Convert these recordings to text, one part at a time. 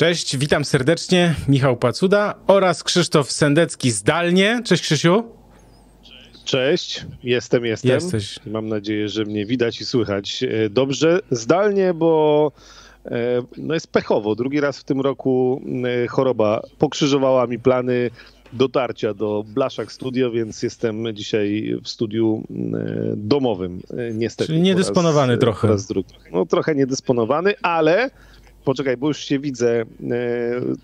Cześć, witam serdecznie. Michał Pacuda oraz Krzysztof Sendecki zdalnie. Cześć Krzysiu. Cześć, jestem, jestem. Jesteś. Mam nadzieję, że mnie widać i słychać e, dobrze. Zdalnie, bo e, no jest pechowo. Drugi raz w tym roku e, choroba pokrzyżowała mi plany dotarcia do Blaszak Studio, więc jestem dzisiaj w studiu domowym, niestety. Czyli niedysponowany raz, trochę. Raz drugi. No trochę niedysponowany, ale poczekaj, bo już się widzę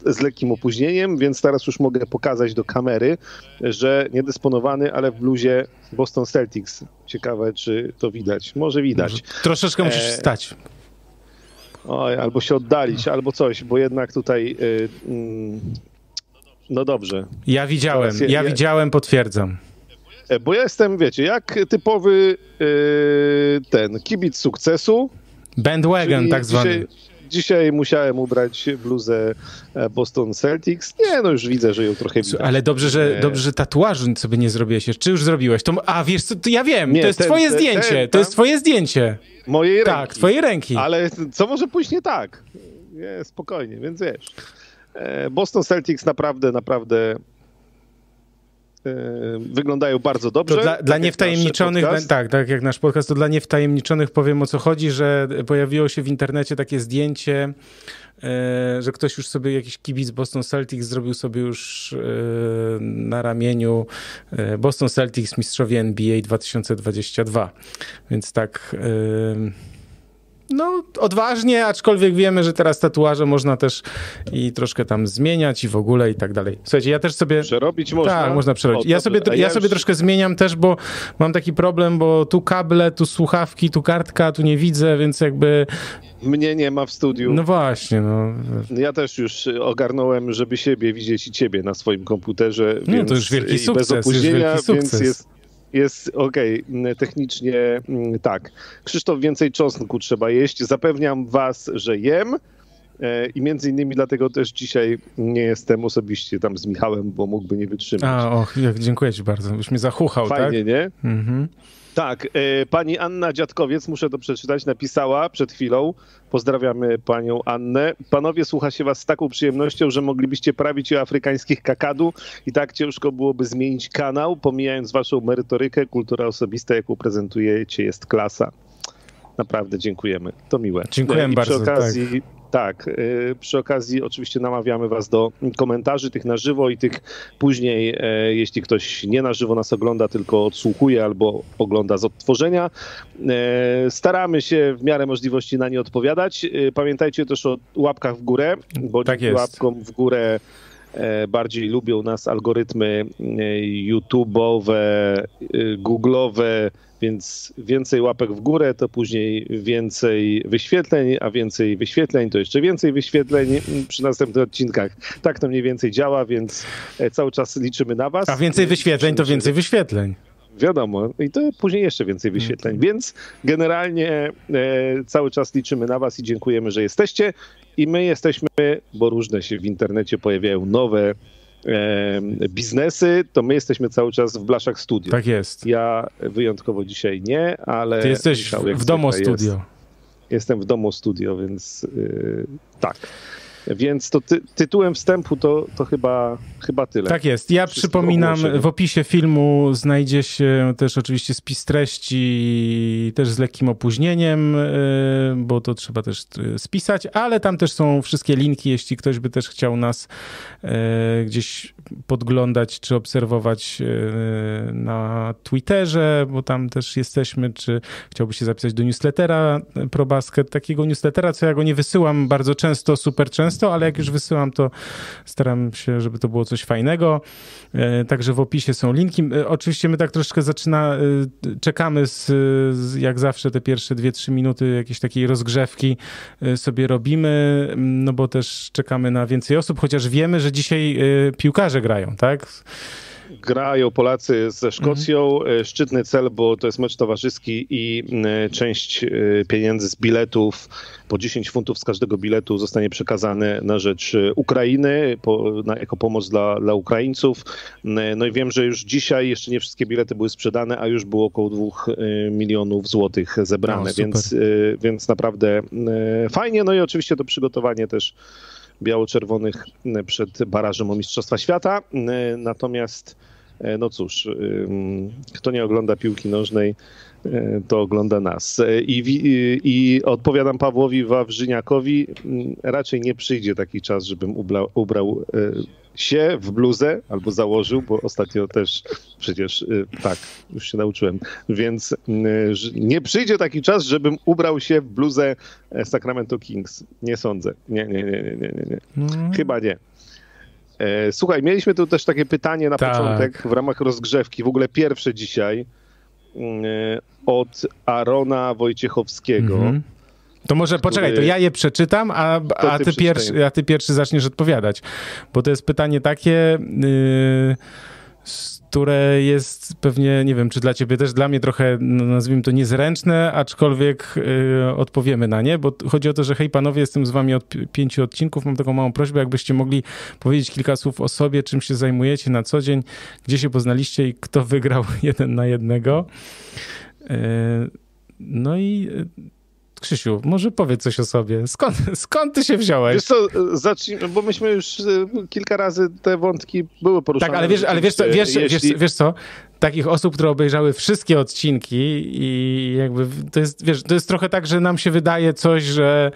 z lekkim opóźnieniem, więc teraz już mogę pokazać do kamery, że niedysponowany, ale w bluzie Boston Celtics. Ciekawe, czy to widać. Może widać. Może troszeczkę musisz e... stać. Oj, albo się oddalić, albo coś, bo jednak tutaj... Yy, yy, no dobrze. Ja widziałem, ja, ja, widziałem, potwierdzam. E, bo ja jestem, wiecie, jak typowy yy, ten kibic sukcesu. Bandwagon tak zwany. Dzisiaj, Dzisiaj musiałem ubrać bluzę e, Boston Celtics. Nie, no już widzę, że ją trochę widać. Ale dobrze, że, dobrze, że tatuażu sobie nie zrobiłeś jeszcze. Czy już zrobiłeś? To, a wiesz co, ja wiem, nie, to jest ten, twoje ten, zdjęcie. Ten, to jest twoje zdjęcie. Mojej ręki. Tak, twojej ręki. Ale co może pójść nie tak? Nie, spokojnie, więc wiesz. E, Boston Celtics naprawdę, naprawdę wyglądają bardzo dobrze. To dla, tak dla niewtajemniczonych, tak, tak jak nasz podcast, to dla niewtajemniczonych powiem o co chodzi, że pojawiło się w internecie takie zdjęcie, e, że ktoś już sobie, jakiś kibic Boston Celtics zrobił sobie już e, na ramieniu Boston Celtics mistrzowie NBA 2022. Więc tak no, odważnie, aczkolwiek wiemy, że teraz tatuaże można też i troszkę tam zmieniać i w ogóle i tak dalej. Słuchajcie, ja też sobie... Przerobić można? Tak, można przerobić. O, ja sobie, ja, ja sobie już... troszkę zmieniam też, bo mam taki problem, bo tu kable, tu słuchawki, tu kartka, tu nie widzę, więc jakby... Mnie nie ma w studiu. No właśnie, no. Ja też już ogarnąłem, żeby siebie widzieć i ciebie na swoim komputerze, no, to już wielki sukces, bez opóźnienia, wielki sukces. więc jest jest okej, okay, technicznie mm, tak. Krzysztof, więcej czosnku trzeba jeść. Zapewniam was, że jem. E, I między innymi dlatego też dzisiaj nie jestem osobiście tam z Michałem, bo mógłby nie wytrzymać. A, och, dziękuję ci bardzo. Już mnie zachuchał, Fajnie, tak? nie? Mhm. Tak, e, pani Anna Dziadkowiec, muszę to przeczytać, napisała przed chwilą. Pozdrawiamy panią Annę. Panowie, słucha się was z taką przyjemnością, że moglibyście prawić o afrykańskich kakadu i tak ciężko byłoby zmienić kanał, pomijając waszą merytorykę, kultura osobista, jaką prezentujecie, jest klasa. Naprawdę dziękujemy. To miłe. Dziękuję bardzo. Przy okazji, tak. Tak, y, przy okazji oczywiście namawiamy Was do komentarzy tych na żywo i tych później, e, jeśli ktoś nie na żywo nas ogląda, tylko odsłuchuje albo ogląda z odtworzenia. E, staramy się w miarę możliwości na nie odpowiadać. E, pamiętajcie też o łapkach w górę, bo tak łapką w górę bardziej lubią nas algorytmy YouTube'owe, Google'owe, więc więcej łapek w górę to później więcej wyświetleń, a więcej wyświetleń to jeszcze więcej wyświetleń przy następnych odcinkach. Tak to mniej więcej działa, więc e, cały czas liczymy na was. A więcej wyświetleń to więcej wyświetleń. Wiadomo, i to później jeszcze więcej wyświetleń. Mm. Więc generalnie e, cały czas liczymy na Was i dziękujemy, że jesteście. I my jesteśmy, bo różne się w internecie pojawiają nowe biznesy, to my jesteśmy cały czas w Blaszach Studio. Tak jest. Ja wyjątkowo dzisiaj nie, ale... Ty jesteś Michał, w domu studio. Jest. Jestem w domu studio, więc yy, tak. Więc to ty, tytułem wstępu to, to chyba, chyba tyle. Tak jest. Ja Wszystko przypominam, w opisie filmu znajdzie się też oczywiście spis treści, też z lekkim opóźnieniem, y, bo to trzeba też y, spisać, ale tam też są wszystkie linki, jeśli ktoś by też chciał nas y, gdzieś podglądać czy obserwować na Twitterze, bo tam też jesteśmy, czy chciałby się zapisać do newslettera ProBasket, takiego newslettera, co ja go nie wysyłam bardzo często, super często, często, ale jak już wysyłam, to staram się, żeby to było coś fajnego. E, także w opisie są linki. E, oczywiście my tak troszeczkę zaczyna, e, czekamy z, jak zawsze te pierwsze 2-3 minuty jakiejś takiej rozgrzewki sobie robimy, no bo też czekamy na więcej osób, chociaż wiemy, że dzisiaj piłkarze grają, tak? Grają Polacy ze Szkocją. Mhm. Szczytny cel, bo to jest mecz towarzyski i część pieniędzy z biletów po 10 funtów z każdego biletu zostanie przekazane na rzecz e, Ukrainy, po, na, jako pomoc dla, dla Ukraińców. E, no i wiem, że już dzisiaj jeszcze nie wszystkie bilety były sprzedane, a już było około 2 e, milionów złotych zebrane, no, więc, więc naprawdę fajnie. No i oczywiście to przygotowanie też biało-czerwonych przed barażem o Mistrzostwa Świata. Natomiast, no cóż, kto nie ogląda piłki nożnej, to ogląda nas. I, i, odpowiadam Pawłowi Wawrzyniakowi, raczej nie przyjdzie taki czas, żebym ubrał, ubrał się w bluzę albo założył, bo ostatnio też przecież y, tak, już się nauczyłem. Więc y, nie przyjdzie taki czas, żebym ubrał się w bluzę e, Sacramento Kings. Nie sądzę. Nie, nie, nie, nie, nie, nie. Mm. Chyba nie. E, słuchaj, mieliśmy tu też takie pytanie na tak. początek w ramach rozgrzewki, w ogóle pierwsze dzisiaj y, od Arona Wojciechowskiego. Mm -hmm. To może poczekaj, to ja je przeczytam, a, a, ty, pierwszy, a ty pierwszy zaczniesz odpowiadać. Bo to jest pytanie takie, yy, które jest pewnie, nie wiem, czy dla ciebie też, dla mnie trochę, no, nazwijmy to niezręczne, aczkolwiek yy, odpowiemy na nie, bo chodzi o to, że hej panowie, jestem z wami od pięciu odcinków, mam taką małą prośbę, jakbyście mogli powiedzieć kilka słów o sobie, czym się zajmujecie na co dzień, gdzie się poznaliście i kto wygrał jeden na jednego. Yy, no i Krzysiu, może powiedz coś o sobie. Skąd, skąd ty się wziąłeś? Wiesz co, zacznijmy, bo myśmy już e, kilka razy te wątki były poruszane. Tak, ale wiesz, ale wiesz, co, wiesz, jeśli... wiesz, wiesz co, takich osób, które obejrzały wszystkie odcinki i jakby to jest, wiesz, to jest trochę tak, że nam się wydaje coś, że,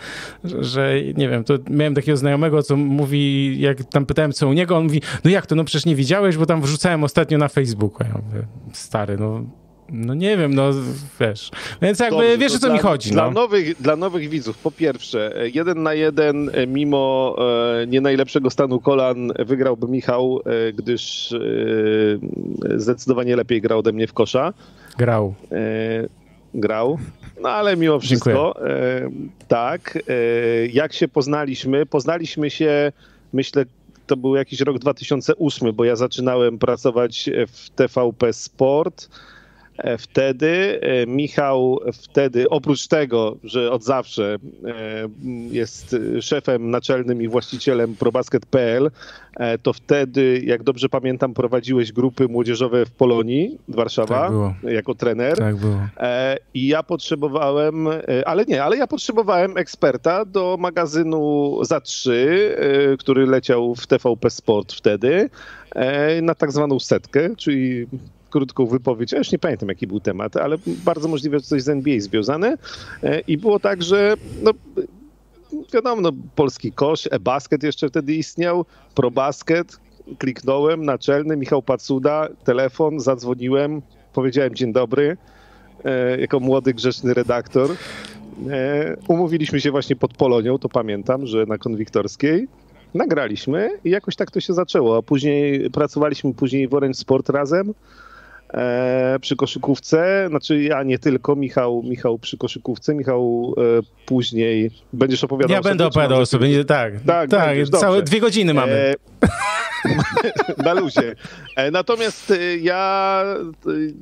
że nie wiem, to miałem takiego znajomego, co mówi, jak tam pytałem co u niego, on mówi, no jak to, no przecież nie widziałeś, bo tam wrzucałem ostatnio na Facebooku. Ja mówię, stary, no no nie wiem, no wiesz. Więc jakby Dobrze, wiesz, o co dla, mi chodzi. Dla, no. nowych, dla nowych widzów, po pierwsze, jeden na jeden, e, mimo e, nie najlepszego stanu kolan, wygrałby Michał, e, gdyż e, zdecydowanie lepiej grał ode mnie w kosza. Grał. E, grał. No ale mimo wszystko, e, tak. jak się poznaliśmy? Poznaliśmy się, myślę, to był jakiś rok 2008, bo ja zaczynałem pracować w TVP Sport. E, wtedy. E, Michał wtedy, oprócz tego, że od zawsze e, jest szefem naczelnym i właścicielem probasket.pl, to wtedy, jak dobrze pamiętam, prowadziłeś grupy młodzieżowe w Polonii, Warszawa, tak jako trener. Tak było. I ja potrzebowałem, ale nie, ale ja potrzebowałem eksperta do magazynu za trzy, który leciał w TVP Sport wtedy, na tak zwaną setkę, czyli krótką wypowiedź. Ja już nie pamiętam, jaki był temat, ale bardzo możliwe, że coś z NBA związane. E, I było tak, że no, wiadomo, no, polski kosz, e-basket jeszcze wtedy istniał, probasket, kliknąłem, naczelny, Michał Pacuda, telefon, zadzwoniłem, powiedziałem dzień dobry, e, jako młody, grzeczny redaktor. E, umówiliśmy się właśnie pod Polonią, to pamiętam, że na konwiktorskiej. Nagraliśmy i jakoś tak to się zaczęło, a później pracowaliśmy później w Orange Sport razem przy koszykówce. Znaczy ja nie tylko, Michał, Michał przy koszykówce, Michał e, później będziesz opowiadał Ja będę opowiadał o sobie, tak. Tak, tak całe dwie godziny mamy. E, na luzie. E, natomiast e, ja,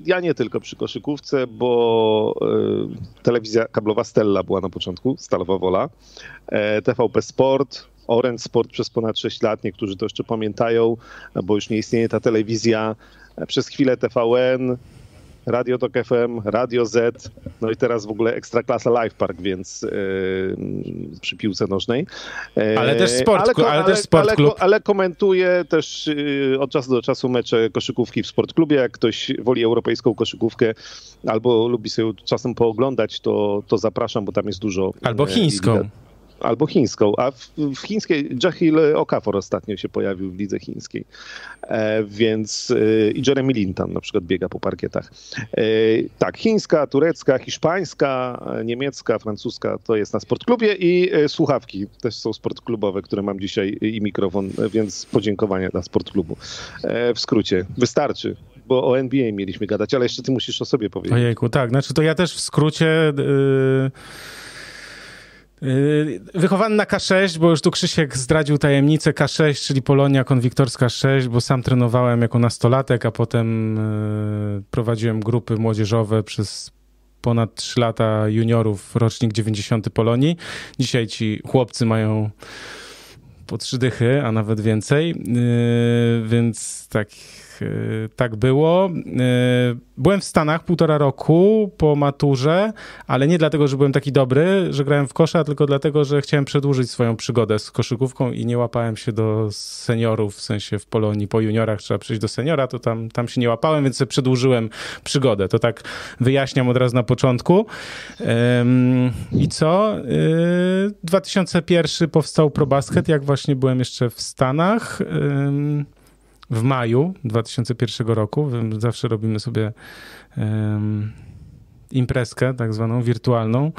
ja nie tylko przy koszykówce, bo e, telewizja kablowa Stella była na początku, Stalowa Wola, TVP Sport, Orange Sport przez ponad 6 lat, niektórzy to jeszcze pamiętają, bo już nie istnieje ta telewizja przez chwilę TVN, Radio Tok FM, Radio Z, no i teraz w ogóle Ekstraklasa Live Park, więc yy, przy piłce nożnej. Yy, ale też sport, ale, ale, też sport ale, ale komentuję też yy, od czasu do czasu mecze koszykówki w sportklubie. Jak ktoś woli europejską koszykówkę albo lubi sobie czasem pooglądać, to, to zapraszam, bo tam jest dużo. Albo chińską albo chińską, a w, w chińskiej Jahil Okafor ostatnio się pojawił w lidze chińskiej, e, więc e, i Jeremy Lin tam na przykład biega po parkietach. E, tak, chińska, turecka, hiszpańska, niemiecka, francuska to jest na sportklubie i e, słuchawki też są sportklubowe, które mam dzisiaj i mikrofon, więc podziękowania dla sportklubu. E, w skrócie, wystarczy bo o NBA mieliśmy gadać, ale jeszcze ty musisz o sobie powiedzieć. Ojejku, tak, znaczy to ja też w skrócie... Yy, wychowany na K6, bo już tu Krzysiek zdradził tajemnicę K6, czyli Polonia Konwiktorska 6, bo sam trenowałem jako nastolatek, a potem yy, prowadziłem grupy młodzieżowe przez ponad 3 lata juniorów, rocznik 90 Polonii. Dzisiaj ci chłopcy mają po trzy dychy, a nawet więcej, yy, więc tak tak było. Byłem w Stanach półtora roku po maturze, ale nie dlatego, że byłem taki dobry, że grałem w kosza, tylko dlatego, że chciałem przedłużyć swoją przygodę z koszykówką i nie łapałem się do seniorów, w sensie w Polonii po juniorach trzeba przejść do seniora, to tam, tam się nie łapałem, więc przedłużyłem przygodę. To tak wyjaśniam od razu na początku. I co? 2001 powstał ProBasket, jak właśnie byłem jeszcze w Stanach w maju 2001 roku. Zawsze robimy sobie um, imprezkę, tak zwaną wirtualną,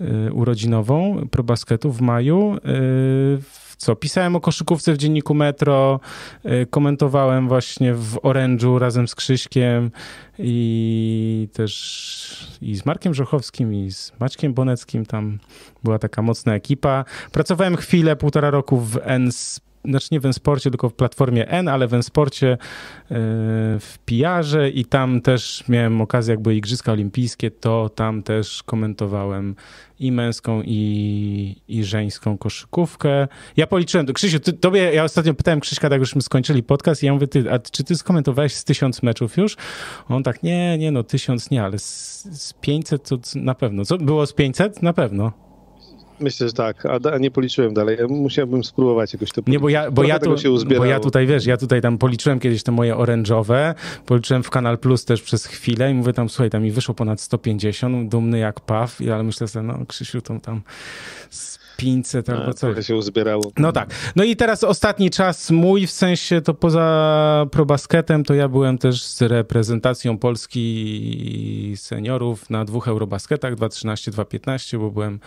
y, urodzinową ProBasketu w maju. Y, co? Pisałem o koszykówce w dzienniku Metro, y, komentowałem właśnie w Orange'u razem z Krzyśkiem i też i z Markiem Żochowskim i z Maćkiem Boneckim. Tam była taka mocna ekipa. Pracowałem chwilę, półtora roku w NSP znaczy nie w Ensporcie, tylko w platformie N, ale w Ensporcie e, w PR-ze i tam też miałem okazję, jak były Igrzyska Olimpijskie, to tam też komentowałem i męską, i, i żeńską koszykówkę. Ja policzyłem, to Krzysiu, ty, tobie, ja ostatnio pytałem Krzyśka, tak już skończyli podcast i ja mówię, ty, a czy ty skomentowałeś z tysiąc meczów już? On tak, nie, nie, no tysiąc nie, ale z, z 500 to na pewno. Co, było z 500? Na pewno. Myślę, że tak, a, nie policzyłem dalej. Musiałbym spróbować jakoś to Nie, bo ja, bo ja, tu, bo ja tutaj, wiesz, ja tutaj tam policzyłem kiedyś te moje orężowe, policzyłem w Kanal Plus też przez chwilę i mówię tam, słuchaj, tam mi wyszło ponad 150, dumny jak paw, ale myślę sobie, no Krzysiu, to tam 500 albo coś. Trochę się uzbierało. No tak. No i teraz ostatni czas mój, w sensie to poza probasketem, to ja byłem też z reprezentacją Polski seniorów na dwóch Eurobasketach 2013-2015, bo byłem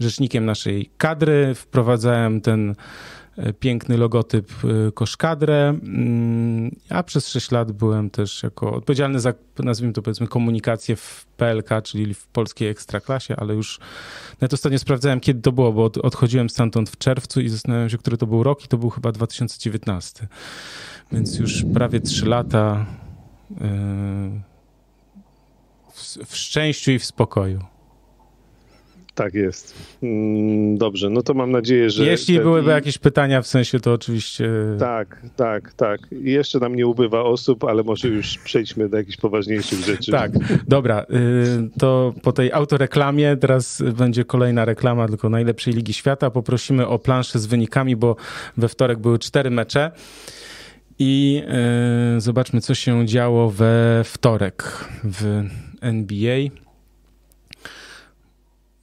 rzecznikiem naszej kadry, wprowadzałem ten piękny logotyp e, Koszkadrę, mm, a przez 6 lat byłem też jako odpowiedzialny za, nazwijmy to powiedzmy, komunikację w PLK, czyli w polskiej ekstraklasie, ale już nawet ostatnio sprawdzałem, kiedy to było, bo odchodziłem stamtąd w czerwcu i zastanawiałem się, który to był rok i to był chyba 2019. Więc już prawie 3 lata e, w, w szczęściu i w spokoju. Tak jest. Mm, dobrze, no to mam nadzieję, że. Jeśli byłyby jakieś pytania w sensie, to oczywiście. Tak, tak, tak. Jeszcze nam nie ubywa osób, ale może już przejdźmy do jakichś poważniejszych rzeczy. Tak, dobra. Y, to po tej autoreklamie teraz będzie kolejna reklama tylko najlepszej Ligi Świata. Poprosimy o planszę z wynikami, bo we wtorek były cztery mecze. I y, zobaczmy, co się działo we wtorek w NBA.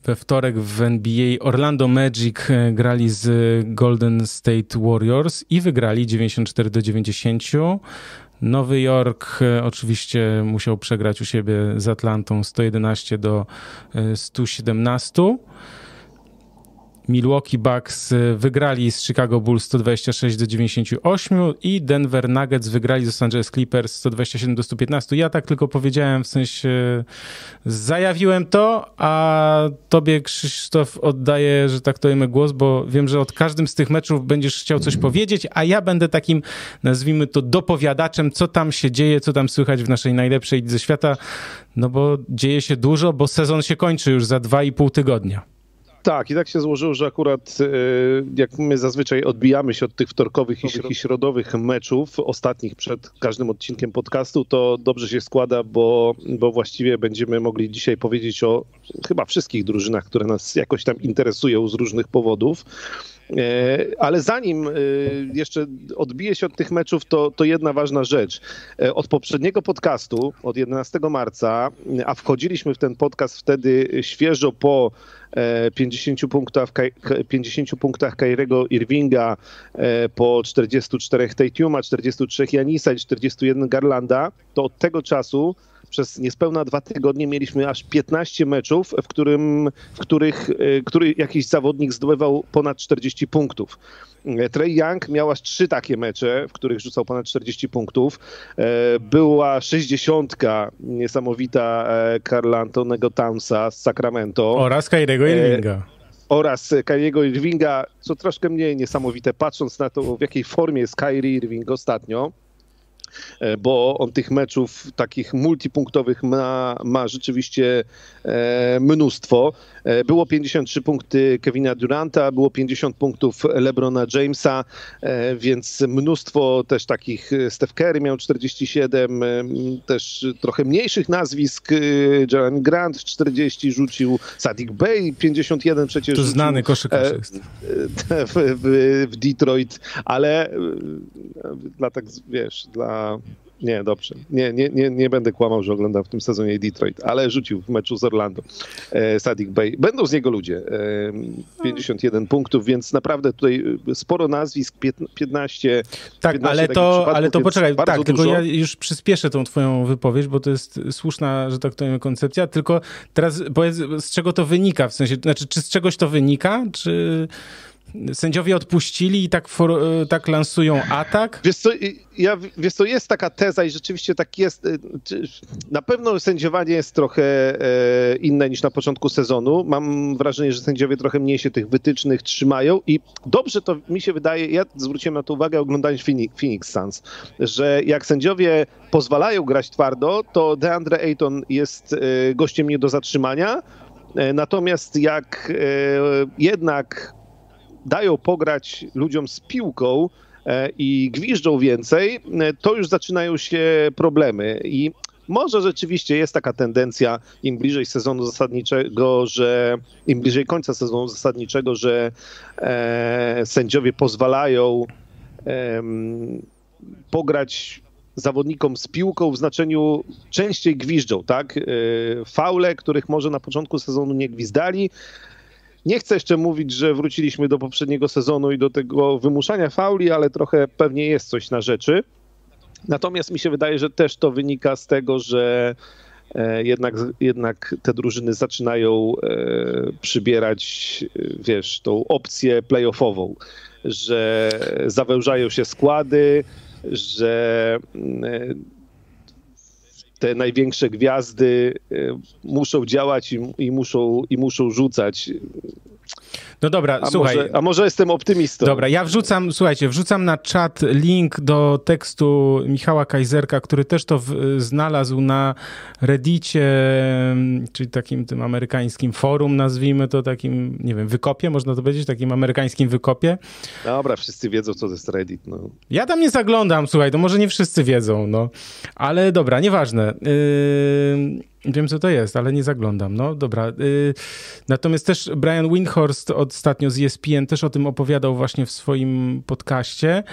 We wtorek w NBA Orlando Magic e, grali z Golden State Warriors i wygrali 94 do 90. Nowy Jork e, oczywiście musiał przegrać u siebie z Atlantą 111 do 117. Milwaukee Bucks y, wygrali z Chicago Bulls 126 do 98 i Denver Nuggets wygrali z Los Angeles Clippers 127 do 115. Ja tak tylko powiedziałem, w sensie zajawiłem to, a tobie Krzysztof oddaję, że tak to głos, bo wiem, że od każdym z tych meczów będziesz chciał coś powiedzieć, a ja będę takim, nazwijmy to, dopowiadaczem, co tam się dzieje, co tam słychać w naszej najlepszej lidze świata, no bo dzieje się dużo, bo sezon się kończy już za dwa i pół tygodnia. Tak, i tak się złożyło, że akurat e, jak my zazwyczaj odbijamy się od tych wtorkowych i środowych meczów, ostatnich przed każdym odcinkiem podcastu, to dobrze się składa, bo, bo właściwie będziemy mogli dzisiaj powiedzieć o chyba wszystkich drużynach, które nas jakoś tam interesują z różnych powodów. E, ale zanim e, jeszcze odbiję się od tych meczów, to, to jedna ważna rzecz. Od poprzedniego podcastu, od 11 marca, a wchodziliśmy w ten podcast wtedy świeżo po 50 punktach, 50 punktach Kairego Irvinga e, po 44 Tatuma, 43 Janisa i 41 Garlanda, to od tego czasu przez niespełna dwa tygodnie mieliśmy aż 15 meczów, w, którym, w których e, który jakiś zawodnik zdobywał ponad 40 punktów. E, Trey Young miał aż trzy takie mecze, w których rzucał ponad 40 punktów. E, była 60 niesamowita Karla Antonego Townsa z Sacramento. Oraz Kyriego Irvinga oraz Kyriego Irvinga, co troszkę mniej niesamowite, patrząc na to, w jakiej formie jest Kyrie Irving ostatnio. E, bo on tych meczów takich multipunktowych ma, ma rzeczywiście e, mnóstwo. E, było 53 punkty Kevina Duranta, było 50 punktów LeBrona Jamesa, więc mnóstwo też takich, Steph Curry miał 47, też trochę mniejszych nazwisk, Jeremy Grant 40 rzucił, Sadik Bay 51 przecież To znany koszykarz jest. W, w, w Detroit, ale dla tak, wiesz, dla nie, dobrze. Nie, nie, nie, nie będę kłamał, że oglądam w tym sezonie Detroit, ale rzucił w meczu z Orlando e, Sadik Bay. Będą z niego ludzie. E, 51 punktów, więc naprawdę tutaj sporo nazwisk, 15. Tak, 15 ale to, ale to poczekaj, tak, dużo. tylko ja już przyspieszę tą twoją wypowiedź, bo to jest słuszna, że tak powiem, koncepcja, tylko teraz powiedz, z czego to wynika, w sensie, znaczy, czy z czegoś to wynika, czy sędziowie odpuścili i tak, for, e, tak lansują atak? Wiesz co, ja, wiesz co, jest taka teza i rzeczywiście tak jest. E, na pewno sędziowanie jest trochę e, inne niż na początku sezonu. Mam wrażenie, że sędziowie trochę mniej się tych wytycznych trzymają i dobrze to mi się wydaje, ja zwróciłem na to uwagę oglądając Phoenix Suns, że jak sędziowie pozwalają grać twardo, to DeAndre Ayton jest gościem nie do zatrzymania, Natomiast jak jednak dają pograć ludziom z piłką e, i gwiżdżą więcej, e, to już zaczynają się problemy. I może rzeczywiście jest taka tendencja im bliżej sezonu zasadniczego, że im bliżej końca sezonu zasadniczego, że e, sędziowie pozwalają e, pograć zawodnikom z piłką w znaczeniu częściej gwiżdżą, tak? E, faule, których może na początku sezonu nie gwizdali, nie chcę jeszcze mówić, że wróciliśmy do poprzedniego sezonu i do tego wymuszania fauli, ale trochę pewnie jest coś na rzeczy. Natomiast mi się wydaje, że też to wynika z tego, że e, jednak, jednak te drużyny zaczynają e, przybierać, e, wiesz, tą opcję playoffową, że zawężają się składy, że te największe gwiazdy e, muszą działać i, i, muszą, i muszą rzucać. No dobra, a słuchaj. Może, a może jestem optymistą. Dobra, ja wrzucam, słuchajcie, wrzucam na czat link do tekstu Michała Kajzerka, który też to w, znalazł na Reddicie, czyli takim tym amerykańskim forum, nazwijmy to takim, nie wiem, wykopie, można to powiedzieć, takim amerykańskim wykopie. Dobra, wszyscy wiedzą, co to jest Reddit. No. Ja tam nie zaglądam, słuchaj, to może nie wszyscy wiedzą, no. Ale dobra, nieważne. Yy Wiem, co to jest, ale nie zaglądam. No dobra. Y, natomiast też Brian Windhorst ostatnio z ESPN też o tym opowiadał właśnie w swoim podcaście.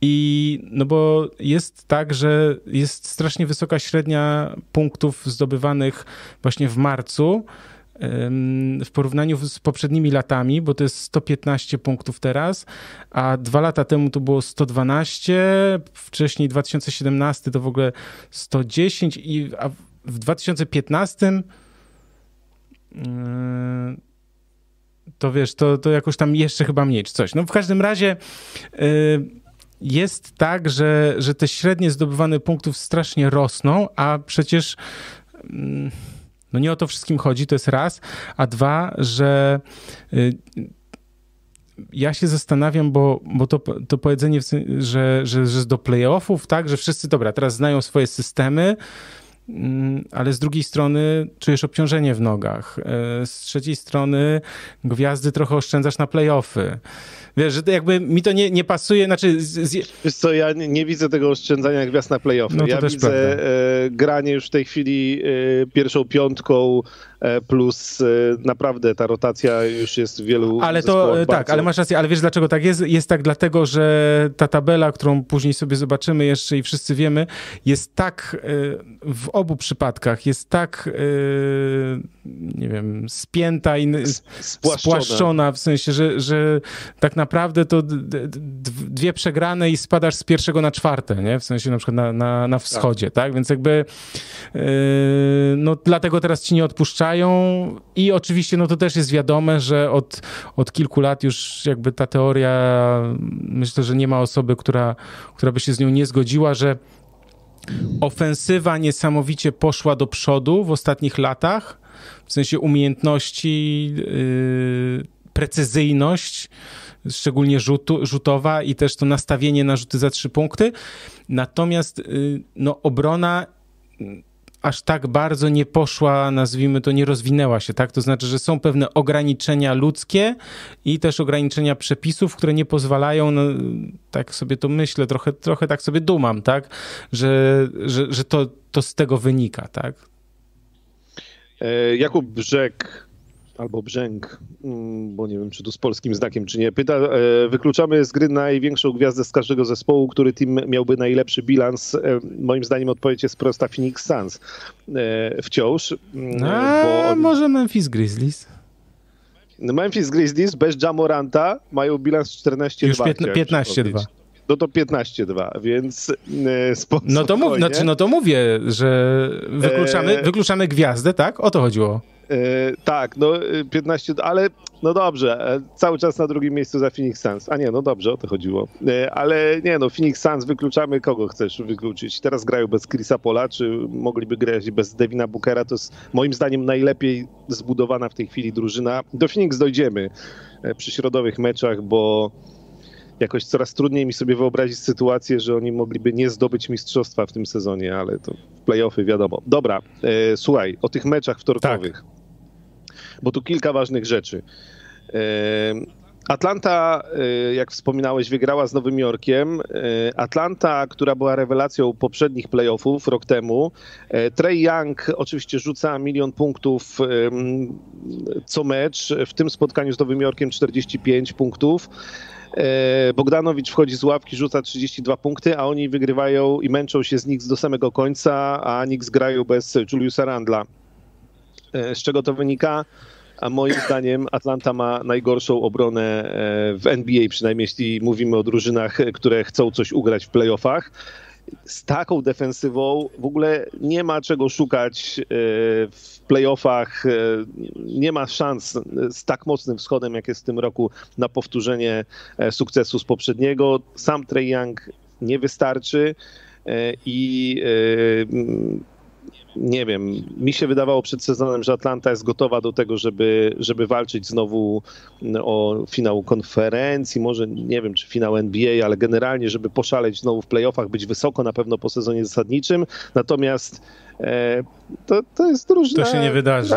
I no bo jest tak, że jest strasznie wysoka średnia punktów zdobywanych właśnie w marcu w porównaniu z poprzednimi latami, bo to jest 115 punktów teraz, a dwa lata temu to było 112, wcześniej 2017 to w ogóle 110 i w 2015 yy, to wiesz, to, to jakoś tam jeszcze chyba mniej czy coś. No w każdym razie yy, jest tak, że, że te średnie zdobywane punktów strasznie rosną, a przecież yy, no nie o to wszystkim chodzi, to jest raz, a dwa, że ja się zastanawiam, bo, bo to, to powiedzenie, że, że, że do playoffów, tak, że wszyscy, dobra, teraz znają swoje systemy, ale z drugiej strony czujesz obciążenie w nogach. E, z trzeciej strony gwiazdy trochę oszczędzasz na playoffy. Wiesz, że jakby mi to nie, nie pasuje, znaczy... Z... Wiesz co, ja nie, nie, widzę tego oszczędzania gwiazd na playoffy. No ja widzę e, granie już w tej chwili e, pierwszą piątką plus e, naprawdę ta rotacja już jest w wielu Ale to tak, bardzo... ale masz rację, ale wiesz dlaczego tak jest? Jest tak dlatego, że ta tabela, którą później sobie zobaczymy jeszcze i wszyscy wiemy, jest tak e, w obu przypadkach, jest tak nie wiem, spięta i spłaszczona, spłaszczona w sensie, że, że tak naprawdę to dwie przegrane i spadasz z pierwszego na czwarte, nie? W sensie na przykład na, na, na wschodzie, tak. tak? Więc jakby no dlatego teraz ci nie odpuszczają i oczywiście no to też jest wiadome, że od, od kilku lat już jakby ta teoria, myślę, że nie ma osoby, która, która by się z nią nie zgodziła, że ofensywa niesamowicie poszła do przodu w ostatnich latach, w sensie umiejętności, yy, precyzyjność, szczególnie rzutu, rzutowa i też to nastawienie na rzuty za trzy punkty. Natomiast no, obrona aż tak bardzo nie poszła, nazwijmy to, nie rozwinęła się, tak? To znaczy, że są pewne ograniczenia ludzkie i też ograniczenia przepisów, które nie pozwalają, no, tak sobie to myślę, trochę, trochę tak sobie dumam, tak? Że, że, że to, to z tego wynika, tak? E, Jakub Brzeg albo Brzęk, mm, bo nie wiem, czy tu z polskim znakiem, czy nie. Pyta, e, wykluczamy z gry największą gwiazdę z każdego zespołu, który team miałby najlepszy bilans. E, moim zdaniem odpowiedź jest prosta, Phoenix Suns. E, wciąż. Mm, A, on... może Memphis Grizzlies? Memphis Grizzlies bez Jamoranta mają bilans 14-2. Już 15-2 no to 15-2, więc spokojnie. No to, mów, znaczy, no to mówię, że wykluczamy, e... wykluczamy gwiazdę, tak? O to chodziło. E, tak, no 15, e, ale no dobrze, e, cały czas na drugim miejscu za Phoenix Suns. A nie, no dobrze, o to chodziło. ale nie, no Phoenix Suns wykluczamy, kogo chcesz wykluczyć. Teraz grają bez Chrisa Pola, czy mogliby grać bez Devina Bookera. To jest moim zdaniem najlepiej zbudowana w tej chwili drużyna. Do Phoenix dojdziemy przy środowych meczach, bo jakoś coraz trudniej mi sobie wyobrazić sytuację, że oni mogliby nie zdobyć mistrzostwa w tym sezonie, ale to playoffy wiadomo. Dobra, e, słuchaj, o tych meczach wtorkowych. Tak bo tu kilka ważnych rzeczy. Atlanta, e, jak wspominałeś, wygrała z Nowym Jorkiem. E, Atlanta, która była rewelacją poprzednich playoffów rok temu. E, Trey Young oczywiście rzuca milion punktów co mecz. W tym spotkaniu z Nowym Jorkiem 45 punktów. Bogdanowicz wchodzi z ławki, rzuca 32 punkty, a oni wygrywają i męczą się z Knicks do samego końca, a Knicks grają bez Juliusa Randla. Z czego to wynika? A moim zdaniem Atlanta ma najgorszą obronę e, w NBA, przynajmniej jeśli mówimy o drużynach, które chcą coś ugrać w playoffach. Z taką defensywą w ogóle nie ma czego szukać e, w playoffach. E, nie ma szans z tak mocnym wschodem, jak jest w tym roku, na powtórzenie sukcesu z poprzedniego. Sam Trey Young nie wystarczy i nie wiem, mi się wydawało przed sezonem, że Atlanta jest gotowa do tego, żeby, żeby walczyć znowu o finał konferencji, może nie wiem, czy finał NBA, ale generalnie, żeby poszaleć znowu w playoffach, być wysoko na pewno po sezonie zasadniczym. Natomiast e, to, to jest drużyna... To się nie wydarzy.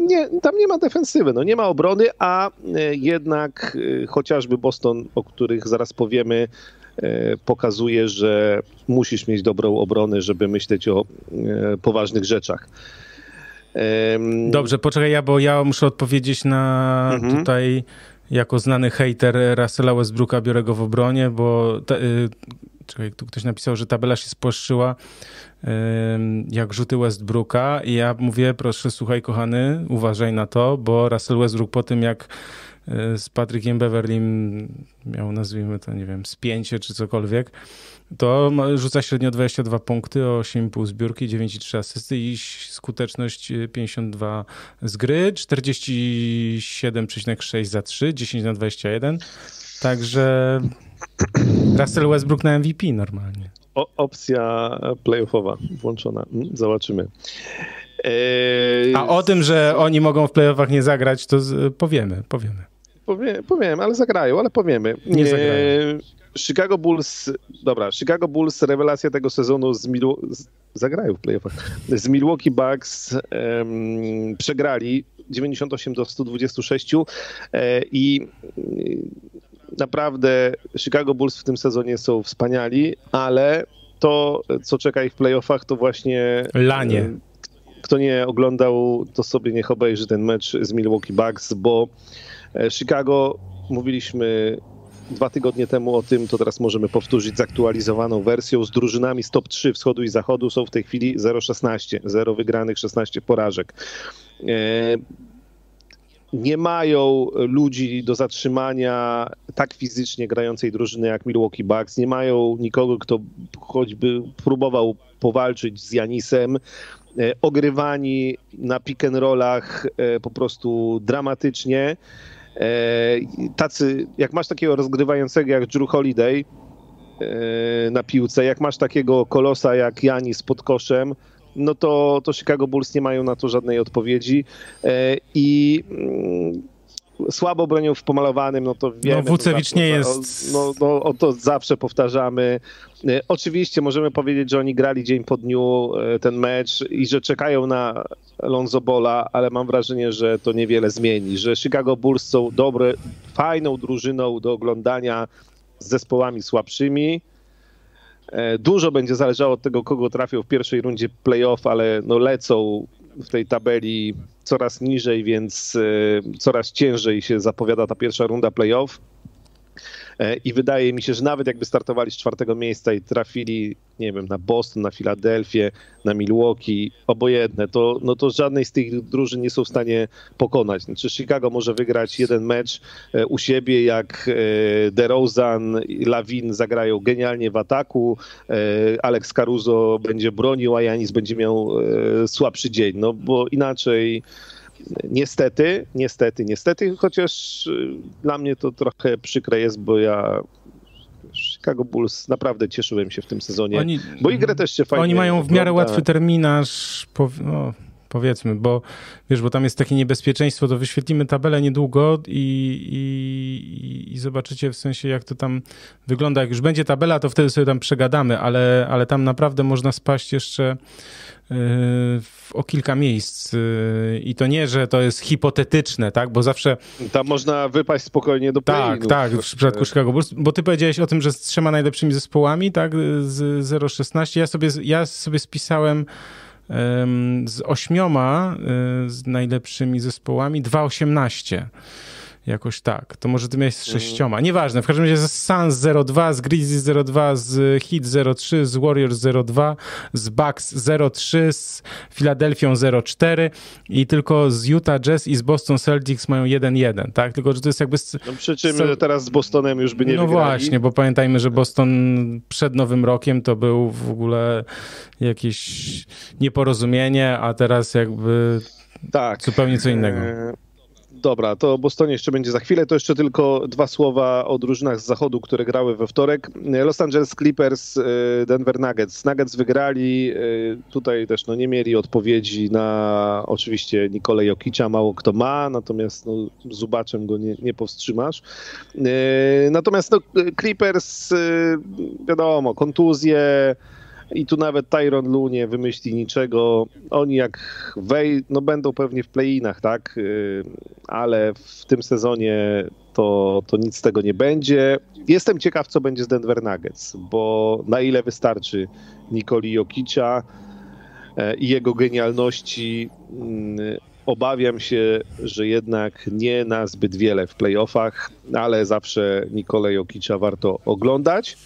nie, tam nie ma defensywy, no nie ma obrony, a e, jednak e, chociażby Boston, o których zaraz powiemy, pokazuje, że musisz mieć dobrą obronę, żeby myśleć o e, poważnych rzeczach. Dobrze, poczekaj, ja, bo ja muszę odpowiedzieć na mhm. tutaj jako znany hater Russella Westbrooka biorę go w obronie, bo ta, y, czekaj, tu ktoś napisał, że tabela się spłaszczyła y, jak rzuty Westbrooka i ja mówię, proszę, słuchaj kochany, uważaj na to, bo Russell Westbrook po tym jak z Patrykiem Beverlym miał, nazwijmy to, nie wiem, spięcie czy cokolwiek, to rzuca średnio 22 punkty, 8,5 zbiórki, 9,3 asysty i skuteczność 52 z gry, 47,6 za 3, 10 na 21. Także Russell Westbrook na MVP normalnie. O, opcja playoffowa włączona. Mm, zobaczymy. A o tym, że oni mogą w playoffach nie zagrać, to powiemy, powiemy. Powie, powiem, ale zagrają, ale powiemy. Nie zagrają. Chicago Bulls, dobra, Chicago Bulls, rewelacja tego sezonu z, Milu, z zagrają w playoffach, z Milwaukee Bucks um, przegrali 98 do 126 e, i naprawdę Chicago Bulls w tym sezonie są wspaniali, ale to, co czeka ich w playoffach, to właśnie... Lanie. Kto nie oglądał, to sobie niech obejrzy ten mecz z Milwaukee Bucks, bo Chicago, mówiliśmy dwa tygodnie temu o tym, to teraz możemy powtórzyć zaktualizowaną wersją z drużynami z top 3 wschodu i zachodu są w tej chwili 0-16, 0 wygranych, 16 porażek. E, nie mają ludzi do zatrzymania tak fizycznie grającej drużyny jak Milwaukee Bucks, nie mają nikogo, kto choćby próbował powalczyć z Janisem, e, ogrywani na pick and rollach po prostu dramatycznie. E, tacy, jak masz takiego rozgrywającego jak Drew Holiday e, na piłce, jak masz takiego kolosa jak Janis pod koszem, no to, to Chicago Bulls nie mają na to żadnej odpowiedzi. E, I mm, słabo bronią w pomalowanym, no to wiemy. No Wucewicz nie jest... No, no, o to zawsze powtarzamy. E, oczywiście możemy powiedzieć, że oni grali dzień po dniu e, ten mecz i że czekają na Lonzo Bola, ale mam wrażenie, że to niewiele zmieni, że Chicago Bulls są dobre, fajną drużyną do oglądania z zespołami słabszymi. E, dużo będzie zależało od tego, kogo trafią w pierwszej rundzie playoff, ale no lecą w tej tabeli coraz niżej, więc e, coraz ciężej się zapowiada ta pierwsza runda playoff. E, I wydaje mi się, że nawet jakby startowali z czwartego miejsca i trafili, nie wiem, na Boston, na Filadelfię, na Milwaukee, obojętne, to, no to żadnej z tych drużyn nie są w stanie pokonać. Znaczy Chicago może wygrać jeden mecz e, u siebie, jak DeRozan i Lawin zagrają genialnie w ataku, Alex Caruso będzie bronił, a Janis będzie miał słabszy dzień, no bo inaczej Niestety, niestety, niestety, chociaż y, dla mnie to trochę przykre jest, bo ja Chicago Bulls naprawdę cieszyłem się w tym sezonie, oni, bo i grę też się fajnie Oni mają w miarę łatwy terminarz, no, powiedzmy, bo wiesz, bo tam jest takie niebezpieczeństwo, to wyświetlimy tabelę niedługo i, i, i zobaczycie w sensie, jak to tam wygląda. Jak już będzie tabela, to wtedy sobie tam przegadamy, ale, ale tam naprawdę można spaść jeszcze o kilka miejsc. I to nie, że to jest hipotetyczne, tak? Bo zawsze. Tam można wypaść spokojnie do Tak, tak, w przypadku Chicago Bulls. Bo ty powiedziałeś o tym, że z trzema najlepszymi zespołami, tak? Z 0,16. Ja sobie, ja sobie spisałem z ośmioma y, z najlepszymi zespołami 2,18. Jakoś tak. To może ty miałeś z mhm. sześcioma. Nieważne. W każdym razie z Suns 02, z Grizzlies 02, z Heat 03, z Warriors 02, z Bucks 03, z Filadelfią 04 i tylko z Utah Jazz i z Boston Celtics mają 1-1, tak? Tylko, że to jest jakby... No przy czym teraz z Bostonem już by nie No wygrali. właśnie, bo pamiętajmy, że Boston przed Nowym Rokiem to był w ogóle jakieś nieporozumienie, a teraz jakby tak. zupełnie co innego. E, Dobra, to o Bostonie jeszcze będzie za chwilę. To jeszcze tylko dwa słowa o drużynach z zachodu, które grały we wtorek. Los Angeles Clippers, y, Denver Nuggets. Nuggets wygrali. Y, tutaj też no, nie mieli odpowiedzi na oczywiście Nikolę Jokicza. Mało kto ma, natomiast no, Zubaczem go nie, nie powstrzymasz. Y, natomiast no, Clippers, wiadomo, kontuzje, i tu nawet Tyron Lu nie wymyśli niczego. Oni jak wej, no będą pewnie w play-inach, tak? Y, ale w tym sezonie to, to nic z tego nie będzie. Jestem ciekaw, co będzie z Denver Nuggets, bo na ile wystarczy Nikoli Jokicia e, i jego genialności, mm, obawiam się, że jednak nie na zbyt wiele w playoffach, ale zawsze Nikolę Jokicza warto oglądać.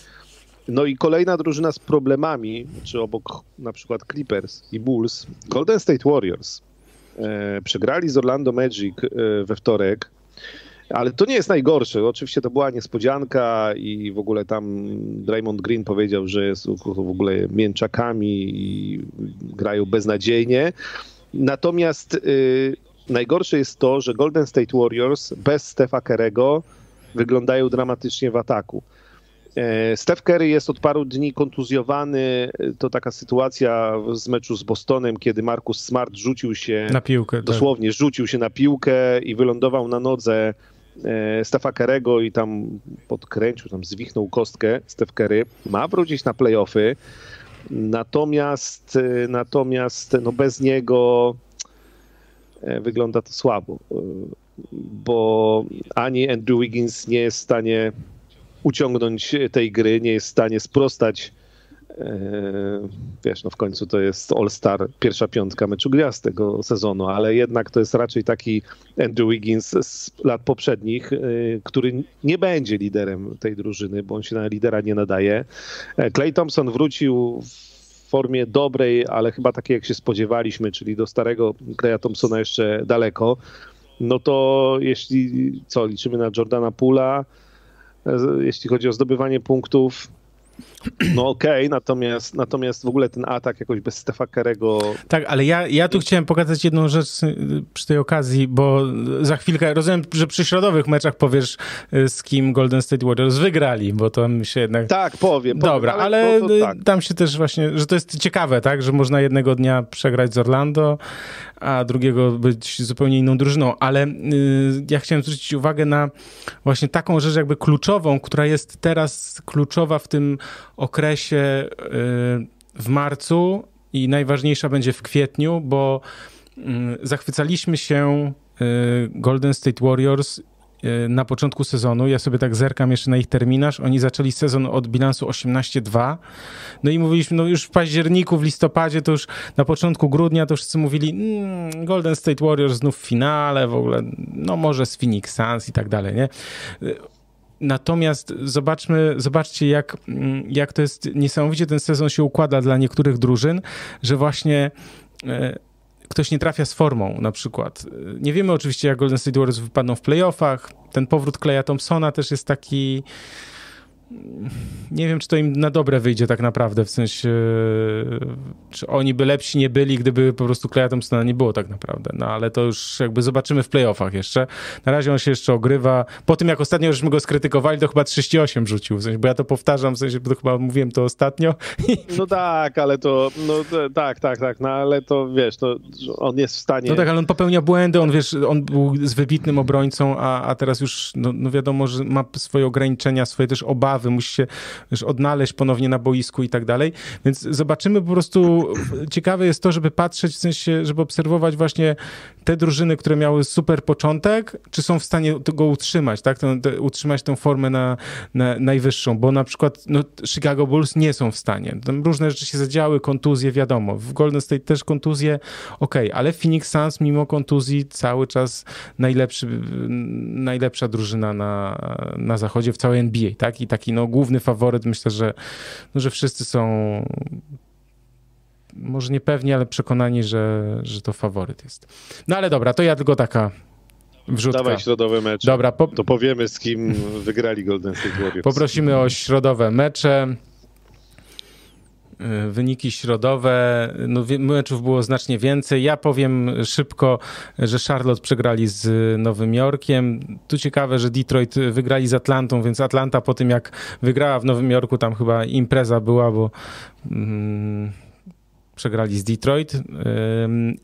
No i kolejna drużyna z problemami, czy obok na przykład Clippers i Bulls, Golden State Warriors. E, przegrali z Orlando Magic e, we wtorek, ale to nie jest najgorsze. Oczywiście to była niespodzianka i w ogóle tam Draymond Green powiedział, że są w ogóle mięczakami i grają beznadziejnie. Natomiast y, najgorsze jest to, że Golden State Warriors bez Stefa Kerego wyglądają dramatycznie w ataku. E, Steph Curry jest od paru dni kontuzjowany. To taka sytuacja z meczu z Bostonem, kiedy Marcus Smart rzucił się na piłkę. Tak. Dosłownie tak. rzucił się na piłkę i wylądował na nodze e, Stefa Kerego i tam podkręcił, tam zwichnął kostkę Steph Curry. Ma wrócić na playoffy. Natomiast, e, natomiast no bez niego wygląda to słabo, bo ani Andrew Wiggins nie jest w stanie uciągnąć tej gry, nie jest w stanie sprostać. E, wiesz, no w końcu to jest All-Star, pierwsza piątka meczu gwiazd tego sezonu, ale jednak to jest raczej taki Andrew Wiggins z lat poprzednich, e, który nie będzie liderem tej drużyny, bo on się na lidera nie nadaje. Clay e, Thompson wrócił w formie dobrej, ale chyba takiej jak się spodziewaliśmy, czyli do starego Claya Thompsona jeszcze daleko. No to jeśli co, liczymy na Jordana Pula, jeśli chodzi o zdobywanie punktów, no okej, okay, natomiast, natomiast w ogóle ten atak jakoś bez Stefa Kerego... Tak, ale ja, ja tu chciałem pokazać jedną rzecz y, przy tej okazji, bo za chwilkę, rozumiem, że przy środowych meczach powiesz, y, z kim Golden State Warriors wygrali, bo to mi się jednak... Tak, powiem. Dobra, powiem, ale, ale to, to, tak. tam się też właśnie, że to jest ciekawe, tak, że można jednego dnia przegrać z Orlando, a drugiego być zupełnie inną drużyną, ale y, ja chciałem zwrócić uwagę na właśnie taką rzecz jakby kluczową, która jest teraz kluczowa w tym okresie y, w marcu i najważniejsza będzie w kwietniu, bo y, zachwycaliśmy się y, Golden State Warriors na początku sezonu. Ja sobie tak zerkam jeszcze na ich terminarz. Oni zaczęli sezon od bilansu 18-2. No i mówiliśmy, no już w październiku, w listopadzie, to już na początku grudnia to wszyscy mówili mmm, Golden State Warriors znów w finale, w ogóle, no może z Phoenix Suns i tak dalej, nie? Natomiast zobaczmy, zobaczcie, jak, mm, jak to jest niesamowicie ten sezon się układa dla niektórych drużyn, że właśnie y, ktoś nie trafia z formą na przykład. Nie wiemy oczywiście, jak Golden State Warriors wypadną w playoffach. Ten powrót Kleja Thompsona też jest taki nie wiem, czy to im na dobre wyjdzie tak naprawdę, w sensie, czy oni by lepsi nie byli, gdyby po prostu Kleja Thompsona nie było tak naprawdę, no ale to już jakby zobaczymy w playoffach jeszcze. Na razie on się jeszcze ogrywa. Po tym, jak ostatnio żeśmy go skrytykowali, to chyba 38 rzucił, w sensie, bo ja to powtarzam, w sensie, bo to chyba mówiłem to ostatnio. No tak, ale to, no tak, tak, tak, no ale to wiesz, to on jest w stanie... No tak, ale on popełnia błędy, on wiesz, on był z wybitnym obrońcą, a, a teraz już, no, no wiadomo, że ma swoje ograniczenia, swoje też obawy, sprawy, musi się wiesz, odnaleźć ponownie na boisku i tak dalej. Więc zobaczymy po prostu, ciekawe jest to, żeby patrzeć, w sensie, żeby obserwować właśnie te drużyny, które miały super początek, czy są w stanie go utrzymać, tak? Tę, te, utrzymać tę formę na, na, najwyższą, bo na przykład no, Chicago Bulls nie są w stanie. Tam różne rzeczy się zadziały, kontuzje, wiadomo. W Golden State też kontuzje, ok, ale Phoenix Suns mimo kontuzji cały czas najlepszy, najlepsza drużyna na, na zachodzie w całej NBA, tak? I taki no, główny faworyt, myślę, że, no, że wszyscy są może nie pewni, ale przekonani, że, że to faworyt jest. No ale dobra, to ja tylko taka wrzutka. Dawaj środowe mecze. Dobra, po... to powiemy z kim wygrali Golden State Warriors. Poprosimy o środowe mecze. Y, wyniki środowe, no meczów było znacznie więcej. Ja powiem szybko, że Charlotte przegrali z Nowym Jorkiem. Tu ciekawe, że Detroit wygrali z Atlantą, więc Atlanta po tym jak wygrała w Nowym Jorku, tam chyba impreza była, bo mm, przegrali z Detroit.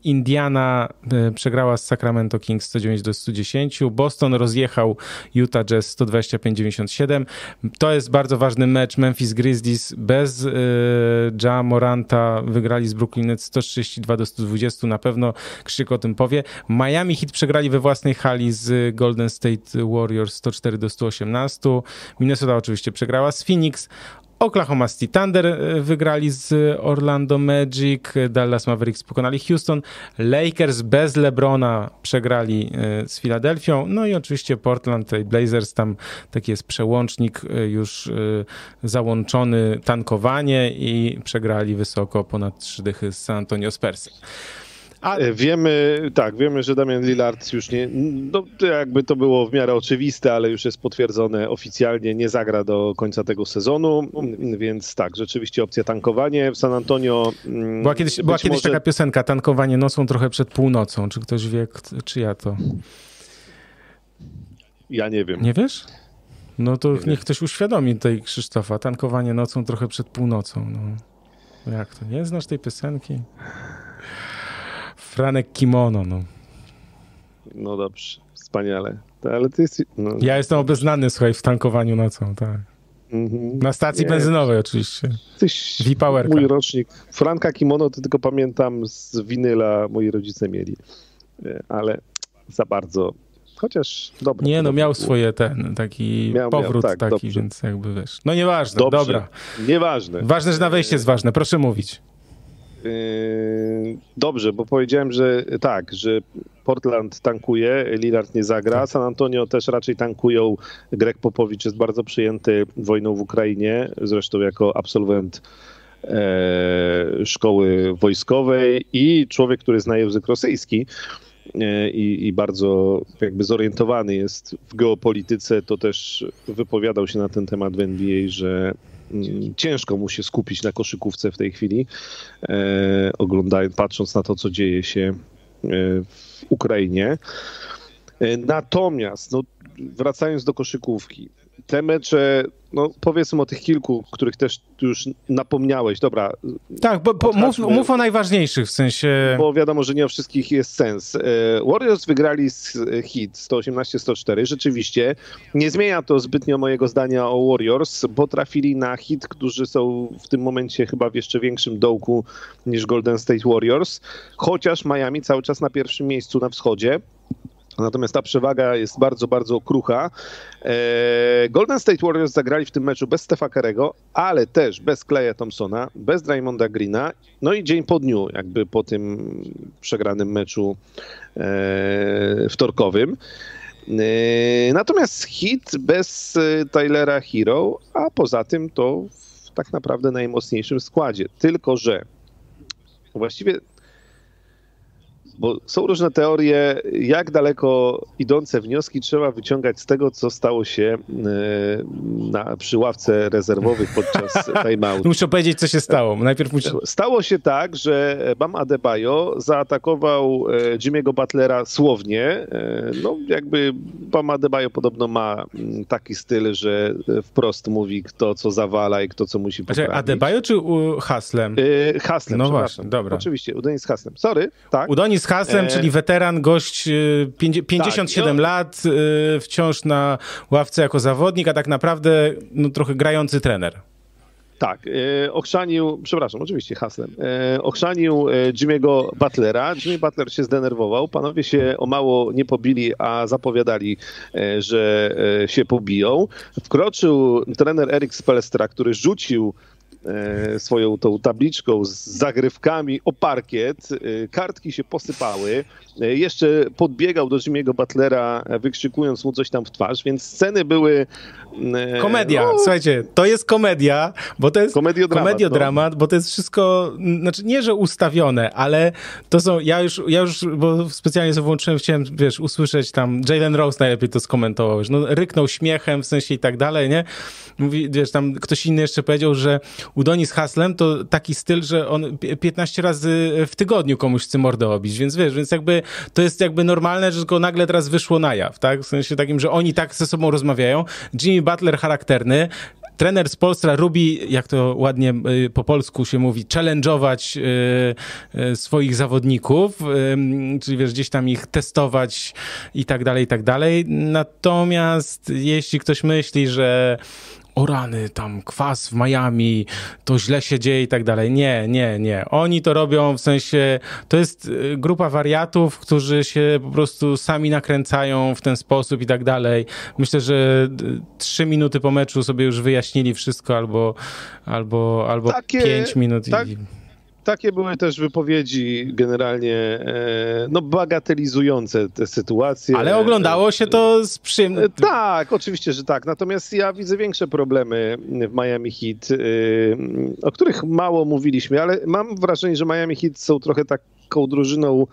Indiana e, przegrała z Sacramento Kings 109 do 110. Boston rozjechał Utah Jazz 125-97. To jest bardzo ważny mecz. Memphis Grizzlies bez e, Ja Moranta wygrali z Brooklyn Nets 132 do 120. Na pewno Krzyk o tym powie. Miami Heat przegrali we własnej hali z Golden State Warriors 104 do 118. Minnesota oczywiście przegrała z Phoenix. Oklahoma City Thunder e, wygrali z Orlando Magic, Dallas Mavericks pokonali Houston, Lakers bez LeBrona przegrali e, z Filadelfią, no i oczywiście Portland Blazers, tam taki jest przełącznik e, już załączony tankowanie i przegrali wysoko ponad trzy dychy z San Antonio Spurs. A... E, wiemy, tak, wiemy, że Damian Lillard już nie, no jakby to było w miarę oczywiste, ale już jest potwierdzone oficjalnie, nie zagra do końca tego sezonu, więc tak, rzeczywiście opcja tankowanie w San Antonio. Mm, była kiedyś, była kiedyś może... taka piosenka, tankowanie nocą trochę przed północą, czy ktoś wie, czy ja to? Ja nie wiem. Nie wiesz? No to nie niech ktoś uświadomi tej Krzysztofa, tankowanie nocą trochę przed północą, no. Jak to, nie znasz tej piosenki? Franek kimono, no. No dobrze, wspaniale. Ale ty jest, no, ja jestem obeznany, słuchaj, w tankowaniu nocą, tak. Mm-hmm. Na stacji nie, benzynowej oczywiście. Tyś mój rocznik. Franka kimono to tylko pamiętam z winyla moi rodzice mieli. E, ale za bardzo chociaż dobra. Nie, no miał swoje ten, taki miał, powrót miał, tak, taki, dobrze. więc jakby wiesz. No nieważne, dobrze. dobra. Nieważne. Ważne, że na wejście jest ważne, proszę mówić. Yy, dobrze, bo powiedziałem, że tak, że Portland tankuje, Lillard nie zagra, tak. San Antonio też raczej tankują. Greg Popowicz jest bardzo przyjęty wojną w Ukrainie, zresztą jako absolwent e, szkoły wojskowej i człowiek, który zna język rosyjski. E, I, i, bardzo jakby zorientowany jest w geopolityce, to też wypowiadał się na ten temat w NBA, że ciężko mu się skupić na koszykówce w tej chwili, e, oglądając, patrząc na to, co dzieje się e, w Ukrainie. E, natomiast, no, wracając do koszykówki, te mecze, no powiedzmy o tych kilku, których też już napomniałeś, dobra. Tak, bo, bo mów, mów, o najważniejszych w sensie. Bo wiadomo, że nie o wszystkich jest sens. E, Warriors wygrali z hit 118-104. Rzeczywiście nie zmienia to zbytnio mojego zdania o Warriors, bo trafili na hit, którzy są w tym momencie chyba w jeszcze większym dołku niż Golden State Warriors, chociaż Miami cały czas na pierwszym miejscu na wschodzie. Natomiast ta przewaga jest bardzo, bardzo krucha. E, Golden State Warriors zagrali w tym meczu bez Stefa Kerego, ale też bez Claya Thompsona, bez Draymonda Greena, no i dzień po dniu, jakby po tym przegranym meczu e, wtorkowym. E, natomiast hit bez Tylera Hero, a poza tym to w tak naprawdę najmocniejszym składzie. Tylko, że właściwie bo są różne teorie, jak daleko idące wnioski trzeba wyciągać z tego, co stało się e, na, przy ławce rezerwowych podczas timeoutu. Muszę powiedzieć, co się stało. Najpierw muszę... Stało się tak, że Bam Adebayo zaatakował e, Jimmy'ego Butlera słownie. E, no, jakby Bam Adebayo podobno ma mm, taki styl, że wprost mówi, kto co zawala i kto co musi poprawić. Znaczy, Adebayo czy Haslem? Haslem, no właśnie, dobra. Oczywiście, Udonis Haslem. Sorry, tak. Udonis hasłem, e... czyli weteran, gość 57 tak, no... lat, e, wciąż na ławce jako zawodnik, a tak naprawdę no, trochę grający trener. Tak, e, ochrzanił, przepraszam, oczywiście haslem, e, ochrzanił e, Jimmy'ego Butlera. Jimmy Butler się zdenerwował, panowie się o mało nie pobili, a zapowiadali, e, że e, się pobiją. Wkroczył trener Erik Spelestra, który rzucił E, swoją tą tabliczką z zagrywkami o parkiet. E, kartki się posypały. E, jeszcze podbiegał do Jimmy'ego Butlera, wykrzykując mu coś tam w twarz, więc sceny były... Komedia, no, słuchajcie, to jest komedia, bo to jest komediodramat, komediodramat no. bo to jest wszystko, znaczy nie, że ustawione, ale to są, ja już, ja już bo specjalnie sobie włączyłem, chciałem, wiesz, usłyszeć tam, Jalen Rose najlepiej to skomentował, no ryknął śmiechem w sensie i tak dalej, nie? Mówi, wiesz, tam ktoś inny jeszcze powiedział, że Udoni z haslem to taki styl, że on 15 razy w tygodniu komuś chce mordę obić, więc wiesz, więc jakby to jest jakby normalne, że tylko nagle teraz wyszło na jaw, tak? W sensie takim, że oni tak ze sobą rozmawiają. Jimmy Butler charakterny, trener z Polstra lubi, jak to ładnie y, po polsku się mówi, challenge'ować y, y, swoich zawodników, czyli wiesz, gdzieś tam ich testować i tak dalej, i tak dalej. Natomiast jeśli ktoś myśli, że o rany, tam kwas w Miami, to źle się dzieje i tak dalej. Nie, nie, nie. Oni to robią w sensie, to jest y, grupa wariatów, którzy się po prostu sami nakręcają w ten sposób i tak dalej. Myślę, że trzy minuty po meczu sobie już wyjaśnili wszystko albo, albo, albo Takie, pięć minut. Tak, i takie były też wypowiedzi generalnie e, no, bagatelizujące te sytuacje. Ale oglądało się to z przyjemnością. E, tak, oczywiście, że tak. Natomiast ja widzę większe problemy w Miami Heat, e, o których mało mówiliśmy, ale mam wrażenie, że Miami Heat są trochę taką drużyną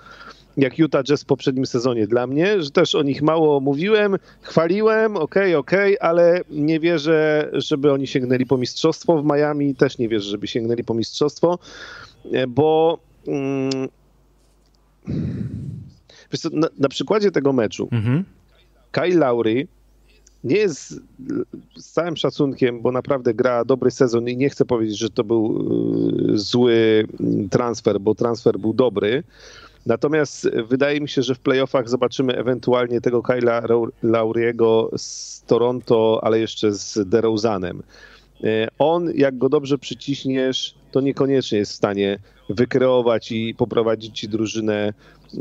jak Utah Jazz w poprzednim sezonie dla mnie, że też o nich mało mówiłem, chwaliłem, okej, okay, okej, okay, ale nie wierzę, żeby oni sięgnęli po mistrzostwo. W Miami też nie wierzę, żeby sięgnęli po mistrzostwo. E, bo mm, co, na, na, przykładzie tego meczu mhm. Kyle Lowry nie jest z całym szacunkiem, bo naprawdę gra dobry sezon i nie chcę powiedzieć, że to był y, zły transfer, bo transfer był dobry. Natomiast wydaje mi się, że w playoffach zobaczymy ewentualnie tego Kyla Lauriego z Toronto, ale jeszcze z DeRozanem. E, on, jak go dobrze przyciśniesz, to niekoniecznie jest w stanie wykreować i poprowadzić drużynę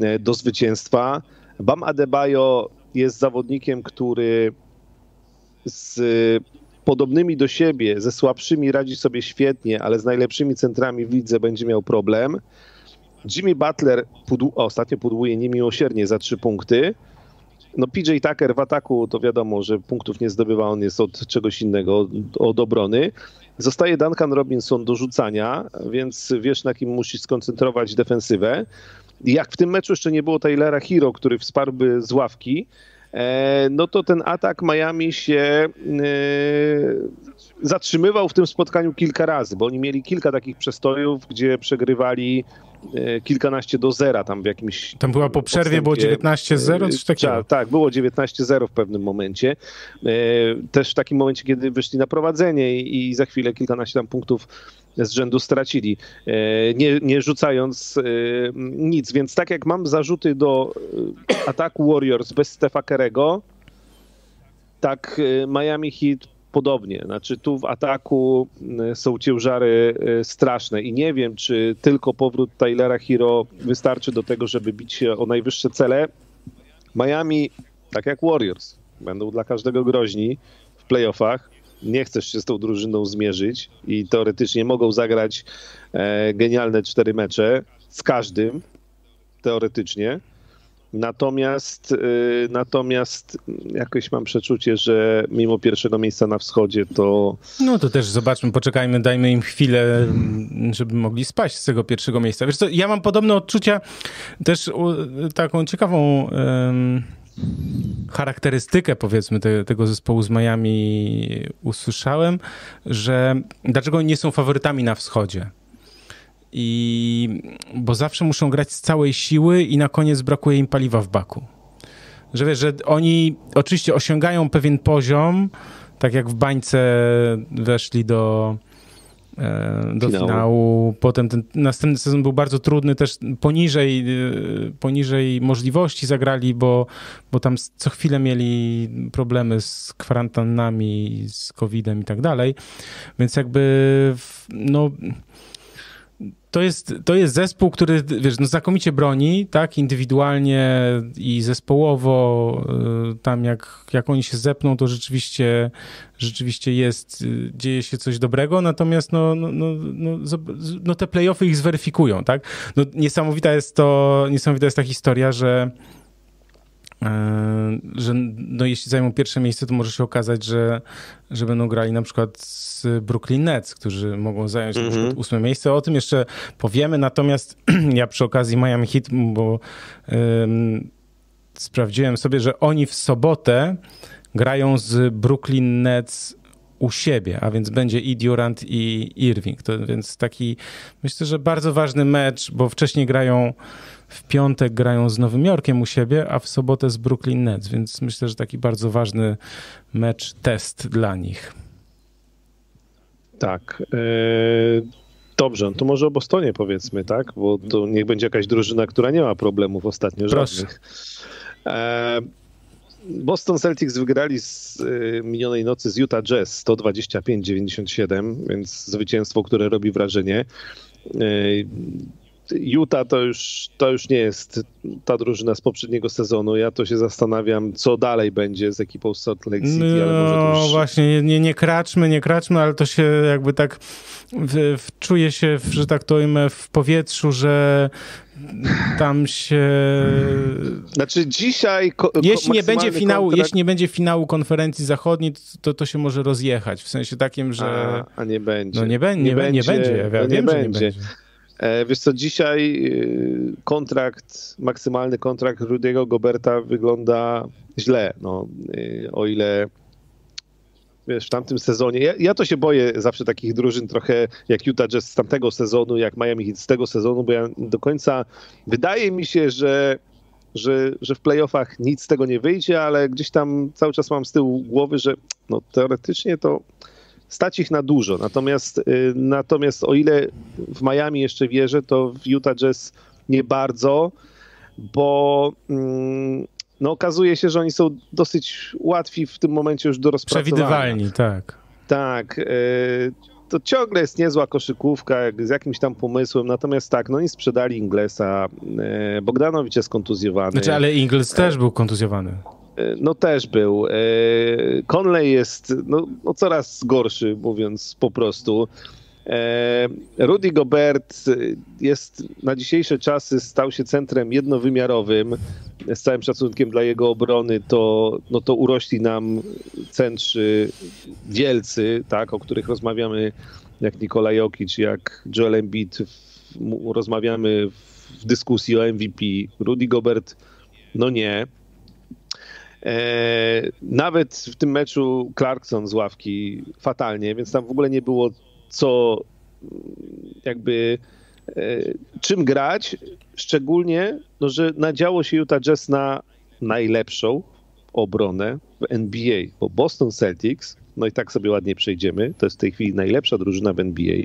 e, do zwycięstwa. Bam Adebayo jest zawodnikiem, który z podobnymi do siebie, ze słabszymi radzi sobie świetnie, ale z najlepszymi centrami w lidze będzie miał problem. Jimmy Butler pudł, ostatnio pudłuje niemiłosiernie za trzy punkty. No PJ Tucker w ataku to wiadomo, że punktów nie zdobywa, on jest od czegoś innego, od, od obrony. Zostaje Duncan Robinson do rzucania, więc wiesz na kim musisz skoncentrować defensywę. Jak w tym meczu jeszcze nie było Taylora Hero, który wsparłby z ławki, no to ten atak Miami się zatrzymywał w tym spotkaniu kilka razy, bo oni mieli kilka takich przestojów, gdzie przegrywali e, kilkanaście do zera tam w jakimś... Tam była po przerwie, było 19-0, coś takiego? Tak, tak było 19-0 w pewnym momencie. E, też w takim momencie, kiedy wyszli na prowadzenie i za chwilę kilkanaście tam punktów z rzędu stracili, e, nie, nie rzucając nic. Więc tak jak mam zarzuty do ataku Warriors bez Stefa Kerego, tak Miami Heat podobnie. Znaczy tu w ataku y, są ciężary y, straszne i nie wiem, czy tylko powrót Tylera Hero wystarczy do tego, żeby bić się o najwyższe cele. Miami, tak jak Warriors, będą dla każdego groźni w playoffach. Nie chcesz się z tą drużyną zmierzyć i teoretycznie mogą zagrać e, genialne cztery mecze z każdym, teoretycznie Natomiast, y, natomiast jakoś mam przeczucie, że mimo pierwszego miejsca na wschodzie to. No to też zobaczmy, poczekajmy, dajmy im chwilę, żeby mogli spaść z tego pierwszego miejsca. Wiesz co, ja mam podobne odczucia, też taką ciekawą. Um, charakterystykę, powiedzmy, te, tego zespołu z Miami usłyszałem, że dlaczego nie są faworytami na wschodzie. I, bo zawsze muszą grać z całej siły i na koniec brakuje im paliwa w baku. Że wiesz, że oni oczywiście osiągają pewien poziom, tak jak w bańce weszli do, e, do finału. finału. Potem ten następny sezon był bardzo trudny, też poniżej, e, poniżej możliwości zagrali, bo, bo tam co chwilę mieli problemy z kwarantannami, z COVID-em i tak dalej. Więc jakby no to jest, to jest zespół, który, wiesz, no znakomicie broni, tak, indywidualnie i zespołowo, y, tam jak, jak oni się zepną, to rzeczywiście, rzeczywiście jest, y, dzieje się coś dobrego, natomiast no, no, no, no, no te playoffy ich zweryfikują, tak. No niesamowita jest to, niesamowita jest ta historia, że że no jeśli zajmą pierwsze miejsce, to może się okazać, że, że będą grali na przykład z Brooklyn Nets, którzy mogą zająć mm -hmm. ósme miejsce. O tym jeszcze powiemy, natomiast ja przy okazji Miami Heat, bo um, sprawdziłem sobie, że oni w sobotę grają z Brooklyn Nets u siebie, a więc będzie i Durant i Irving. To więc taki myślę, że bardzo ważny mecz, bo wcześniej grają w piątek grają z Nowym Jorkiem u siebie, a w sobotę z Brooklyn Nets, więc myślę, że taki bardzo ważny mecz, test dla nich. Tak. E, dobrze, to może o Bostonie powiedzmy, tak? Bo to niech będzie jakaś drużyna, która nie ma problemów ostatnio Proszę. żadnych. E, Boston Celtics wygrali z e, minionej nocy z Utah Jazz 125-97, więc zwycięstwo, które robi wrażenie. Utah to już, to już nie jest ta drużyna z poprzedniego sezonu. Ja to się zastanawiam, co dalej będzie z ekipą Salt Lake City. No ale może to już... właśnie, nie, nie kraczmy, nie kraczmy, ale to się jakby tak w, w, czuje się, że tak to ujmę, w powietrzu, że tam się... Znaczy dzisiaj... Ko- jeśli nie będzie finału, kontrakt... jeśli nie będzie finału konferencji zachodniej, to, to się może rozjechać, w sensie takim, że... A, a nie będzie. No nie, be, nie, nie, będzie, nie będzie, ja no wiem, nie będzie. nie będzie. E, wiesz co, dzisiaj y, kontrakt, maksymalny kontrakt Rudiego Goberta wygląda źle. No, y, o ile wiesz, w tamtym sezonie. Ja, ja, to się boję zawsze takich drużyn trochę jak Utah Jazz z tamtego sezonu, jak Miami Heat z tego sezonu, bo ja do końca wydaje mi się, że, że, że w playoffach nic z tego nie wyjdzie, ale gdzieś tam cały czas mam z tyłu głowy, że no, teoretycznie to stać ich na dużo. Natomiast, y, natomiast o ile w Miami jeszcze wierzę, to w Utah Jazz nie bardzo, bo mm, no, okazuje się, że oni są dosyć łatwi w tym momencie już do rozpracowania. Przewidywalni, tak. Tak. Y, to ciągle jest niezła koszykówka z jakimś tam pomysłem, natomiast tak, no i sprzedali Inglesa, y, Bogdanowicz jest kontuzjowany. Znaczy, ale Ingles też był kontuzjowany. No też był. E, Conley jest no, no coraz gorszy, mówiąc po prostu. E, Rudy Gobert jest na dzisiejsze czasy stał się centrem jednowymiarowym. Z całym szacunkiem dla jego obrony, to, no to urośli nam centrzy wielcy, tak, o których rozmawiamy, jak Nikola Jokic, jak Joel Embiid. Rozmawiamy w dyskusji o MVP. Rudy Gobert, no nie. Nawet w tym meczu Clarkson z ławki fatalnie, więc tam w ogóle nie było co jakby czym grać, szczególnie, no, że nadziało się Utah Jazz na najlepszą obronę w NBA, bo Boston Celtics, no i tak sobie ładnie przejdziemy, to jest w tej chwili najlepsza drużyna w NBA.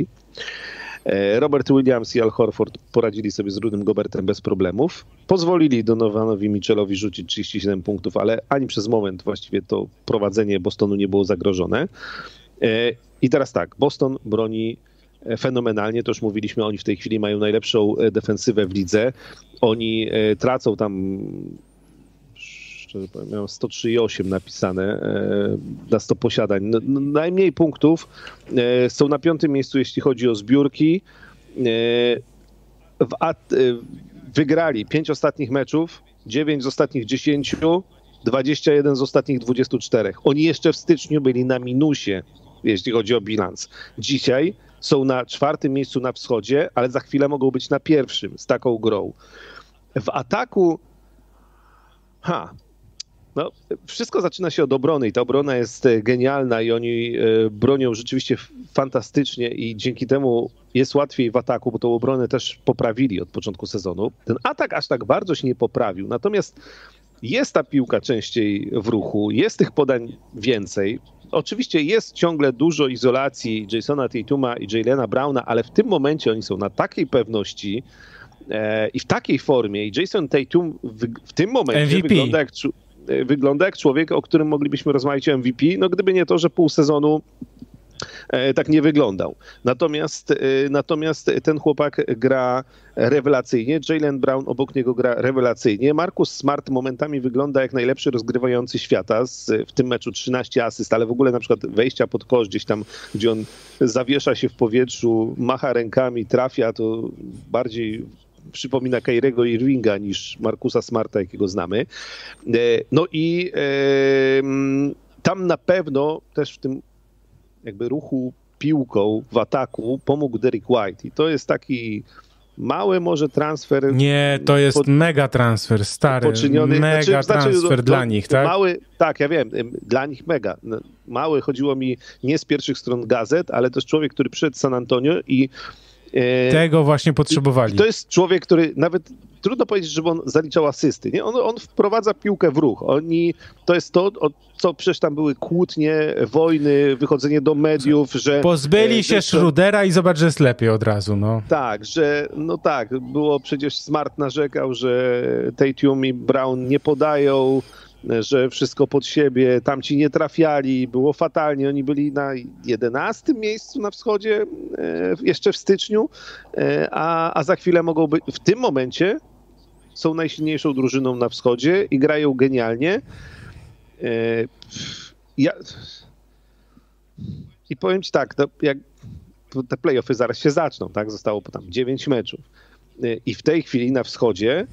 E, Robert Williams i Al Horford poradzili sobie z Rudym Gobertem bez problemów. Pozwolili Donovanowi Mitchellowi rzucić 37 punktów, ale ani przez moment właściwie to prowadzenie Bostonu nie było zagrożone. E, I teraz tak, Boston broni e, fenomenalnie, to już mówiliśmy, oni w tej chwili mają najlepszą defensywę w lidze. Oni tracą tam szczerze powiem, miałem 103,8 napisane e, na 100 posiadań. No, najmniej punktów e, są na piątym miejscu, jeśli chodzi o zbiórki. E, wygrali 5 ostatnich meczów, 9 z ostatnich 10, 21 z ostatnich 24. Oni jeszcze w styczniu byli na minusie, jeśli chodzi o bilans. Dzisiaj są na czwartym miejscu na wschodzie, ale za chwilę mogą być na pierwszym z taką grą. W ataku Ha, no, wszystko zaczyna się od obrony i ta obrona jest e, genialna i oni e, bronią rzeczywiście fantastycznie i dzięki temu jest łatwiej w ataku, bo tą obronę też poprawili od początku sezonu. Ten atak aż tak bardzo się nie poprawił, natomiast jest ta piłka częściej w ruchu, jest tych podań więcej. Oczywiście jest ciągle dużo izolacji Jasona Tatuma i Jalena Browna, ale w tym momencie oni są na takiej pewności, e, i w takiej formie i Jason Tatum w, w tym momencie MVP. wygląda jak wygląda jak człowiek, o którym moglibyśmy rozmawiać o MVP, no gdyby nie to, że pół sezonu e, tak nie wyglądał. Natomiast, e, natomiast ten chłopak gra rewelacyjnie. Jalen Brown obok niego gra rewelacyjnie. Markus Smart momentami wygląda jak najlepszy rozgrywający świata. Z, w tym meczu 13 asyst, ale w ogóle na przykład wejścia pod kosz gdzieś tam, gdzie on zawiesza się w powietrzu, macha rękami, trafia, to bardziej przypomina Kairego Irvinga niż Markusa Smarta, jakiego znamy. E, no i tam na pewno też w tym jakby ruchu piłką w ataku pomógł Derek White i to jest taki mały może transfer. Nie, to jest pod, mega transfer, stary. Poczyniony, mega znaczy, transfer znaczy, dla nich, tak? Mały, tak, ja wiem, dla nich mega. No, mały chodziło mi nie z pierwszych stron gazet, ale to jest człowiek, który przyszedł z San Antonio i E, Tego właśnie potrzebowali. To jest człowiek, który nawet trudno powiedzieć, żeby on zaliczał asysty. Nie? On, on wprowadza piłkę w ruch. Oni, to jest to, co przecież tam były kłótnie, wojny, wychodzenie do mediów, że... Pozbyli e, się Schrudera i zobacz, że jest lepiej od razu, no. Tak, że no tak, było przecież Smart narzekał, że Tatum i Brown nie podają że wszystko pod siebie, tamci nie trafiali, było fatalnie. Oni byli na 11 miejscu na wschodzie e, jeszcze w styczniu, e, a, a za chwilę mogą być, w tym momencie są najsilniejszą drużyną na wschodzie i grają genialnie. E, ja... I powiem ci tak, jak te playoffy zaraz się zaczną, tak? Zostało tam 9 meczów. I w tej chwili na wschodzie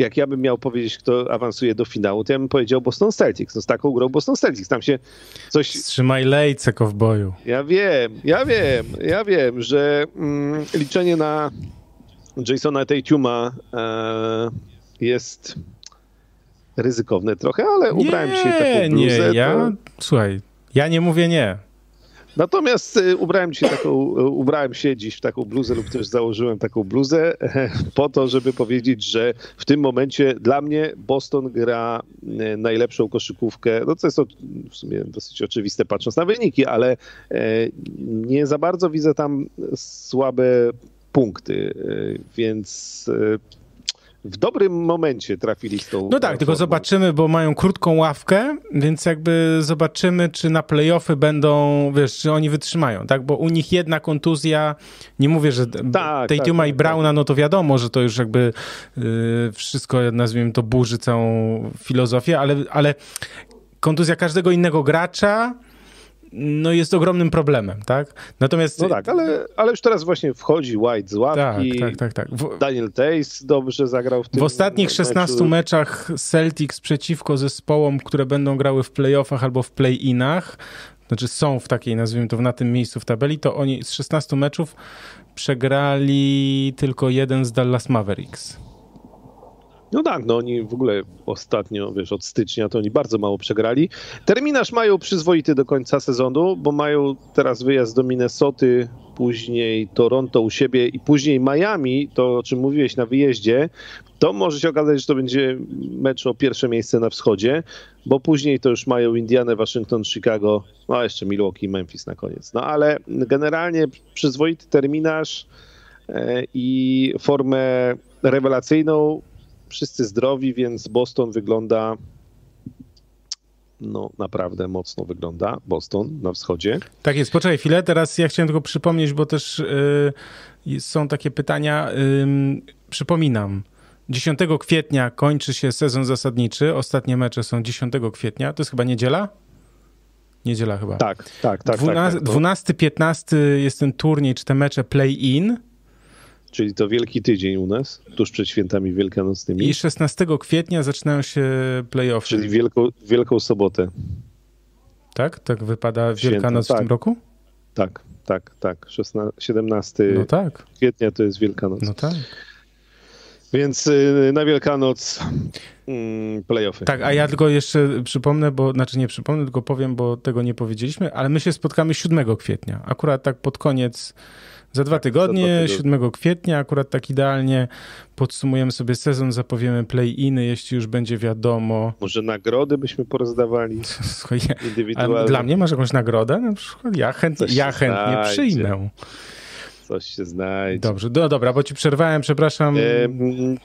jak ja bym miał powiedzieć, kto awansuje do finału, to ja bym powiedział Boston Celtics. No z taką grą Boston Celtics. Tam się coś... Trzymaj lejce, kowboju. Ja wiem, ja wiem, ja wiem, że mm, liczenie na Jasona Tatuma e, jest ryzykowne trochę, ale ubrałem się taką bluzę. Nie, ja, to... słuchaj, ja nie mówię nie. Natomiast y, ubrałem taką, y, ubrałem się dziś w taką bluzę lub też założyłem taką bluzę po to, żeby powiedzieć, że w tym momencie dla mnie Boston gra y, najlepszą koszykówkę. No co jest w sumie dosyć oczywiste patrząc na wyniki, ale nie za bardzo widzę tam słabe punkty, więc w dobrym momencie trafili z tą. No tak, tylko zobaczymy, bo mają krótką ławkę, więc jakby zobaczymy, czy na playoffy będą, wiesz, czy oni wytrzymają, tak? Bo u nich jedna kontuzja, nie mówię, że tak, Tatuma tak, i tak, Browna, tak. no to wiadomo, że to już jakby yy, wszystko, nazwijmy to, burzy całą filozofię, ale, ale kontuzja każdego innego gracza no jest ogromnym problemem, tak? Natomiast... No tak, ale, ale już teraz właśnie wchodzi White z ławki, tak, tak, tak, tak. W... Daniel Tays dobrze zagrał w tym W ostatnich 16 meczu. meczach Celtics przeciwko zespołom, które będą grały w playoffach albo w play-inach, znaczy są w takiej, nazwijmy to, na tym miejscu w tabeli, to oni z 16 meczów przegrali tylko jeden z Dallas Mavericks. No tak, no oni w ogóle ostatnio, wiesz, od stycznia to oni bardzo mało przegrali. Terminarz mają przyzwoity do końca sezonu, bo mają teraz wyjazd do Minnesoty, później Toronto u siebie i później Miami, to o czym mówiłeś na wyjeździe, to może się okazać, że to będzie mecz o pierwsze miejsce na wschodzie, bo później to już mają Indianę, Waszyngton, Chicago, no a jeszcze Milwaukee i Memphis na koniec. No ale generalnie przyzwoity terminarz e, i formę rewelacyjną wszyscy zdrowi, więc Boston wygląda no naprawdę mocno wygląda Boston na wschodzie. Tak jest, poczekaj chwilę, teraz ja chciałem tylko przypomnieć, bo też yy, są takie pytania. Yy, przypominam, 10 kwietnia kończy się sezon zasadniczy, ostatnie mecze są 10 kwietnia, to jest chyba niedziela? Niedziela chyba. Tak, tak, tak. 12, tak, tak 12-15 jest ten turniej, czy te mecze play-in, czyli to wielki tydzień u nas, tuż przed świętami wielkanocnymi. I 16 kwietnia zaczynają się playoffy. Czyli wielką, wielką sobotę. Tak? Tak wypada Święta, Wielkanoc tak. w tym roku? Tak, tak, tak. 16, 17 no tak. kwietnia to jest Wielkanoc. No tak. Więc y, na Wielkanoc mm, playoffy. Tak, a ja tylko jeszcze przypomnę, bo znaczy nie przypomnę, tylko powiem, bo tego nie powiedzieliśmy, ale my się spotkamy 7 kwietnia. Akurat tak pod koniec za dwa tak, tygodnie, 7 kwietnia, akurat tak idealnie podsumujemy sobie sezon, zapowiemy play-iny, jeśli już będzie wiadomo. Może nagrody byśmy porozdawali indywidualnie. Dla mnie masz jakąś nagrodę? Na przykład ja, chęt, ja chętnie znajdzie. przyjmę. Coś się znajdzie. Dobrze, no dobra, bo ci przerwałem, przepraszam. E,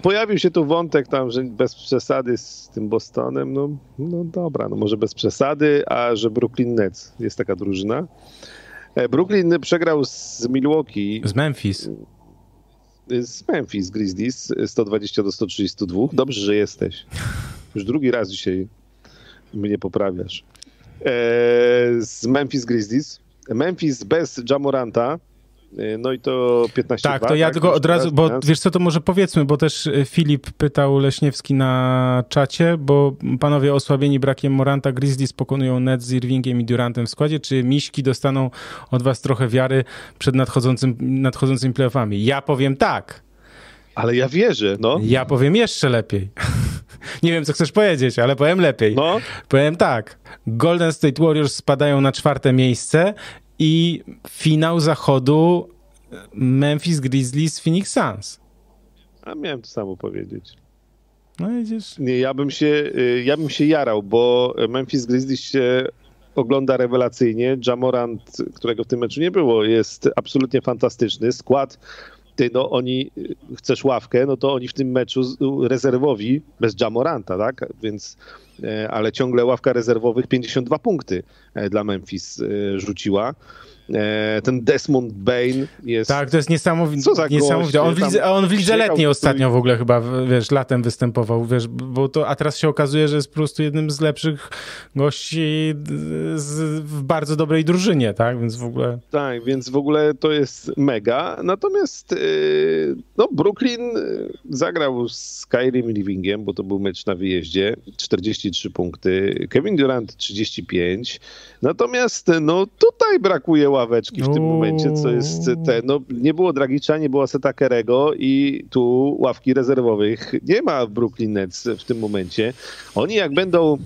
pojawił się tu wątek tam, że bez przesady z tym Bostonem, no, no dobra, no może bez przesady, a że Brooklyn Nets jest taka drużyna, Brooklyn przegrał z Milwaukee. Z Memphis. Z Memphis Grizzlies 120 do 132. Dobrze, że jesteś. Już drugi raz dzisiaj mnie poprawiasz. E, z Memphis Grizzlies. Memphis bez Jamoranta no i to 15 Tak, to ja tak? tylko od razu, bo wiesz co, to może powiedzmy, bo też y, Filip pytał Leśniewski na czacie, bo panowie osłabieni brakiem Moranta Grizzlies pokonują Nets z Irvingiem i Durantem w składzie, czy Miśki dostaną od was trochę wiary przed nadchodzącym, nadchodzącymi playoffami? Ja powiem tak. Ale ja wierzę, no. Ja powiem jeszcze lepiej. Nie wiem, co chcesz powiedzieć, ale powiem lepiej. No. Powiem tak. Golden State Warriors spadają na czwarte miejsce i finał zachodu Memphis Grizzlies Phoenix Suns. A miałem to samo powiedzieć. No widzisz. Nie, ja bym się, y, ja bym się jarał, bo Memphis Grizzlies się ogląda rewelacyjnie. Jamorant, którego w tym meczu nie było, jest absolutnie fantastyczny. Skład ty, no oni, y, chcesz ławkę, no to oni w tym meczu rezerwowi, bez Jamoranta, tak? Więc, ale ciągle ławka rezerwowych 52 punkty e, dla Memphis e, rzuciła. E, ten Desmond Bain jest... Tak, to jest niesamowite. Co za niesamowite. On, w lidze, on w lidze letniej ostatnio w ogóle chyba, wiesz, latem występował, wiesz, bo to, a teraz się okazuje, że jest po prostu jednym z lepszych gości z, w bardzo dobrej drużynie, tak, więc w ogóle... Tak, więc w ogóle to jest mega, natomiast no, Brooklyn zagrał z Kyrie Livingiem, bo to był mecz na wyjeździe, 43 punkty, Kevin Durant 35, natomiast no tutaj brakuje ławeczki w tym momencie, co jest te, no nie było Dragicza, nie było Seta Kerego i tu ławki rezerwowych nie ma w Brooklyn Nets w tym momencie. Oni jak będą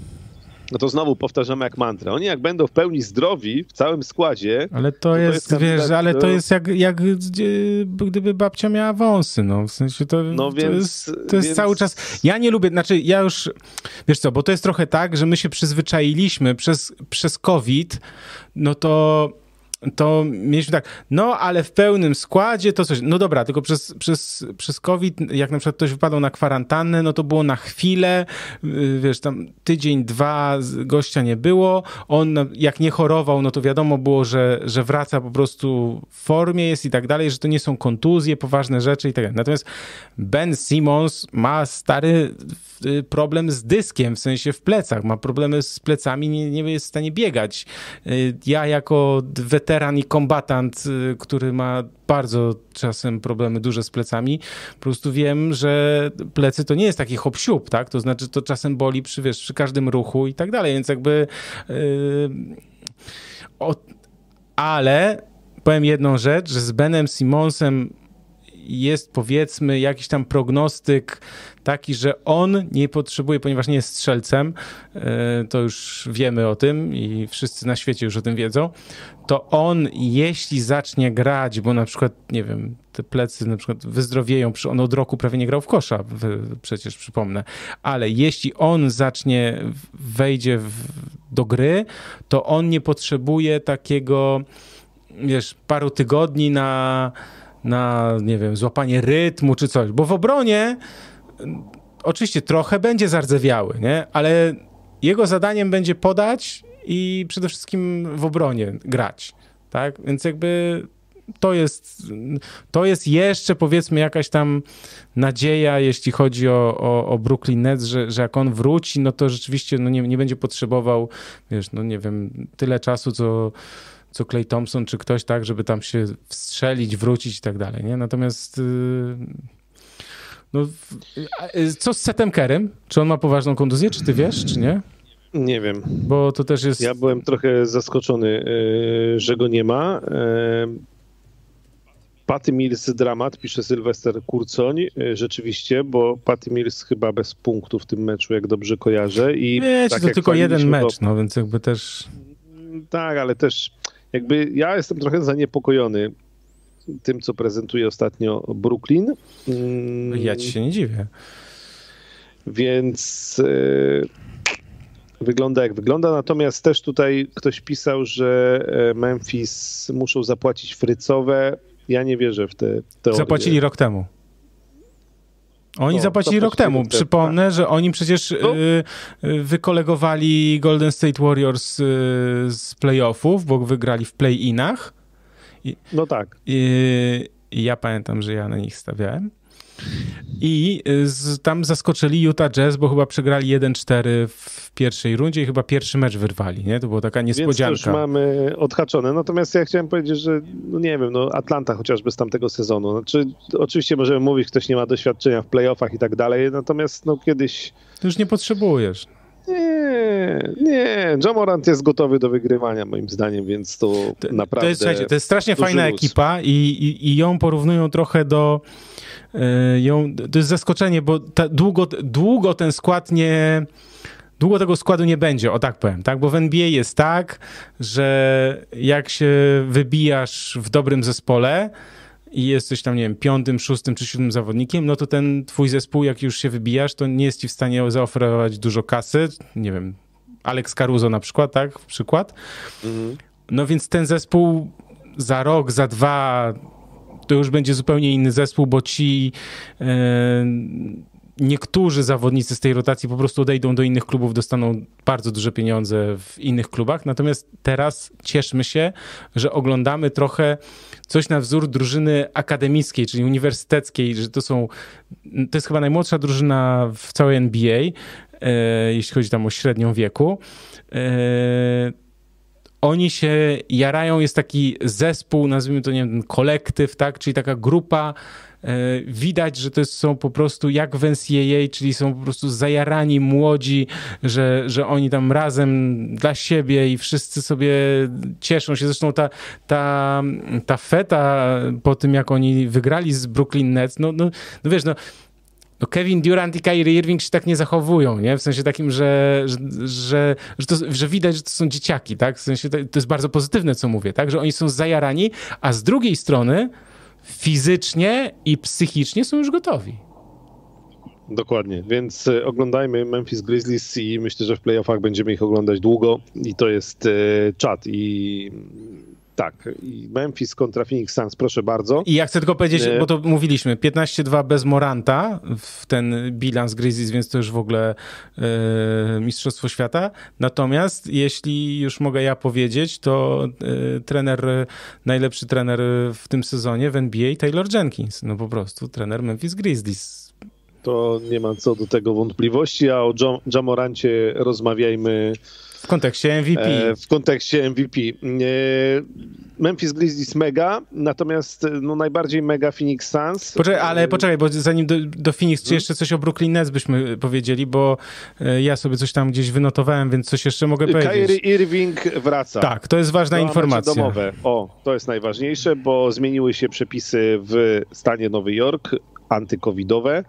no to znowu powtarzamy jak mantrę. Oni jak będą w pełni zdrowi w całym składzie. Ale to, to jest, jest wiesz, ale to jest jak, jak gdyby babcia miała wąsy, no. W sensie to, no więc, to jest, to jest więc... cały czas. Ja nie lubię, znaczy ja już, wiesz co, bo to jest trochę tak, że my się przyzwyczailiśmy przez, przez COVID, no to to mieliśmy tak, no ale w pełnym składzie to coś, no dobra, tylko przez, przez, przez COVID, jak na przykład ktoś wypadał na kwarantannę, no to było na chwilę, y, wiesz, tam tydzień, dwa gościa nie było, on jak nie chorował, no to wiadomo było, że, że wraca po prostu w formie jest i tak dalej, że to nie są kontuzje, poważne rzeczy i tak dalej. Natomiast Ben Simmons ma stary y, problem z dyskiem, w sensie w plecach, ma problemy z plecami, nie, nie jest w stanie biegać. Y, ja jako weteran i kombatant, y, który ma bardzo czasem problemy duże z plecami, po prostu wiem, że plecy to nie jest taki hop tak? To znaczy to czasem boli przy, wiesz, przy każdym ruchu i tak dalej, więc jakby yy, o, ale powiem jedną rzecz, że z Benem Simonsem jest powiedzmy jakiś tam prognostyk taki, że on nie potrzebuje, ponieważ nie jest strzelcem, e, to już wiemy o tym i wszyscy na świecie już o tym wiedzą, to on jeśli zacznie grać, bo na przykład, nie wiem, te plecy na przykład wyzdrowieją, on od roku prawie nie grał w kosza, przecież przypomnę, ale jeśli on zacznie, wejdzie w, do gry, to on nie potrzebuje takiego, wiesz, paru tygodni na, na, nie wiem, złapanie rytmu czy coś, bo w obronie oczywiście trochę będzie zardzewiały, nie? Ale jego zadaniem będzie podać i przede wszystkim w obronie grać, tak? Więc jakby to jest, to jest jeszcze powiedzmy jakaś tam nadzieja, jeśli chodzi o, o, o Brooklyn Nets, że, że jak on wróci, no to rzeczywiście no nie, nie będzie potrzebował, wiesz, no nie wiem, tyle czasu, co co Clay Thompson czy ktoś, tak, żeby tam się wstrzelić, wrócić i tak dalej, nie? Natomiast yy, no, y, co z Setem Kerem? Czy on ma poważną kontuzję, czy ty wiesz, czy nie? Nie wiem. Bo to też jest... Ja byłem trochę zaskoczony, że go nie ma. Patty Mills dramat, pisze Sylwester Kurcoń, rzeczywiście, bo Patty Mills chyba bez punktu w tym meczu, jak dobrze kojarzę. I Wiecie, tak to tylko jeden mecz, no więc jakby też... Tak, ale też jakby ja jestem trochę zaniepokojony tym, co prezentuje ostatnio Brooklyn. Mm, ja ci się nie dziwię. Więc e, wygląda jak wygląda. Natomiast też tutaj ktoś pisał, że e, Memphis muszą zapłacić frycowe. Ja nie wierzę w te teorie. Zapłacili rok temu. Oni no, zapłacili rok temu. Przypomnę, tak. że oni przecież no. y, y, wykolegowali Golden State Warriors y, z playoffów, bo wygrali w play-inach. I, no tak. I, I, ja pamiętam, że ja na nich stawiałem. I z, tam zaskoczyli Utah Jazz, bo chyba przegrali 1-4 w pierwszej rundzie i chyba pierwszy mecz wyrwali, nie? To była taka niespodzianka. Więc już mamy odhaczone. Natomiast ja chciałem powiedzieć, że no nie wiem, no Atlanta chociażby z tamtego sezonu. Znaczy, oczywiście możemy mówić, ktoś nie ma doświadczenia w playoffach i tak dalej, natomiast no kiedyś... To już nie potrzebujesz. Nie, nie. Jamorant jest gotowy do wygrywania, moim zdaniem, więc to, to naprawdę. To jest, to jest strasznie fajna luz. ekipa i, i, i, ją porównują trochę do. Yy, ją, to jest zaskoczenie, bo ta, długo, długo ten skład nie. Długo tego składu nie będzie, o tak powiem, tak? Bo w NBA jest tak, że jak się wybijasz w dobrym zespole, i jesteś tam, nie wiem, piątym, szóstym czy siódmym zawodnikiem, no to ten twój zespół, jak już się wybijasz, to nie jest ci w stanie zaoferować dużo kasy. Nie wiem, Alex Caruso na przykład, tak? Przykład. Mhm. No więc ten zespół za rok, za dwa to już będzie zupełnie inny zespół, bo ci e, niektórzy zawodnicy z tej rotacji po prostu odejdą do innych klubów, dostaną bardzo duże pieniądze w innych klubach. Natomiast teraz cieszmy się, że oglądamy trochę coś na wzór drużyny akademickiej, czyli uniwersyteckiej, że to są, to jest chyba najmłodsza drużyna w całej NBA, e, jeśli chodzi tam o średnią wieku. E, oni się jarają, jest taki zespół, nazwijmy to, nie wiem, kolektyw, tak, czyli taka grupa widać, że to są po prostu jak w NCAA, czyli są po prostu zajarani młodzi, że, że oni tam razem dla siebie i wszyscy sobie cieszą się. Zresztą ta, ta, ta feta po tym, jak oni wygrali z Brooklyn Nets, no, no, no wiesz, no no Kevin Durant i Kyrie Irving się tak nie zachowują, nie? W sensie takim, że, że, że, że, to, że widać, że to są dzieciaki, tak? W sensie to, to, jest bardzo pozytywne, co mówię, tak? Że oni są zajarani, a z drugiej strony fizycznie i psychicznie są już gotowi. Dokładnie, więc e, oglądajmy Memphis Grizzlies i myślę, że w playoffach będziemy ich oglądać długo i to jest e, czat i tak, Memphis kontra Phoenix Suns, proszę bardzo. I ja chcę tylko powiedzieć, bo to mówiliśmy, 15-2 bez Moranta w ten bilans Grizzlies, więc to już w ogóle e, Mistrzostwo Świata. Natomiast jeśli już mogę ja powiedzieć, to e, trener, najlepszy trener w tym sezonie w NBA, Taylor Jenkins. No po prostu trener Memphis Grizzlies. To nie ma co do tego wątpliwości, a o Jamorancie rozmawiajmy kontekście MVP. w kontekście MVP. Memphis Grizzlies mega, natomiast no, najbardziej mega Phoenix Suns. Poczekaj, ale poczekaj, bo zanim do, do Phoenix, czy hmm? jeszcze coś o Brooklyn Nets byśmy powiedzieli, bo ja sobie coś tam gdzieś wynotowałem, więc coś jeszcze mogę powiedzieć. Kyrie Irving wraca. Tak, to jest ważna informacja. domowe. O, to jest najważniejsze, bo zmieniły się przepisy w stanie Nowy Jork antykowidowe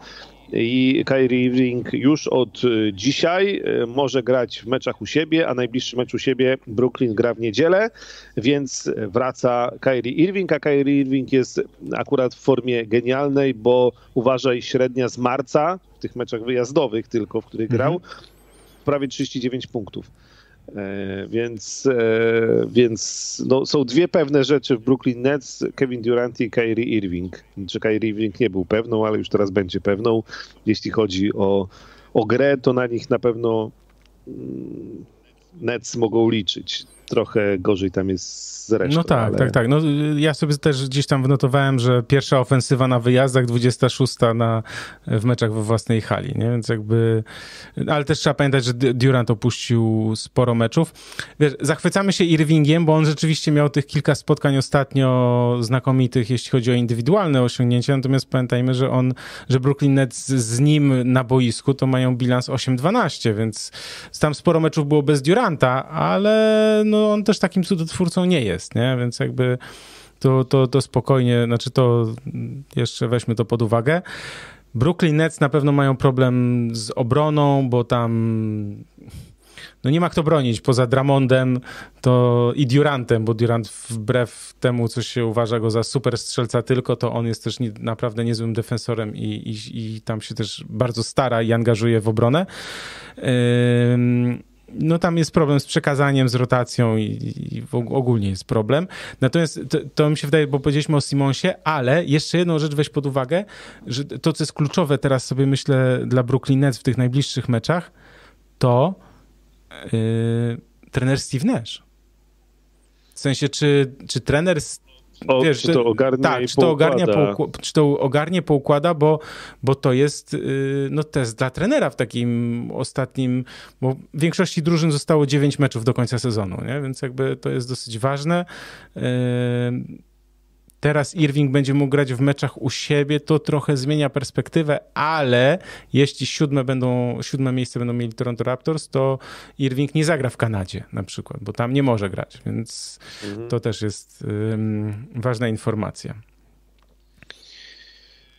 i Kyrie Irving już od y, dzisiaj y, może grać w meczach u siebie, a najbliższy mecz u siebie Brooklyn gra w niedzielę, więc wraca Kyrie Irving, a Kyrie Irving jest akurat w formie genialnej, bo uważaj średnia z marca w tych meczach wyjazdowych tylko, w których grał, mhm. prawie 39 punktów. E, więc, e, więc no, są dwie pewne rzeczy w Brooklyn Nets, Kevin Durant i Kyrie Irving. Czy Kyrie Irving nie był pewną, ale już teraz będzie pewną. Jeśli chodzi o, o grę, to na nich na pewno mm, Nets mogą liczyć trochę gorzej tam jest z resztą. No tak, ale... tak, tak. No, ja sobie też gdzieś tam wynotowałem, że pierwsza ofensywa na wyjazdach, 26 na, w meczach we własnej hali, nie? Więc jakby... Ale też trzeba pamiętać, że Durant opuścił sporo meczów. Wiesz, zachwycamy się Irvingiem, bo on rzeczywiście miał tych kilka spotkań ostatnio znakomitych, jeśli chodzi o indywidualne osiągnięcia, natomiast pamiętajmy, że on, że Brooklyn Nets z nim na boisku to mają bilans 8-12, więc tam sporo meczów było bez Duranta, ale no on też takim cudotwórcą nie jest, nie? Więc jakby to, to, to spokojnie, znaczy to jeszcze weźmy to pod uwagę. Brooklyn Nets na pewno mają problem z obroną, bo tam no nie ma kto bronić poza Dramondem to i Durantem, bo Durant wbrew temu, co się uważa go za super strzelca tylko, to on jest też nie, naprawdę niezłym defensorem i, i, i, tam się też bardzo stara i angażuje w obronę. Yy, no tam jest problem z przekazaniem, z rotacją i, i ogólnie jest problem. Natomiast to, to, mi się wydaje, bo powiedzieliśmy o Simonsie, ale jeszcze jedną rzecz weź pod uwagę, że to, co jest kluczowe teraz sobie myślę dla Brooklyn Nets w tych najbliższych meczach, to yy, trener Steve Nash. W sensie, czy, czy trener o, wiesz, czy to ogarnia tak, czy to ogarnia, czy to ogarnie poukłada, bo, bo to jest yy, no, test dla trenera w takim ostatnim, bo w większości drużyn zostało 9 meczów do końca sezonu, nie? więc jakby to jest dosyć ważne. Yy, Teraz Irving będzie mógł grać w meczach u siebie, to trochę zmienia perspektywę, ale jeśli siódme, będą, siódme miejsce będą mieli Toronto Raptors, to Irving nie zagra w Kanadzie na przykład, bo tam nie może grać, więc mhm. to też jest um, ważna informacja.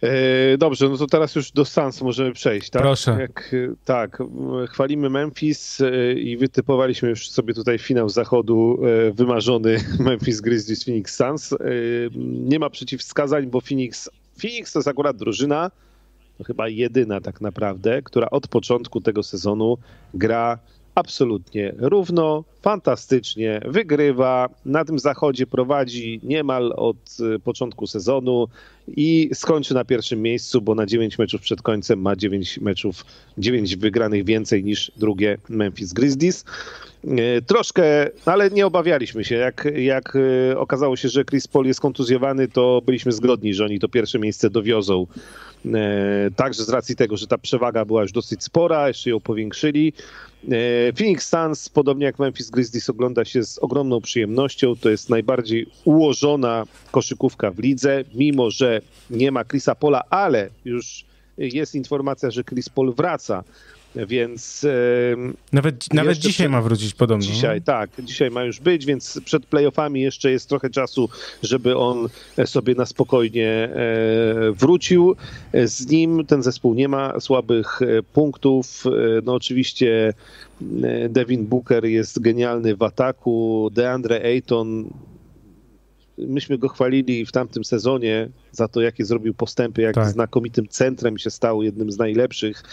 E, dobrze, no to teraz już do Suns możemy przejść, tak? Proszę. Jak, tak, chwalimy Memphis e, i wytypowaliśmy już sobie tutaj finał zachodu e, wymarzony Memphis Grizzlies Phoenix Suns. Nie ma przeciwwskazań, bo Phoenix, Phoenix to jest akurat drużyna, to chyba jedyna tak naprawdę, która od początku tego sezonu gra absolutnie równo, fantastycznie, wygrywa, na tym zachodzie prowadzi niemal od y, początku sezonu i skończy na pierwszym miejscu, bo na 9 meczów przed końcem ma 9 meczów, 9 wygranych więcej niż drugie Memphis Grizzlies. Y, troszkę, ale nie obawialiśmy się. Jak, jak y, okazało się, że Chris Paul jest kontuzjowany, to byliśmy zgodni, że oni to pierwsze miejsce dowiozą. Także z racji tego, że ta przewaga była już dosyć spora, jeszcze ją powiększyli. E, Phoenix Suns, podobnie jak Memphis Grizzlies, ogląda się z ogromną przyjemnością. To jest najbardziej ułożona koszykówka w lidze, mimo że nie ma Chrisa Pola, ale już jest informacja, że Chris Paul wraca więc. Nawet, nawet dzisiaj przed... ma wrócić podobno. Dzisiaj, tak. Dzisiaj ma już być, więc przed playoffami jeszcze jest trochę czasu, żeby on sobie na spokojnie e, wrócił. Z nim ten zespół nie ma słabych e, punktów. E, no oczywiście Devin Booker jest genialny w ataku. DeAndre Ayton myśmy go chwalili w tamtym sezonie za to, jakie zrobił postępy, jak tak. znakomitym centrem się stał, jednym z najlepszych,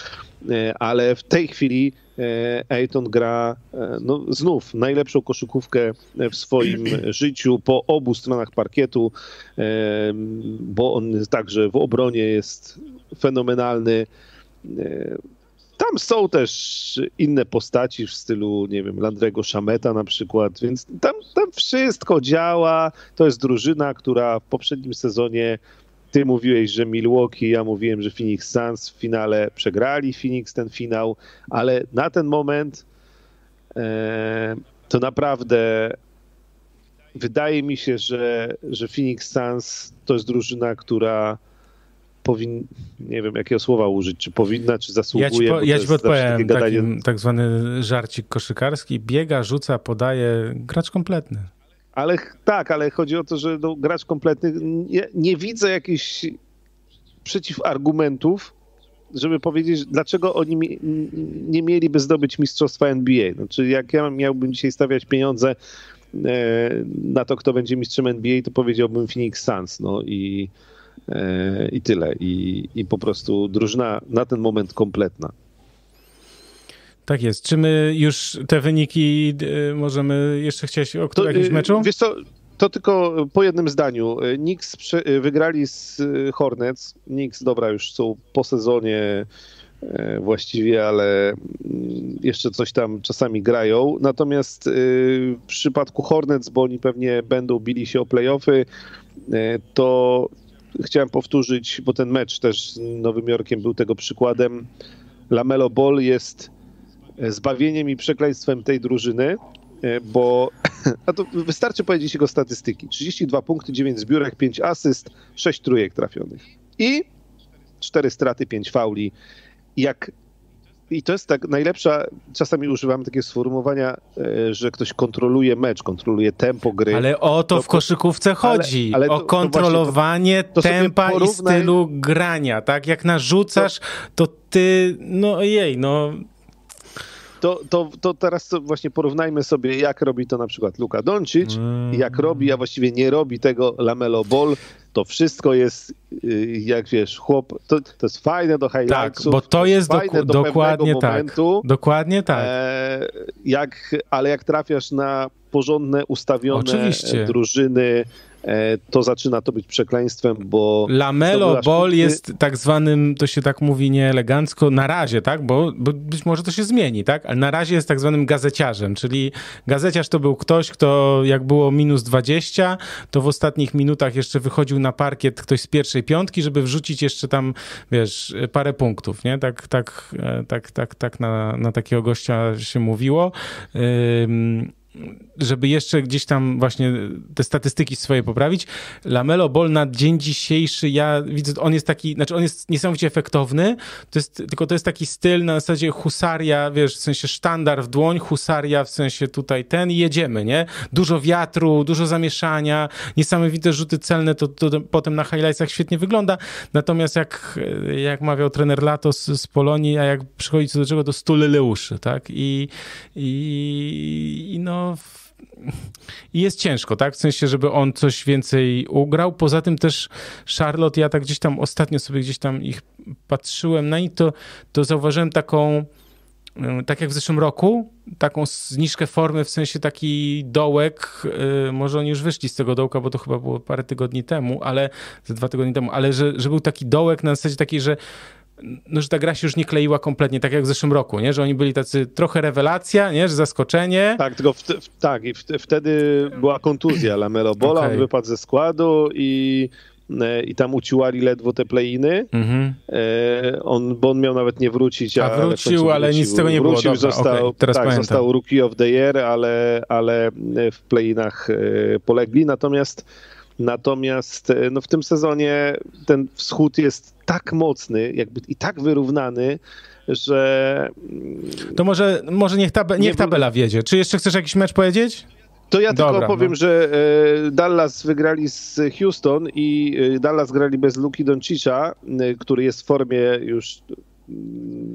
e, ale w tej chwili e, Ayton gra e, no, znów najlepszą koszykówkę w swoim życiu po obu stronach parkietu, bo on także w obronie jest fenomenalny. Tam są też inne postaci w stylu, nie wiem, Landrego Szameta na przykład, więc tam, tam wszystko działa. To jest drużyna, która w poprzednim sezonie ty mówiłeś, że Milwaukee, ja mówiłem, że Phoenix Suns w finale przegrali Phoenix ten finał, ale na ten moment to naprawdę wydaje mi się, że, że Phoenix Suns to jest drużyna, która powinna, nie wiem jakiego słowa użyć, czy powinna, czy zasługuje. Ja ci, po, ja ci podpowiem, gadanie... tak zwany żarcik koszykarski, biega, rzuca, podaje, gracz kompletny. Ale tak, ale chodzi o to, że no, gracz kompletny, nie, nie widzę jakichś przeciwargumentów, żeby powiedzieć, dlaczego oni nie mieliby zdobyć mistrzostwa NBA. Znaczy, jak ja miałbym dzisiaj stawiać pieniądze e, na to, kto będzie mistrzem NBA, to powiedziałbym Phoenix Suns. No i, i tyle. I, I po prostu drużyna na ten moment kompletna. Tak jest. Czy my już te wyniki e, możemy jeszcze chcieć o to, jakimś meczu? Wiesz co, to tylko po jednym zdaniu. Knicks wygrali z Hornets. Knicks, dobra, już są po sezonie e, właściwie, ale mm, jeszcze coś tam czasami grają. Natomiast e, w przypadku Hornets, bo oni pewnie będą bili się o playoffy, e, to chciałem powtórzyć, bo ten mecz też z Nowym Jorkiem był tego przykładem. Lamelo Ball jest zbawieniem i przekleństwem tej drużyny. E, bo a to wystarczy powiedzieć jego statystyki. 32 punkty, 9 zbiórek, 5 asyst, 6 trójek trafionych. I 4 straty, 5 fauli. Jak i to jest tak najlepsza, czasami używamy takiego sformułowania, e, że ktoś kontroluje mecz, kontroluje tempo gry. Ale o to, w koszykówce chodzi. Ale, ale o to, kontrolowanie to, to tempa porównaj... i stylu grania, tak? Jak narzucasz, to ty, no jej, no to, to, to teraz właśnie porównajmy sobie, jak robi to na przykład Luka Doncic, mm. jak robi, a właściwie nie robi tego Lamelo Ball. To wszystko jest, y, jak wiesz, chłop, to, to jest fajne do highlightsów. Tak, bo to, to jest, doku- do dokładnie tak. Momentu, dokładnie tak. E, jak, ale jak trafiasz na porządne, ustawione Oczywiście. drużyny, to zaczyna to być przekleństwem, bo... Lamelo Ball jest tak zwanym, to się tak mówi nieelegancko, na razie, tak? Bo, bo, być może to się zmieni, tak? Ale na razie jest tak zwanym gazeciarzem, czyli gazeciarz to był ktoś, kto jak było minus 20, to w ostatnich minutach jeszcze wychodził na parkiet ktoś z pierwszej piątki, żeby wrzucić jeszcze tam, wiesz, parę punktów, nie? Tak, tak, e, tak, tak, tak na, na takiego gościa się mówiło żeby jeszcze gdzieś tam właśnie te statystyki swoje poprawić. Lamelo Ball na dzień dzisiejszy, ja widzę, on jest taki, znaczy on jest niesamowicie efektowny, to jest, tylko to jest taki styl na zasadzie husaria, wiesz, w sensie sztandar w dłoń, husaria w sensie tutaj ten i jedziemy, nie? Dużo wiatru, dużo zamieszania, niesamowite rzuty celne, to, to, to potem na highlightsach świetnie wygląda, natomiast jak, jak mawiał trener Latos z Polonii, a jak przychodzi co do czego, to stul Leuszy, tak? I, i, i no i jest ciężko, tak? W sensie, żeby on coś więcej ugrał. Poza tym też Charlotte, ja tak gdzieś tam ostatnio sobie gdzieś tam ich patrzyłem na nich, to, to zauważyłem taką, e, tak jak w zeszłym roku, taką zniżkę formy, w sensie taki dołek, yy, może oni już wyszli z tego dołka, bo to chyba było parę tygodni temu, ale, dwa tygodnie temu, ale że, że był taki dołek na zasadzie takiej, że no, że ta gra się już nie kleiła kompletnie, tak jak w zeszłym roku, nie? że oni byli tacy trochę rewelacja, nie? że zaskoczenie. Tak, tylko w, w, tak, i w, wtedy była kontuzja Lamelo Bola, okay. on wypadł ze składu i e, i tam uciłali ledwo te playiny. Mm-hmm. on, bo on miał nawet nie wrócić. A, a wrócił, ale nic z tego nie wrócił, było. Dobra, został, okay, tak, został Rookie of the Year, ale, ale w playinach polegli. Natomiast Natomiast e, no, w tym sezonie ten wschód jest tak mocny, jakby i tak wyrównany, że. Mm, to może, może niech, tab niech tabela wiedzie. Czy jeszcze chcesz jakiś mecz powiedzieć? To ja Dobra, tylko powiem, no. że e, Dallas wygrali z Houston i e, Dallas grali bez Luki Doncicza, który jest w formie już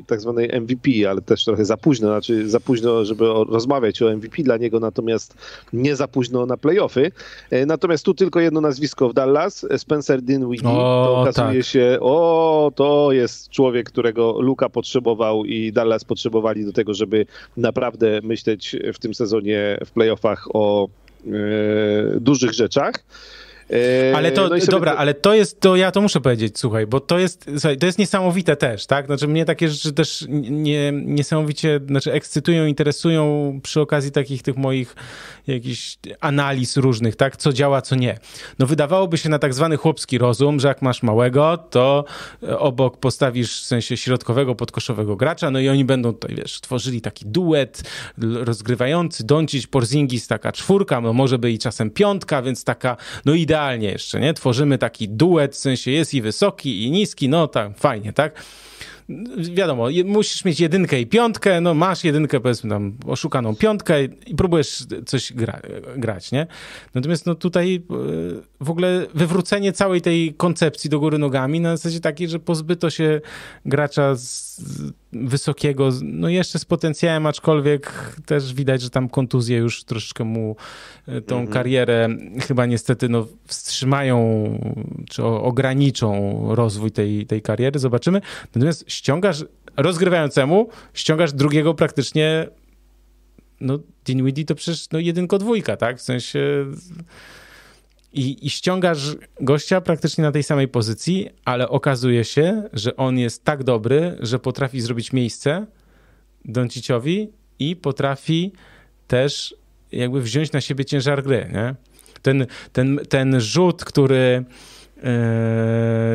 tak zwanej MVP, ale też trochę za późno, znaczy za późno, żeby rozmawiać o MVP dla niego, natomiast nie za późno na playoffy. E, natomiast tu tylko jedno nazwisko w Dallas, Spencer Dinwiddie, to okazuje tak. się, o, to jest człowiek, którego Luka potrzebował i Dallas potrzebowali do tego, żeby naprawdę myśleć w tym sezonie w playoffach o e, dużych rzeczach. Ale to, no dobra, sobie... ale to jest, to ja to muszę powiedzieć, słuchaj, bo to jest, słuchaj, to jest niesamowite też, tak? Znaczy mnie takie rzeczy też nie, niesamowicie, znaczy ekscytują, interesują przy okazji takich tych moich jakichś analiz różnych, tak? Co działa, co nie. No wydawałoby się na tak zwany chłopski rozum, że jak masz małego, to obok postawisz w sensie środkowego, podkoszowego gracza, no i oni będą tutaj, wiesz, tworzyli taki duet rozgrywający, Doncic, Porzingis, taka czwórka, no może by i czasem piątka, więc taka, no idealnie jeszcze, nie? Tworzymy taki duet, w sensie jest i wysoki, i niski, no tak, fajnie, tak? Wiadomo, musisz mieć jedynkę i piątkę, no masz jedynkę, powiedzmy tam oszukaną piątkę i próbujesz coś gra, grać, nie? Natomiast no tutaj e, w ogóle wywrócenie całej tej koncepcji do góry nogami na zasadzie takiej, że pozbyto się gracza z wysokiego, no jeszcze z potencjałem, aczkolwiek też widać, że tam kontuzje już troszeczkę mu e, tą mm -hmm. karierę chyba niestety no, wstrzymają czy ograniczą rozwój tej, tej kariery, zobaczymy. Natomiast ściągasz, rozgrywającemu, ściągasz drugiego praktycznie no Dinwiddie to przecież no jedynko dwójka, tak? W sensie i, i ściągasz gościa praktycznie na tej samej pozycji, ale okazuje się, że on jest tak dobry, że potrafi zrobić miejsce Donciciowi i potrafi też jakby wziąć na siebie ciężar gry, nie? Ten, ten, ten rzut, który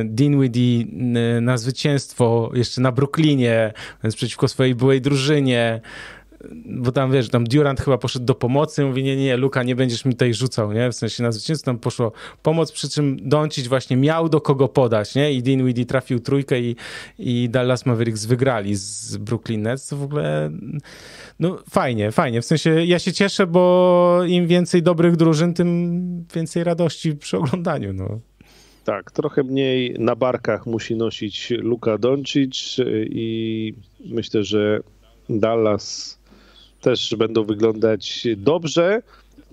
Dinwiddie na zwycięstwo jeszcze na Brooklynie, więc przeciwko swojej byłej drużynie, bo tam wiesz, tam Durant chyba poszedł do pomocy, mówi nie, nie, Luka, nie będziesz mi tutaj rzucał, nie? W sensie na zwycięstwo tam poszło pomoc, przy czym Doncic właśnie miał do kogo podać, nie? I Dinwiddie trafił trójkę i, i Dallas Mavericks wygrali z Brooklyn Nets, to w ogóle no fajnie, fajnie, w sensie ja się cieszę, bo im więcej dobrych drużyn, tym więcej radości przy oglądaniu, no. Tak, trochę mniej na barkach musi nosić Luka Doncic i myślę, że Dallas też będą wyglądać dobrze.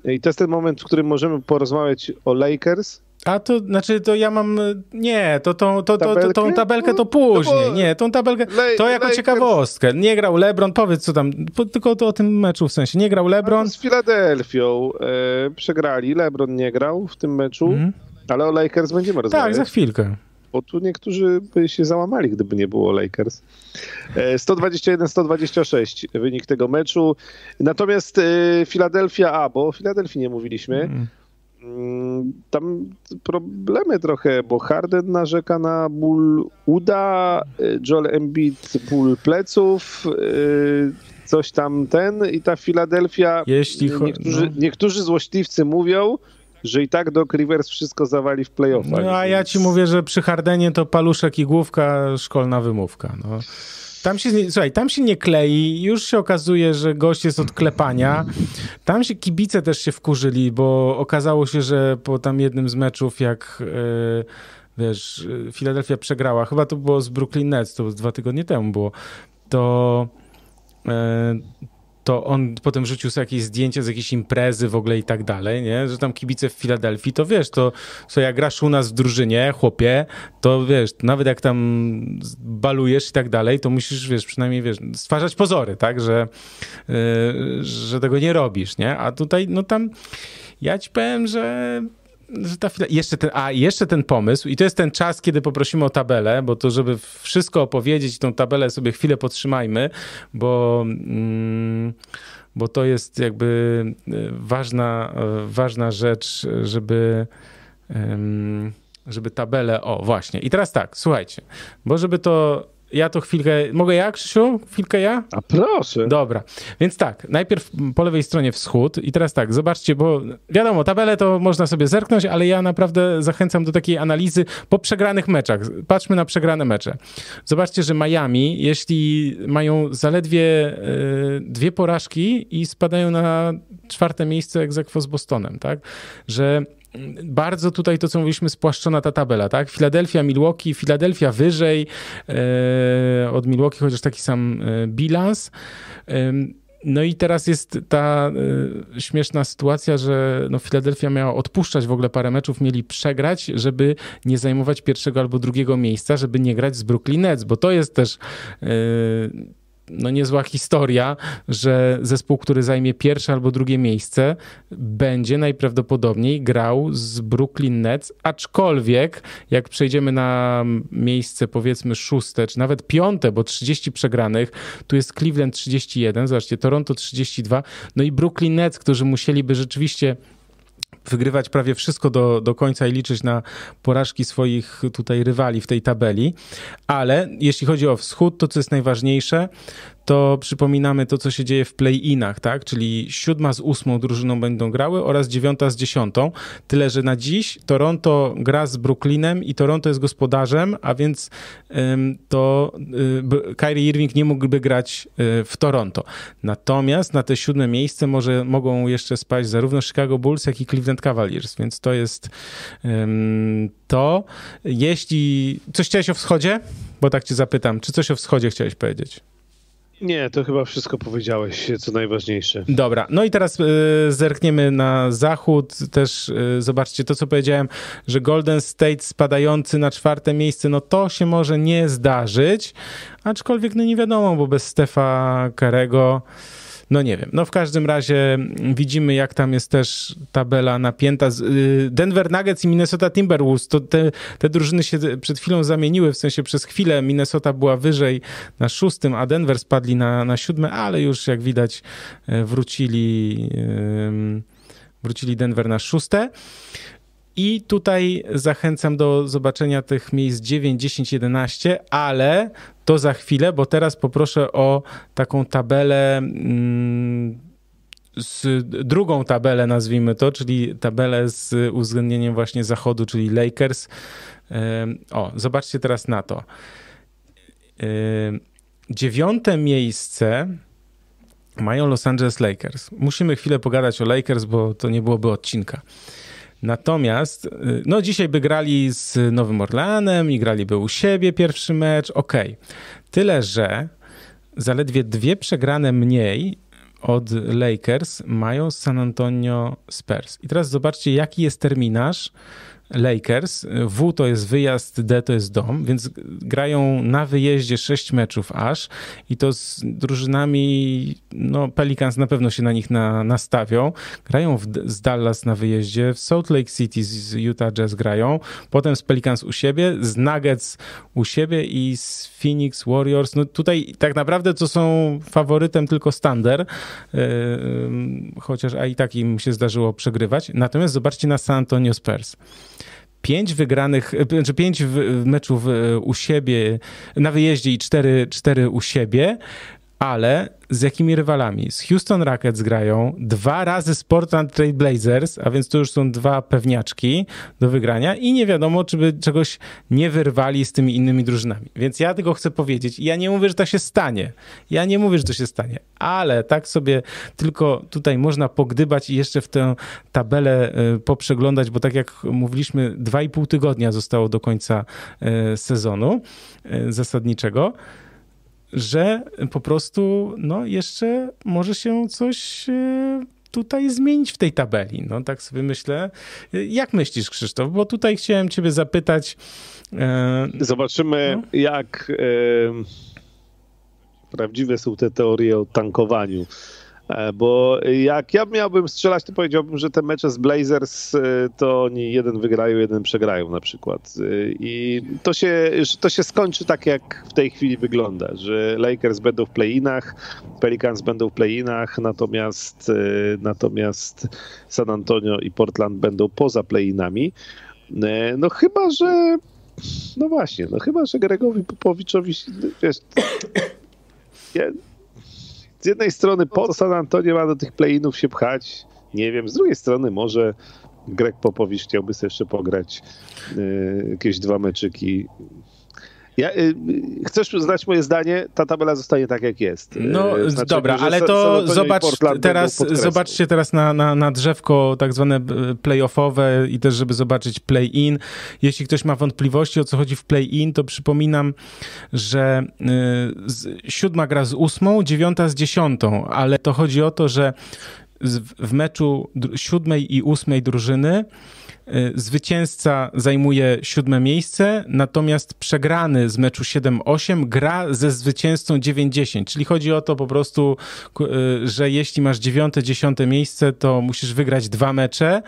I to jest ten moment, w którym możemy porozmawiać o Lakers. A to znaczy, to ja mam. Nie, to, to, to, to, to tą tabelkę to później. Nie, tą tabelkę. To jako ciekawostkę. Nie grał LeBron, powiedz co tam. Tylko to o tym meczu w sensie. Nie grał LeBron. Z Filadelfią e, przegrali. LeBron nie grał w tym meczu, mm. Ale o Lakers będziemy rozmawiać. Tak, za chwilkę bo tu niektórzy by się załamali, gdyby nie było Lakers. 121-126 e, wynik tego meczu. Natomiast Filadelfia, a bo o Filadelfii nie mówiliśmy. Mm. mm. Tam problemy trochę, bo Harden narzeka na ból uda, e, Joel Embiid ból pleców, e, coś tam ten i ta Filadelfia, Jeśli niektórzy, no. niektórzy złośliwcy mówią, że i tak Doc Rivers wszystko zawali w playoffach. No a więc... ja ci mówię, że przy Hardenie to paluszek i główka, szkolna wymówka. No. Tam się, słuchaj, tam się nie klei, już się okazuje, że gość jest od klepania. Tam się kibice też się wkurzyli, bo okazało się, że po tam jednym z meczów, jak yy, wiesz, Filadelfia przegrała, chyba to było z Brooklyn Nets, to dwa tygodnie temu było, to yy, to on potem rzucił sobie jakieś zdjęcia z jakiejś imprezy w ogóle i tak dalej, nie? Że tam kibice w Filadelfii, to wiesz, to co jak grasz u nas w drużynie, chłopie, to wiesz, nawet jak tam balujesz i tak dalej, to musisz, wiesz, przynajmniej, wiesz, stwarzać pozory, tak? Że, yy, że tego nie robisz, nie? A tutaj, no tam, ja ci powiem, że że ta jeszcze ten, a jeszcze ten pomysł, i to jest ten czas, kiedy poprosimy o tabelę, bo to, żeby wszystko opowiedzieć, tą tabelę sobie chwilę podtrzymajmy, bo, mm, bo to jest jakby e, ważna, e, ważna rzecz, żeby. żeby tabelę. O, właśnie. I teraz tak, słuchajcie, bo żeby to ja to chwilkę. Mogę ja, Krzysiu? Chwilkę ja? A proszę. Dobra. Więc tak, najpierw po lewej stronie wschód i teraz tak, zobaczcie, bo wiadomo, tabelę to można sobie zerknąć, ale ja naprawdę zachęcam do takiej analizy po przegranych meczach. Patrzmy na przegrane mecze. Zobaczcie, że Miami, jeśli mają zaledwie y, dwie porażki i spadają na czwarte miejsce egzekwo z Bostonem, tak? Że bardzo tutaj to, co mówiliśmy, spłaszczona ta tabela, tak? Filadelfia, Milwaukee, Filadelfia wyżej e, od Milwaukee, chociaż taki sam e, bilans. No i teraz jest ta e, śmieszna sytuacja, że no, Filadelfia miała odpuszczać w ogóle parę meczów, mieli przegrać, żeby nie zajmować pierwszego albo drugiego miejsca, żeby nie grać z Brooklyn Nets, bo to jest też no niezła historia, że zespół, który zajmie pierwsze albo drugie miejsce, będzie najprawdopodobniej grał z Brooklyn Nets, aczkolwiek jak przejdziemy na miejsce powiedzmy szóste, czy nawet piąte, bo 30 przegranych, tu jest Cleveland 31, zobaczcie, Toronto 32, no i Brooklyn Nets, którzy musieliby rzeczywiście wygrywać prawie wszystko do, do końca i liczyć na porażki swoich tutaj rywali w tej tabeli. Ale jeśli chodzi o wschód, to co jest najważniejsze, to przypominamy to, co się dzieje w play-inach, tak? Czyli siódma z ósmą drużyną będą grały oraz dziewiąta z dziesiątą. Tyle, że na dziś Toronto gra z Brooklynem i Toronto jest gospodarzem, a więc ym, to y, Kyrie Irving nie mógłby grać y, w Toronto. Natomiast na te siódme miejsce może, mogą jeszcze spaść zarówno Chicago Bulls, jak i Cleveland Cavaliers, więc to jest ym, to. Jeśli... Coś chciałeś o wschodzie? Bo tak cię zapytam. Czy coś o wschodzie chciałeś powiedzieć? Nie, to chyba wszystko powiedziałeś, co najważniejsze. Dobra, no i teraz y, zerkniemy na zachód. Też y, zobaczcie to, co powiedziałem, że Golden State spadający na czwarte miejsce, no to się może nie zdarzyć, aczkolwiek no nie wiadomo, bo bez Stefa Karego no nie wiem. No w każdym razie widzimy, jak tam jest też tabela napięta. Y, Denver Nuggets i Minnesota Timberwolves, to te, te drużyny się przed chwilą zamieniły, w sensie przez chwilę Minnesota była wyżej na szóstym, a Denver spadli na, na siódme, ale już jak widać e, wrócili, wrócili Denver na szóste. I tutaj zachęcam do zobaczenia tych miejsc 9, 10, 11, ale to za chwilę, bo teraz poproszę o taką tabelę. Mm, z drugą tabelę, nazwijmy to, czyli tabelę z uwzględnieniem właśnie zachodu, czyli Lakers. O, zobaczcie teraz na to. Dziewiąte miejsce mają Los Angeles Lakers. Musimy chwilę pogadać o Lakers, bo to nie byłoby odcinka. Natomiast, y, no dzisiaj by grali z Nowym Orleanem i graliby u siebie pierwszy mecz, okej. Okay. Tyle, że zaledwie dwie przegrane mniej od Lakers mają San Antonio Spurs. I teraz zobaczcie, jaki jest terminarz Lakers. W to jest wyjazd, D to jest dom, więc grają na wyjeździe sześć meczów aż i to z drużynami, no Pelicans na pewno się na nich na, nastawią. Grają w, z Dallas na wyjeździe, w Salt Lake City z Utah Jazz grają, potem z Pelicans u siebie, z Nuggets u siebie i z Phoenix Warriors. No tutaj tak naprawdę to są faworytem tylko Stander, yy, chociaż a i tak im się zdarzyło przegrywać. Natomiast zobaczcie na San Antonio Spurs pięć wygranych, e, znaczy pięć meczów e, u siebie na wyjeździe i cztery, cztery u siebie, ale z jakimi rywalami? Z Houston Rockets grają, dwa razy z Portland Trail Blazers, a więc to już są dwa pewniaczki do wygrania i nie wiadomo, czy by czegoś nie wyrwali z tymi innymi drużynami. Więc ja tego chcę powiedzieć. Ja nie mówię, że to się stanie. Ja nie mówię, że to się stanie, ale tak sobie tylko tutaj można pogdybać i jeszcze w tę tabelę e, poprzeglądać, bo tak jak mówiliśmy, dwa i pół tygodnia zostało do końca e, sezonu e, zasadniczego że po prostu no, jeszcze może się coś e, tutaj zmienić w tej tabeli. No tak sobie myślę. Jak myślisz, Krzysztof? Bo tutaj chciałem ciebie zapytać. E, Zobaczymy, no. jak e, prawdziwe są te teorie o tankowaniu. E, bo jak ja miałbym strzelać, to powiedziałbym, że te mecze z Blazers e, to oni jeden wygrają, jeden przegrają na przykład. E, I to się, to się skończy tak, jak w tej chwili wygląda, że Lakers będą w play-inach, Pelicans będą w play-inach, natomiast, natomiast San Antonio i Portland będą poza play-inami. No chyba, że no właśnie, no chyba, że Gregowi Popowiczowi wiesz, z jednej strony po San Antonio ma do tych play-inów się pchać, nie wiem, z drugiej strony może Greg Popowicz chciałby sobie jeszcze pograć y, jakieś dwa meczyki ja, y, chcesz znać moje zdanie? Ta tabela zostanie tak, jak jest. No y, znaczy, dobra, ale to zobacz teraz, zobaczcie teraz na, na, na drzewko tak zwane playoffowe i też, żeby zobaczyć play-in. Jeśli ktoś ma wątpliwości, o co chodzi w play-in, to przypominam, że y, z, siódma gra z ósmą, dziewiąta z dziesiątą, ale to chodzi o to, że w meczu siódmej i ósmej drużyny zwycięzca zajmuje siódme miejsce, natomiast przegrany z meczu 7-8 gra ze zwycięzcą 9-10, czyli chodzi o to po prostu, że jeśli masz dziewiąte, dziesiąte miejsce, to musisz wygrać dwa mecze,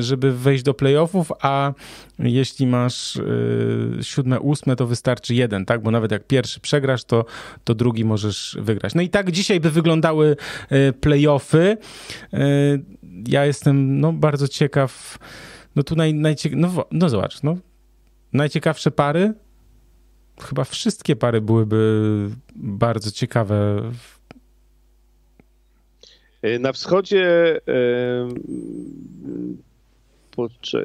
żeby wejść do playoffów, a jeśli masz y, siódme, ósme, to wystarczy jeden, tak? Bo nawet jak pierwszy przegrasz, to, to drugi możesz wygrać. No i tak dzisiaj by wyglądały y, playoffy. Y, ja jestem no, bardzo ciekaw. No tu naj, najcieka... no, no zobacz, no, najciekawsze pary. Chyba wszystkie pary byłyby bardzo ciekawe. Na wschodzie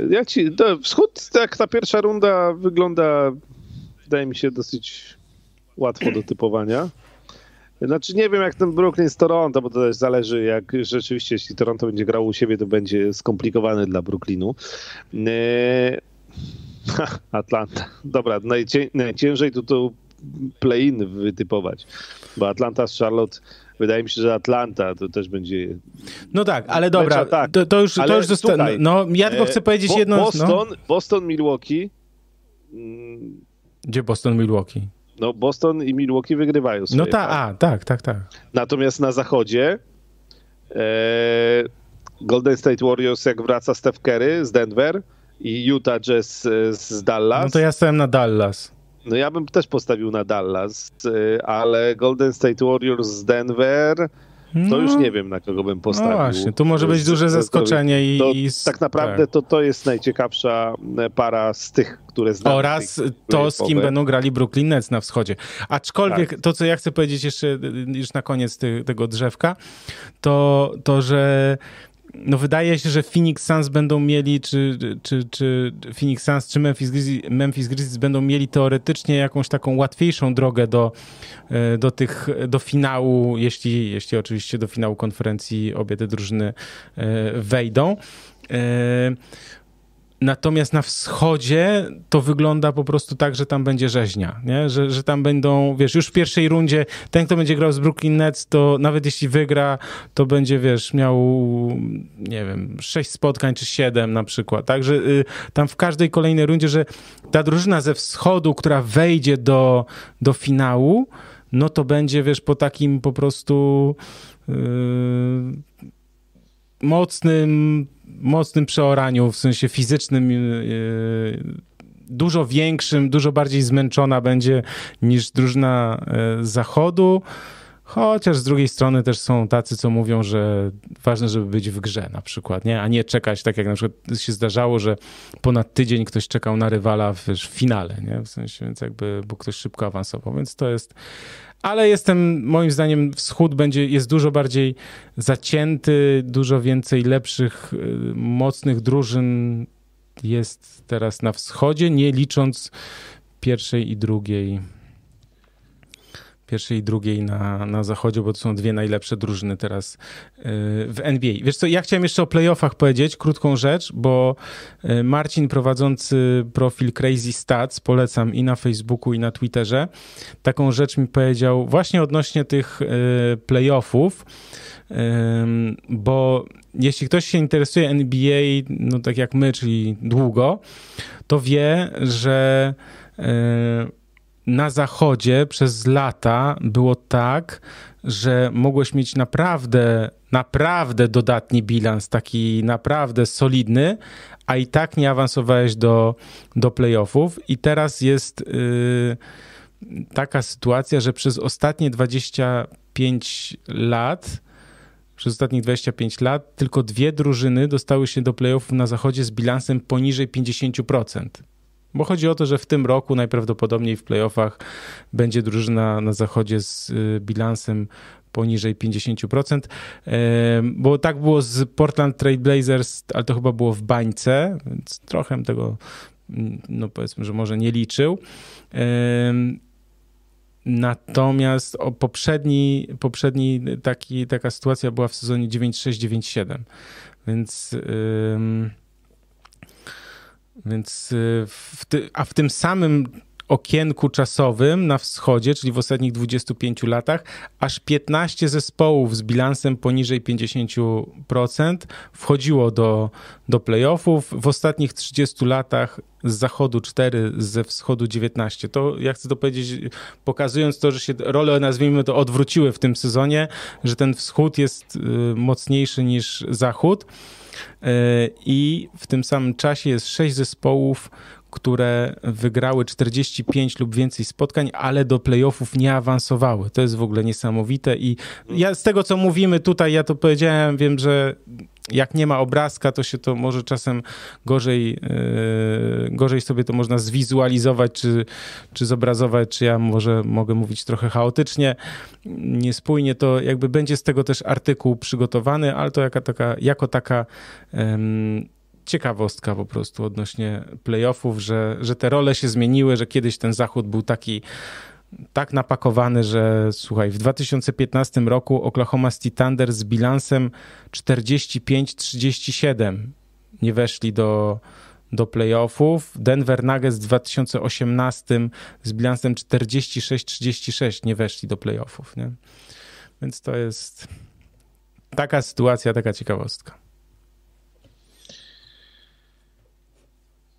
ja ci, to wschód, tak ta pierwsza runda wygląda, wydaje mi się, dosyć łatwo do typowania. Znaczy nie wiem jak ten Brooklyn z Toronto, bo to też zależy jak rzeczywiście, jeśli Toronto będzie grał u siebie, to będzie skomplikowany dla Brooklynu. Eee, Atlanta. Dobra, najcię, najciężej tu to play-in wytypować, bo Atlanta z Charlotte wydaje mi się, że Atlanta to też będzie. No tak, ale dobra, tak. To, to, już, ale to już zosta- No, ja tylko chcę powiedzieć Bo, jedno. No. Boston, no. Boston, Milwaukee. Gdzie Boston, Milwaukee? No, Boston i Milwaukee wygrywają. Swoje, no ta, tak, a, tak, tak, tak. Natomiast na zachodzie e, Golden State Warriors, jak wraca Steph Curry z Denver i Utah Jazz z Dallas. No to ja stałem na Dallas. No ja bym też postawił na Dallas, y, ale Golden State Warriors z Denver, to no, już nie wiem, na kogo bym postawił. No właśnie, tu może być duże zaskoczenie i... To, tak naprawdę tak. To, to jest najciekawsza e, para z tych, które znam. Oraz tych, to, z kim będą grali Brooklyn Nets na wschodzie. Aczkolwiek tak. to, co ja chcę powiedzieć jeszcze y, już na koniec ty, tego drzewka, to, to że no wydaje się, że Phoenix Suns będą mieli, czy, czy, czy Phoenix Suns, czy Memphis Grizzlies, Memphis Grizzlies będą mieli teoretycznie jakąś taką łatwiejszą drogę do, e, do tych, do finału, jeśli, jeśli oczywiście do finału konferencji obie te drużyny e, wejdą. Natomiast na wschodzie to wygląda po prostu tak, że tam będzie rzeźnia, nie? Że, że tam będą, wiesz, już w pierwszej rundzie ten, kto będzie grał z Brooklyn Nets, to nawet jeśli wygra, to będzie, wiesz, miał, nie wiem, sześć spotkań czy siedem na przykład. Także y, tam w każdej kolejnej rundzie, że ta drużyna ze wschodu, która wejdzie do, do finału, no to będzie, wiesz, po takim po prostu y, mocnym mocnym przeoraniu, w sensie fizycznym, e, dużo większym, dużo bardziej zmęczona będzie niż drużyna z e, zachodu. Chociaż z drugiej strony też są tacy, co mówią, że ważne, żeby być w grze na przykład, nie? a nie czekać, tak jak na przykład się zdarzało, że ponad tydzień ktoś czekał na rywala w, w finale, nie? w sensie, więc jakby, bo ktoś szybko awansował, więc to jest ale jestem, moim zdaniem, wschód będzie, jest dużo bardziej zacięty, dużo więcej lepszych, y, mocnych drużyn jest teraz na wschodzie, nie licząc pierwszej i drugiej pierwszej i drugiej na, na zachodzie, bo to są dwie najlepsze drużyny teraz y, w NBA. Wiesz co, ja chciałem jeszcze o playoffach powiedzieć, krótką rzecz, bo y, Marcin prowadzący profil Crazy Stats, polecam i na Facebooku i na Twitterze, taką rzecz mi powiedział właśnie odnośnie tych y, playoffów, bo jeśli ktoś się interesuje NBA, no tak jak my, czyli długo, to wie, że na zachodzie przez lata było tak, że mogłeś mieć naprawdę, naprawdę dodatni bilans, taki naprawdę solidny, a i tak nie awansowałeś do, do playoffów. I teraz jest yy, taka sytuacja, że przez ostatnie 25 lat przez ostatnich 25 lat tylko dwie drużyny dostały się do playoffów na zachodzie z bilansem poniżej 50%. Bo chodzi o to, że w tym roku najprawdopodobniej w playoffach będzie drużyna na zachodzie z y, bilansem poniżej 50%. Bo tak było z Portland Trail Blazers, ale to chyba było w bańce, więc trochę tego, mm, no powiedzmy, że może nie liczył. Natomiast poprzedni, poprzedni taki, taka sytuacja była w sezonie 9-6-9-7. Więc. Więc y, w ty, a w tym samym okienku czasowym na wschodzie, czyli w ostatnich 25 latach, aż 15 zespołów z bilansem poniżej 50% wchodziło do, do playoffów. W ostatnich 30 latach z zachodu 4, ze wschodu 19. To ja chcę to powiedzieć, pokazując to, że się role, nazwijmy to, odwróciły w tym sezonie, że ten wschód jest y, mocniejszy niż zachód. Y, I w tym samym czasie jest sześć zespołów, które wygrały 45 lub więcej spotkań, ale do playoffów nie awansowały. To jest w ogóle niesamowite i ja z tego, co mówimy tutaj, ja to powiedziałem, wiem, że jak nie ma obrazka, to się to może czasem gorzej, yy, gorzej sobie to można zwizualizować, czy, czy zobrazować, czy ja może mogę mówić trochę chaotycznie, niespójnie, to jakby będzie z tego też artykuł przygotowany, ale to jaka taka, jako taka ciekawostka po prostu odnośnie playoffów, że, że te role się zmieniły, że kiedyś ten zachód był taki tak napakowany, że słuchaj, w 2015 roku Oklahoma City Thunder z bilansem 45-37 nie weszli do, do playoffów. Denver Nuggets w 2018 z bilansem 46-36 nie weszli do playoffów. Nie? Więc to jest taka sytuacja, taka ciekawostka.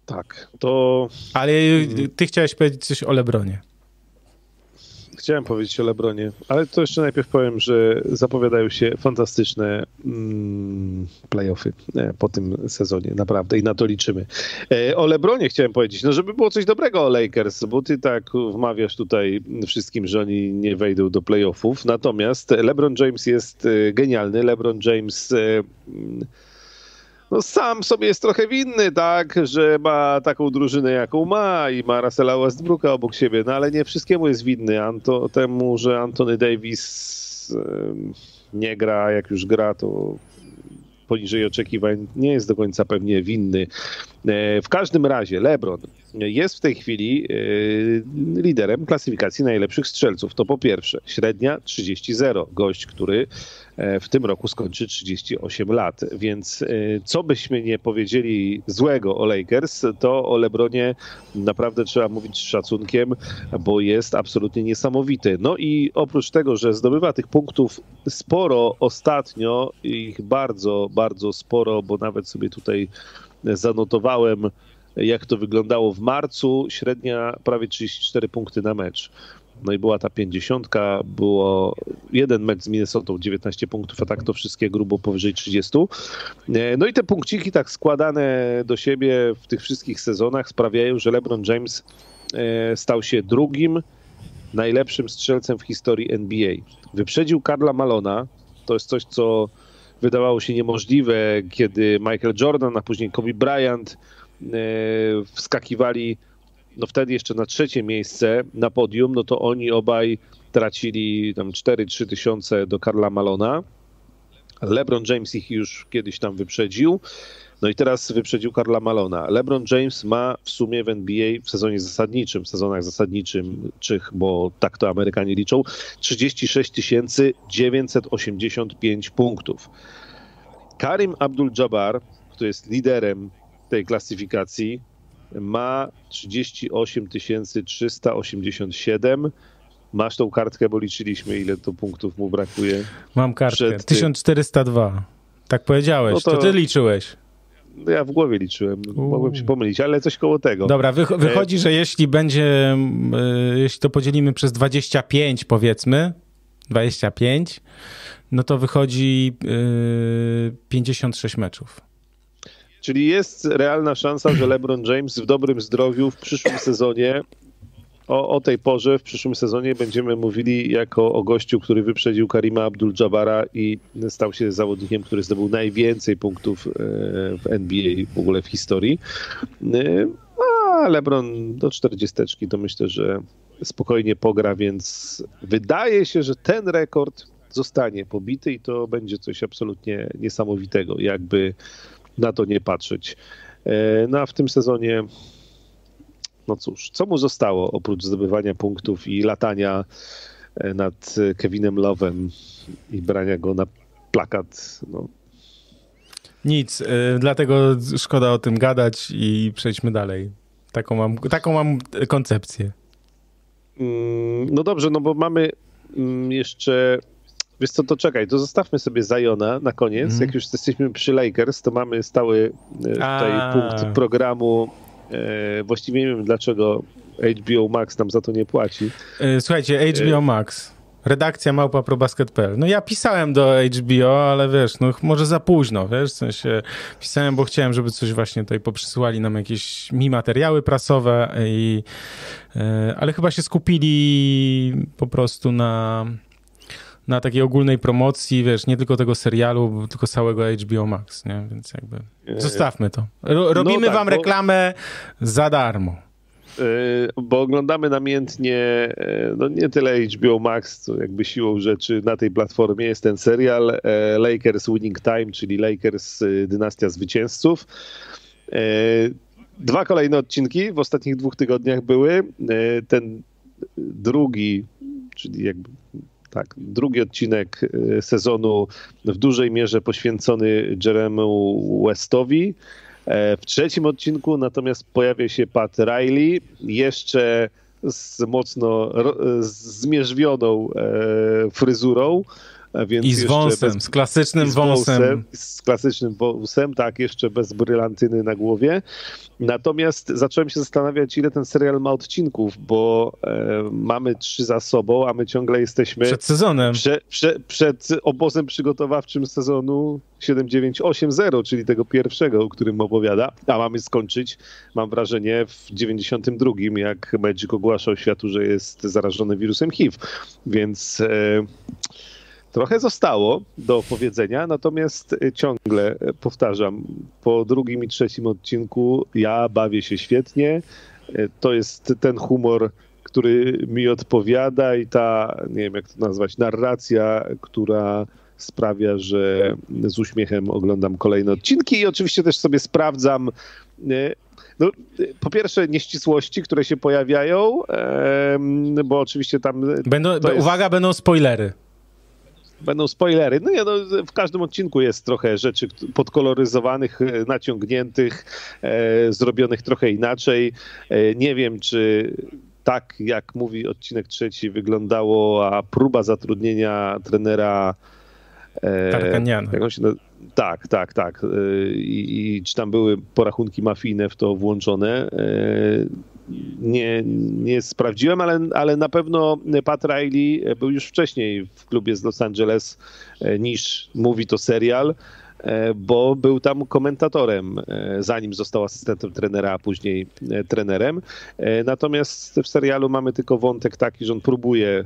Tak, to. Ale ty chciałeś powiedzieć coś o Lebronie. Chciałem powiedzieć o Lebronie, ale to jeszcze najpierw powiem, że zapowiadają się fantastyczne mm, playoffy e, po tym sezonie, naprawdę, i na to liczymy. E, o Lebronie chciałem powiedzieć, no żeby było coś dobrego o Lakers, bo ty tak wmawiasz tutaj wszystkim, że oni nie wejdą do playoffów, natomiast LeBron James jest e, genialny, LeBron James no sam sobie jest trochę winny, tak, że ma taką drużynę, jaką ma i ma Russella Westbrooka obok siebie, no ale nie wszystkiemu jest winny. Anto, temu, że Anthony Davis nie gra, jak już gra, to poniżej oczekiwań nie jest do końca pewnie winny. E, w każdym razie LeBron jest w tej chwili e, liderem klasyfikacji najlepszych strzelców. To po pierwsze, średnia 30-0. Gość, który e, w tym roku skończy 38 lat. Więc co byśmy nie powiedzieli złego o Lakers, to o LeBronie naprawdę trzeba mówić z szacunkiem, bo jest absolutnie niesamowity. No i oprócz tego, że zdobywa tych punktów sporo ostatnio, ich bardzo, bardzo sporo, bo nawet sobie tutaj zanotowałem, jak to wyglądało w marcu. Średnia prawie 34 punkty na mecz. No i była ta 50, było jeden mecz z Minnesotą, 19 punktów, a tak to wszystkie grubo powyżej 30. No i te punkciki tak składane do siebie w tych wszystkich sezonach sprawiają, że LeBron James e, stał się drugim najlepszym strzelcem w historii NBA. Wyprzedził Karla Malona, to jest coś, co wydawało się niemożliwe, kiedy Michael Jordan, a później Kobe Bryant e, wskakiwali no wtedy jeszcze na trzecie miejsce na podium, no to oni obaj tracili tam 4-3 tysiące do Karla Malona. LeBron James ich już kiedyś tam wyprzedził. No i teraz wyprzedził Karla Malona. LeBron James ma w sumie w NBA w sezonie zasadniczym, w sezonach zasadniczych, bo tak to Amerykanie liczą, 36 985 punktów. Karim Abdul-Jabbar, który jest liderem tej klasyfikacji, ma 38 387. Masz tą kartkę, bo liczyliśmy, ile to punktów mu brakuje. Mam kartkę. 1402. Tak powiedziałeś, no to... to ty liczyłeś. Ja w głowie liczyłem, mogłem się pomylić, ale coś koło tego. Dobra, wych wychodzi, że jeśli będzie, y, jeśli to podzielimy przez 25 powiedzmy, 25, no to wychodzi y, 56 meczów. Czyli jest realna szansa, że LeBron James w dobrym zdrowiu w przyszłym sezonie o, o, tej porze w przyszłym sezonie będziemy mówili jako o gościu, który wyprzedził Karima Abdul-Jabara i stał się zawodnikiem, który zdobył najwięcej punktów e, w NBA w ogóle w historii. E, a LeBron do 40 to myślę, że spokojnie pogra, więc wydaje się, że ten rekord zostanie pobity i to będzie coś absolutnie niesamowitego, jakby na to nie patrzeć. E, no a w tym sezonie no cóż, co mu zostało oprócz zdobywania punktów i latania e, nad Kevinem Love'em i brania go na plakat? No. Nic, y, dlatego szkoda o tym gadać i przejdźmy dalej. Taką mam, taką mam koncepcję. Mm, no dobrze, no bo mamy mm, jeszcze Wiesz co, to czekaj, to zostawmy sobie Zajona na koniec. Mm. Jak już jesteśmy przy Lakers, to mamy stały e, tutaj A. punkt programu. E, właściwie nie wiem, dlaczego HBO Max nam za to nie płaci. E, słuchajcie, HBO Max. Redakcja małpa probasket.pl. No ja pisałem do HBO, ale wiesz, no może za późno, wiesz, w sensie pisałem, bo chciałem, żeby coś właśnie tutaj poprzysyłali nam jakieś mi materiały prasowe i ale chyba się skupili po prostu na na takiej ogólnej promocji, wiesz, nie tylko tego serialu, tylko całego HBO Max, nie? Więc jakby zostawmy to. Ro robimy no tak, wam reklamę za darmo. Yy, bo oglądamy namiętnie, yy, no nie tyle HBO Max, co jakby siłą rzeczy na tej platformie jest ten serial yy, Lakers Winning Time, czyli Lakers Dynastia Zwycięzców. Dwa kolejne odcinki w ostatnich dwóch tygodniach były. Ten drugi, czyli jakby tak, drugi odcinek y, sezonu w dużej mierze poświęcony Jeremu Westowi. E, w trzecim odcinku natomiast pojawia się Pat Riley, jeszcze z mocno zmierzwioną e, fryzurą. Więc I z wąsem, bez, z klasycznym z wąsem. wąsem. Z klasycznym wąsem, tak, jeszcze bez brylantyny na głowie. Natomiast zacząłem się zastanawiać, ile ten serial ma odcinków, bo e, mamy trzy za sobą, a my ciągle jesteśmy... Przed sezonem. Prze, prze, przed obozem przygotowawczym sezonu 7980, czyli tego pierwszego, o którym opowiada, a mamy skończyć, mam wrażenie, w 92, jak Magic ogłaszał światu, że jest zarażony wirusem HIV. Więc... E, Trochę zostało do opowiedzenia, natomiast y, ciągle y, powtarzam, po drugim i trzecim odcinku ja bawię się świetnie. Y, to jest ten humor, który mi odpowiada i ta, nie wiem jak to nazwać, narracja, która sprawia, że z uśmiechem oglądam kolejne odcinki i oczywiście też sobie sprawdzam. No, po pierwsze, nieścisłości, które się pojawiają, bo oczywiście tam. Będą, jest... Uwaga, będą spoilery będą spoilery. No nie, no, w każdym odcinku jest trochę rzeczy podkoloryzowanych, e, naciągniętych, e, zrobionych trochę inaczej. E, nie wiem, czy tak jak mówi odcinek trzeci wyglądało, a próba zatrudnienia trenera e, się tak, tak, tak. E, I, I, czy tam były porachunki mafijne w to włączone? Nie, nie sprawdziłem, ale, ale na pewno Pat Riley był już wcześniej w klubie z Los Angeles e, niż mówi to serial, e, bo był tam komentatorem, e, zanim został asystentem trenera, a później trenerem. Natomiast w serialu mamy tylko wątek taki, że on próbuje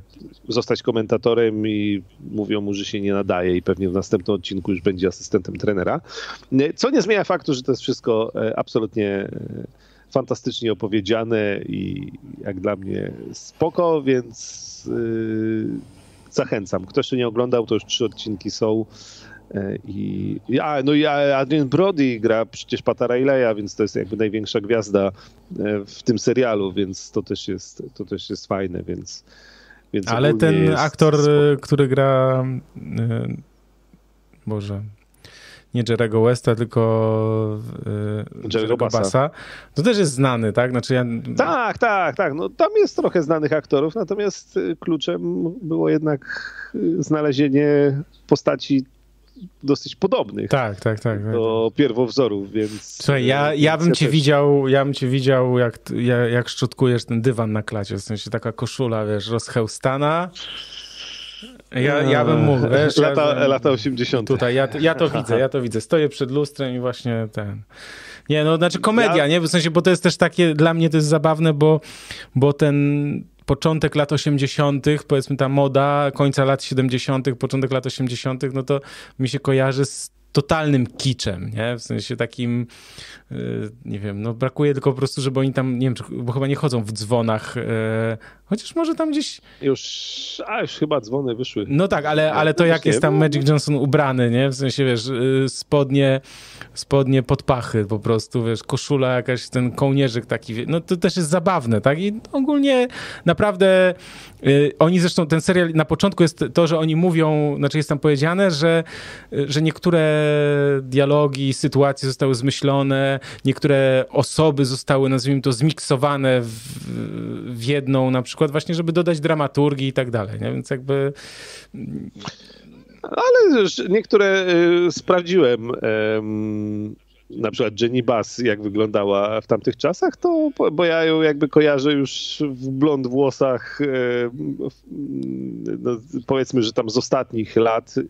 zostać komentatorem i mówią mu, że się nie nadaje i pewnie w następnym odcinku już będzie asystentem trenera. Co nie zmienia faktu, że to jest wszystko absolutnie fantastycznie opowiedziane i jak dla mnie spoko, więc yy, zachęcam. Kto jeszcze nie oglądał, to już trzy odcinki są. Yy, I, a, no i Adrian Brody gra przecież Pata Rayleigha, więc to jest jakby największa gwiazda yy, w tym serialu, więc to też jest, to też jest fajne, więc, więc Ale ten aktor, spoko. który gra Boże, nie Jerego Westa, tylko yy, Jerego Bassa. Bassa. To też jest znany, tak? Znaczy ja... Tak, tak, tak. No, tam jest trochę znanych aktorów, natomiast y, kluczem było jednak y, znalezienie postaci dosyć podobnych. Tak, tak, tak. Do tak. pierwowzorów, więc... Słuchaj, ja, y, ja bym cię też... widział, ja bym cię widział, jak, jak, jak szczotkujesz ten dywan na klacie, w sensie taka koszula, wiesz, rozchełstana, ja, ja bym mógł, wiesz, lata, ja, lata 80. Tutaj, ja, ja to widzę, ja to widzę. Stoję przed lustrem i właśnie ten... Nie, no znaczy komedia, ja... nie? W sensie, bo to jest też takie, dla mnie to jest zabawne, bo, bo ten początek lat 80., powiedzmy ta moda, końca lat 70., początek lat 80., no to mi się kojarzy z totalnym kiczem, nie? W sensie takim, yy, nie wiem, no brakuje tylko po prostu, żeby oni tam, nie wiem, bo chyba nie chodzą w dzwonach, yy, chociaż może tam gdzieś... Już, a już chyba dzwony wyszły. No tak, ale, ale to jak jest tam Magic Johnson ubrany, nie? W sensie, wiesz, yy, spodnie, spodnie pod pachy po prostu, wiesz, koszula jakaś, ten kołnierzyk taki, no to też jest zabawne, tak? I ogólnie naprawdę y, oni zresztą, ten serial na początku jest to, że oni mówią, znaczy jest tam powiedziane, że, że niektóre dialogi, sytuacje zostały zmyślone, niektóre osoby zostały, nazwijmy to, zmiksowane w, w jedną, na przykład właśnie, żeby dodać dramaturgii i tak dalej, nie? więc jakby... Ale niektóre y, sprawdziłem na przykład Jenny Bass, jak wyglądała w tamtych czasach, to bo ja ją jakby kojarzę już w blond włosach, e, no, powiedzmy, że tam z ostatnich lat, e,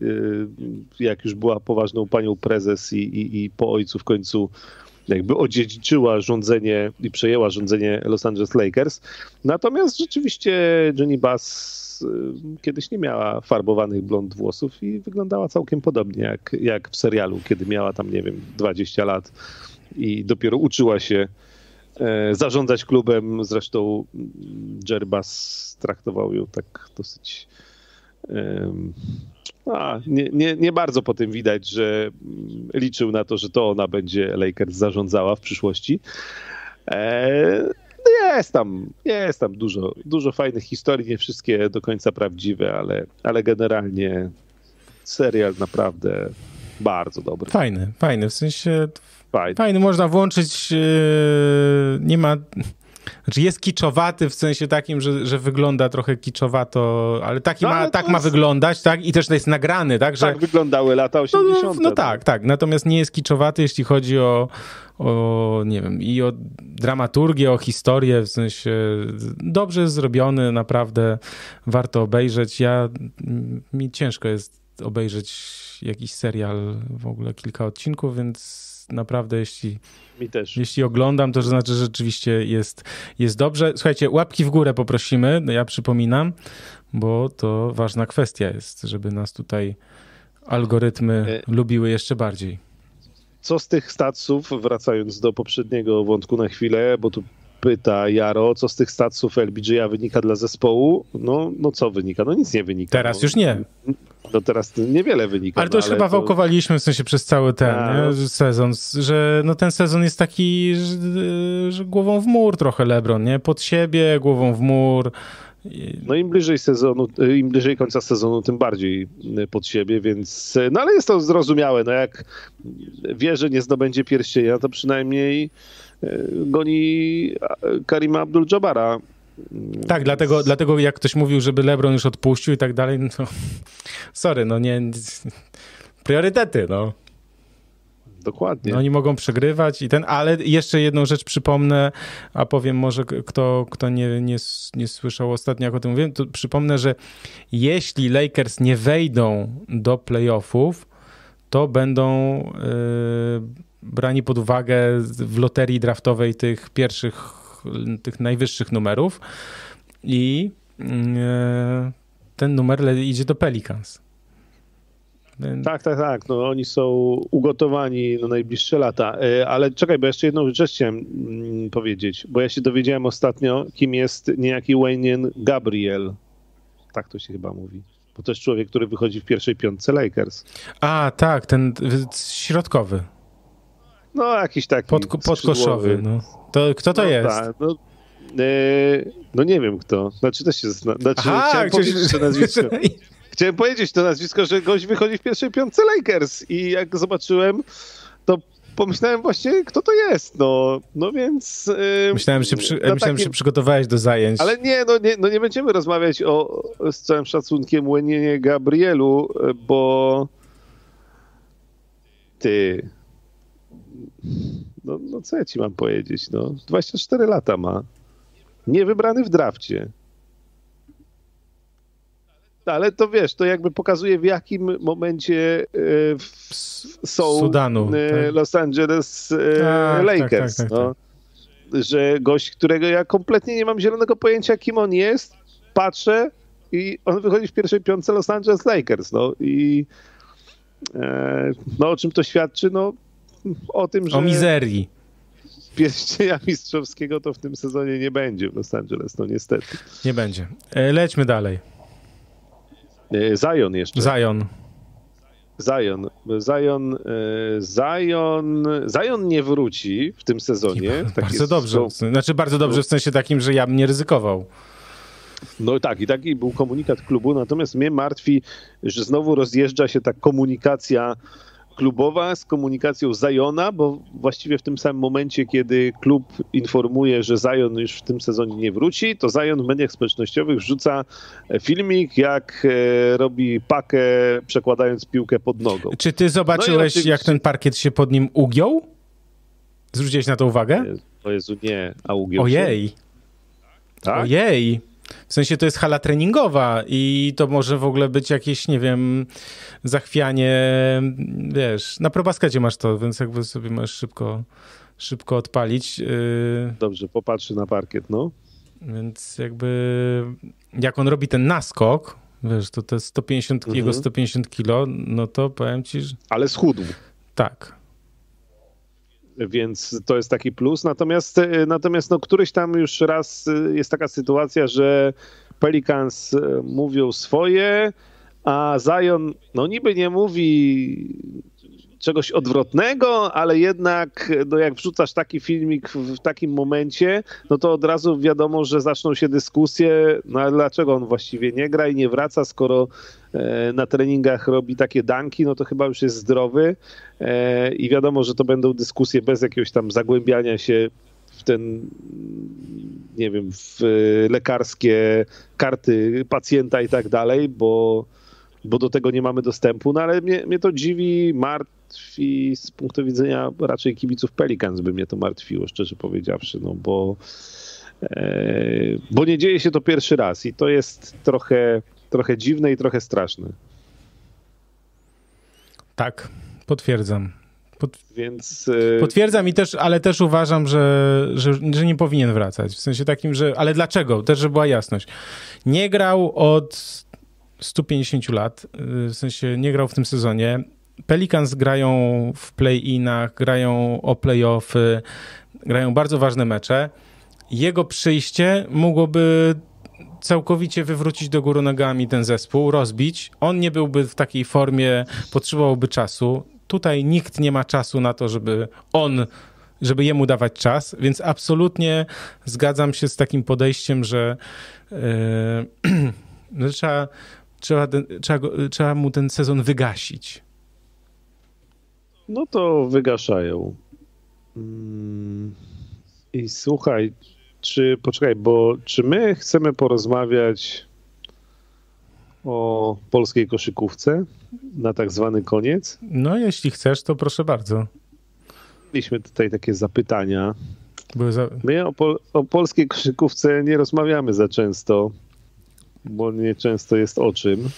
jak już była poważną panią prezes i, i, i po ojcu w końcu jakby odziedziczyła rządzenie i przejęła rządzenie Los Angeles Lakers. Natomiast rzeczywiście Jenny Bass Y, kiedyś nie miała farbowanych blond włosów i wyglądała całkiem podobnie jak, jak w serialu, kiedy miała tam, nie wiem, 20 lat i dopiero uczyła się e, zarządzać klubem. Zresztą Jerbas traktował ją tak dosyć. A, nie, nie, nie bardzo po tym widać, że liczył na to, że to ona będzie Lakers zarządzała w przyszłości. E, jest tam, jest tam dużo, dużo fajnych historii, nie wszystkie do końca prawdziwe, ale, ale generalnie serial naprawdę bardzo dobry. Fajny, fajny, w sensie fajny, fajny można włączyć, yy, nie ma... Znaczy jest kiczowaty w sensie takim, że, że wygląda trochę kiczowato, ale, taki no, ma, tak jest... ma wyglądać, tak? I też to jest nagrany, tak? Że... Tak wyglądały lata 80. No, no, no tak, tak. Natomiast nie jest kiczowaty, jeśli chodzi o, o, nie wiem, i o dramaturgię, o historię, w sensie dobrze zrobiony, naprawdę warto obejrzeć. Ja, mi ciężko jest obejrzeć jakiś serial, w ogóle kilka odcinków, więc naprawdę jeśli, jeśli oglądam, to znaczy, że rzeczywiście jest, jest dobrze. Słuchajcie, łapki w górę poprosimy, ja przypominam, bo to ważna kwestia jest, żeby nas tutaj algorytmy e... lubiły jeszcze bardziej co z tych statsów, wracając do poprzedniego wątku na chwilę, bo tu pyta Jaro, co z tych statsów LBJ wynika dla zespołu? No, no co wynika? No nic nie wynika. Teraz no, już nie. No teraz niewiele wynika. Ale to już no, ale chyba to... wałkowaliśmy w sensie przez cały ten A, nie? sezon, że no ten sezon jest taki, że, że głową w mur trochę LeBron, nie? Pod siebie, głową w mur. No im bliżej sezonu, im bliżej końca sezonu, tym bardziej pod siebie, więc no ale jest to zrozumiałe, no jak wie, że nie zdobędzie pierścienia, to przynajmniej goni Karima Abdul-Jabara. Tak, dlatego, dlatego jak ktoś mówił, żeby LeBron już odpuścił i tak dalej, no sorry, no nie, priorytety, no. Dokładnie. No, oni mogą przegrywać i ten, ale jeszcze jedną rzecz przypomnę, a powiem może kto, kto nie, nie, nie słyszał ostatnio, jak o tym mówiłem, to przypomnę, że jeśli Lakers nie wejdą do playoffów, to będą yy, brani pod uwagę w loterii draftowej tych pierwszych, tych najwyższych numerów i yy, ten numer idzie do Pelicans. Tak, tak, tak. No, oni są ugotowani na najbliższe lata. E, ale czekaj, bo jeszcze jedną rzecz chciałem mm, powiedzieć, bo ja się dowiedziałem ostatnio, kim jest niejaki Wayne Gabriel. Tak to się chyba mówi. Bo to jest człowiek, który wychodzi w pierwszej piątce Lakers. A, tak, ten środkowy. No, jakiś taki. Pod, podkoszowy. No. To, kto to no, jest? Tak, no, e, no nie wiem kto. Znaczy też się zna. Znaczy, Aha, chciałem powiedzieć to nazwisko. Chciałem powiedzieć to nazwisko, że gość wychodzi w pierwszej piątce Lakers i jak zobaczyłem, to pomyślałem właśnie, kto to jest, no, no więc... Yy, myślałem, że, przy, myślałem, takim... że przygotowałeś do zajęć. Ale nie no, nie, no nie będziemy rozmawiać o, z całym szacunkiem, Łenienie Gabrielu, bo ty... No, no co ja ci mam powiedzieć, no, 24 lata ma. Niewybrany w drafcie ale to wiesz, to jakby pokazuje w jakim momencie e, są Sudanu, e, tak. Los Angeles e, tak, tak, Lakers. Tak, tak, no. Że gość, którego ja kompletnie nie mam zielonego pojęcia, kim on jest, patrzę i on wychodzi w pierwszej piątce Los Angeles Lakers. No i no o czym to świadczy? No o tym, że... O mizerii pierścienia mistrzowskiego to w tym sezonie nie będzie w Los Angeles, no niestety. Nie będzie. Lećmy dalej. E, Zion jeszcze. Zion. Zion. Zion, e, Zion, Zion nie wróci w tym sezonie. Tak bardzo jest, dobrze. Znaczy bardzo dobrze w sensie takim, że ja bym nie ryzykował. No tak, i taki był komunikat klubu, natomiast mnie martwi, że znowu rozjeżdża się ta komunikacja klubowa z komunikacją Zajona, bo właściwie w tym samym momencie, kiedy klub informuje, że Zajon już w tym sezonie nie wróci, to Zajon w mediach społecznościowych wrzuca filmik, jak e, robi pakę przekładając piłkę pod nogą. Czy ty zobaczyłeś, no jak ten parkiet się pod nim ugiął? Zwróciłeś na to uwagę? O Jezu, nie. A ugiął Ojej. Się? Tak? Ojej. W sensie to jest hala treningowa i to może w ogóle być jakieś, nie wiem, zachwianie, wiesz, na probaskadzie masz to, więc jakby sobie możesz szybko, szybko odpalić. Y, Dobrze, popatrzy na parkiet, no. Więc jakby jak on robi ten naskok, wiesz, to te 150, mhm. jego 150 kilo, no to powiem ci, że... Ale schudł. Tak więc to jest taki plus. Natomiast, e, natomiast no, któryś tam już raz e, jest taka sytuacja, że Pelicans e, mówią swoje, a Zion no niby nie mówi czegoś odwrotnego, ale jednak no jak wrzucasz taki filmik w takim momencie, no to od razu wiadomo, że zaczną się dyskusje, no ale dlaczego on właściwie nie gra i nie wraca, skoro e, na treningach robi takie danki, no to chyba już jest zdrowy e, i wiadomo, że to będą dyskusje bez jakiegoś tam zagłębiania się w ten, nie wiem, w lekarskie karty pacjenta i tak dalej, bo bo do tego nie mamy dostępu, no ale mnie, mnie to dziwi, martwi z punktu widzenia raczej kibiców Pelicans by mnie to martwiło, szczerze powiedziawszy, no bo, e, bo nie dzieje się to pierwszy raz i to jest trochę, trochę dziwne i trochę straszne. Tak, potwierdzam. Pot... Więc, e... Potwierdzam i też, ale też uważam, że, że, że, nie powinien wracać. W sensie takim, że. Ale dlaczego? Też, żeby była jasność. Nie grał od 150 lat, y, w sensie nie grał w tym sezonie. Pelicans grają w play-inach, grają o play-offy, grają bardzo ważne mecze. Jego przyjście mogłoby całkowicie wywrócić do góry nogami ten zespół, rozbić. On nie byłby w takiej formie, potrzebowałby czasu. Tutaj nikt nie ma czasu na to, żeby on, żeby jemu dawać czas, więc absolutnie zgadzam się z takim podejściem, że yy, trzeba trzeba, trzeba, trzeba mu ten sezon wygasić. No to wygaszają. Mm. I słuchaj, czy poczekaj, bo czy my chcemy porozmawiać o polskiej koszykówce na tak zwany koniec? No, jeśli chcesz, to proszę bardzo. Mieliśmy tutaj takie zapytania. Za... My o, pol o polskiej koszykówce nie rozmawiamy za często bo nie często jest o czym.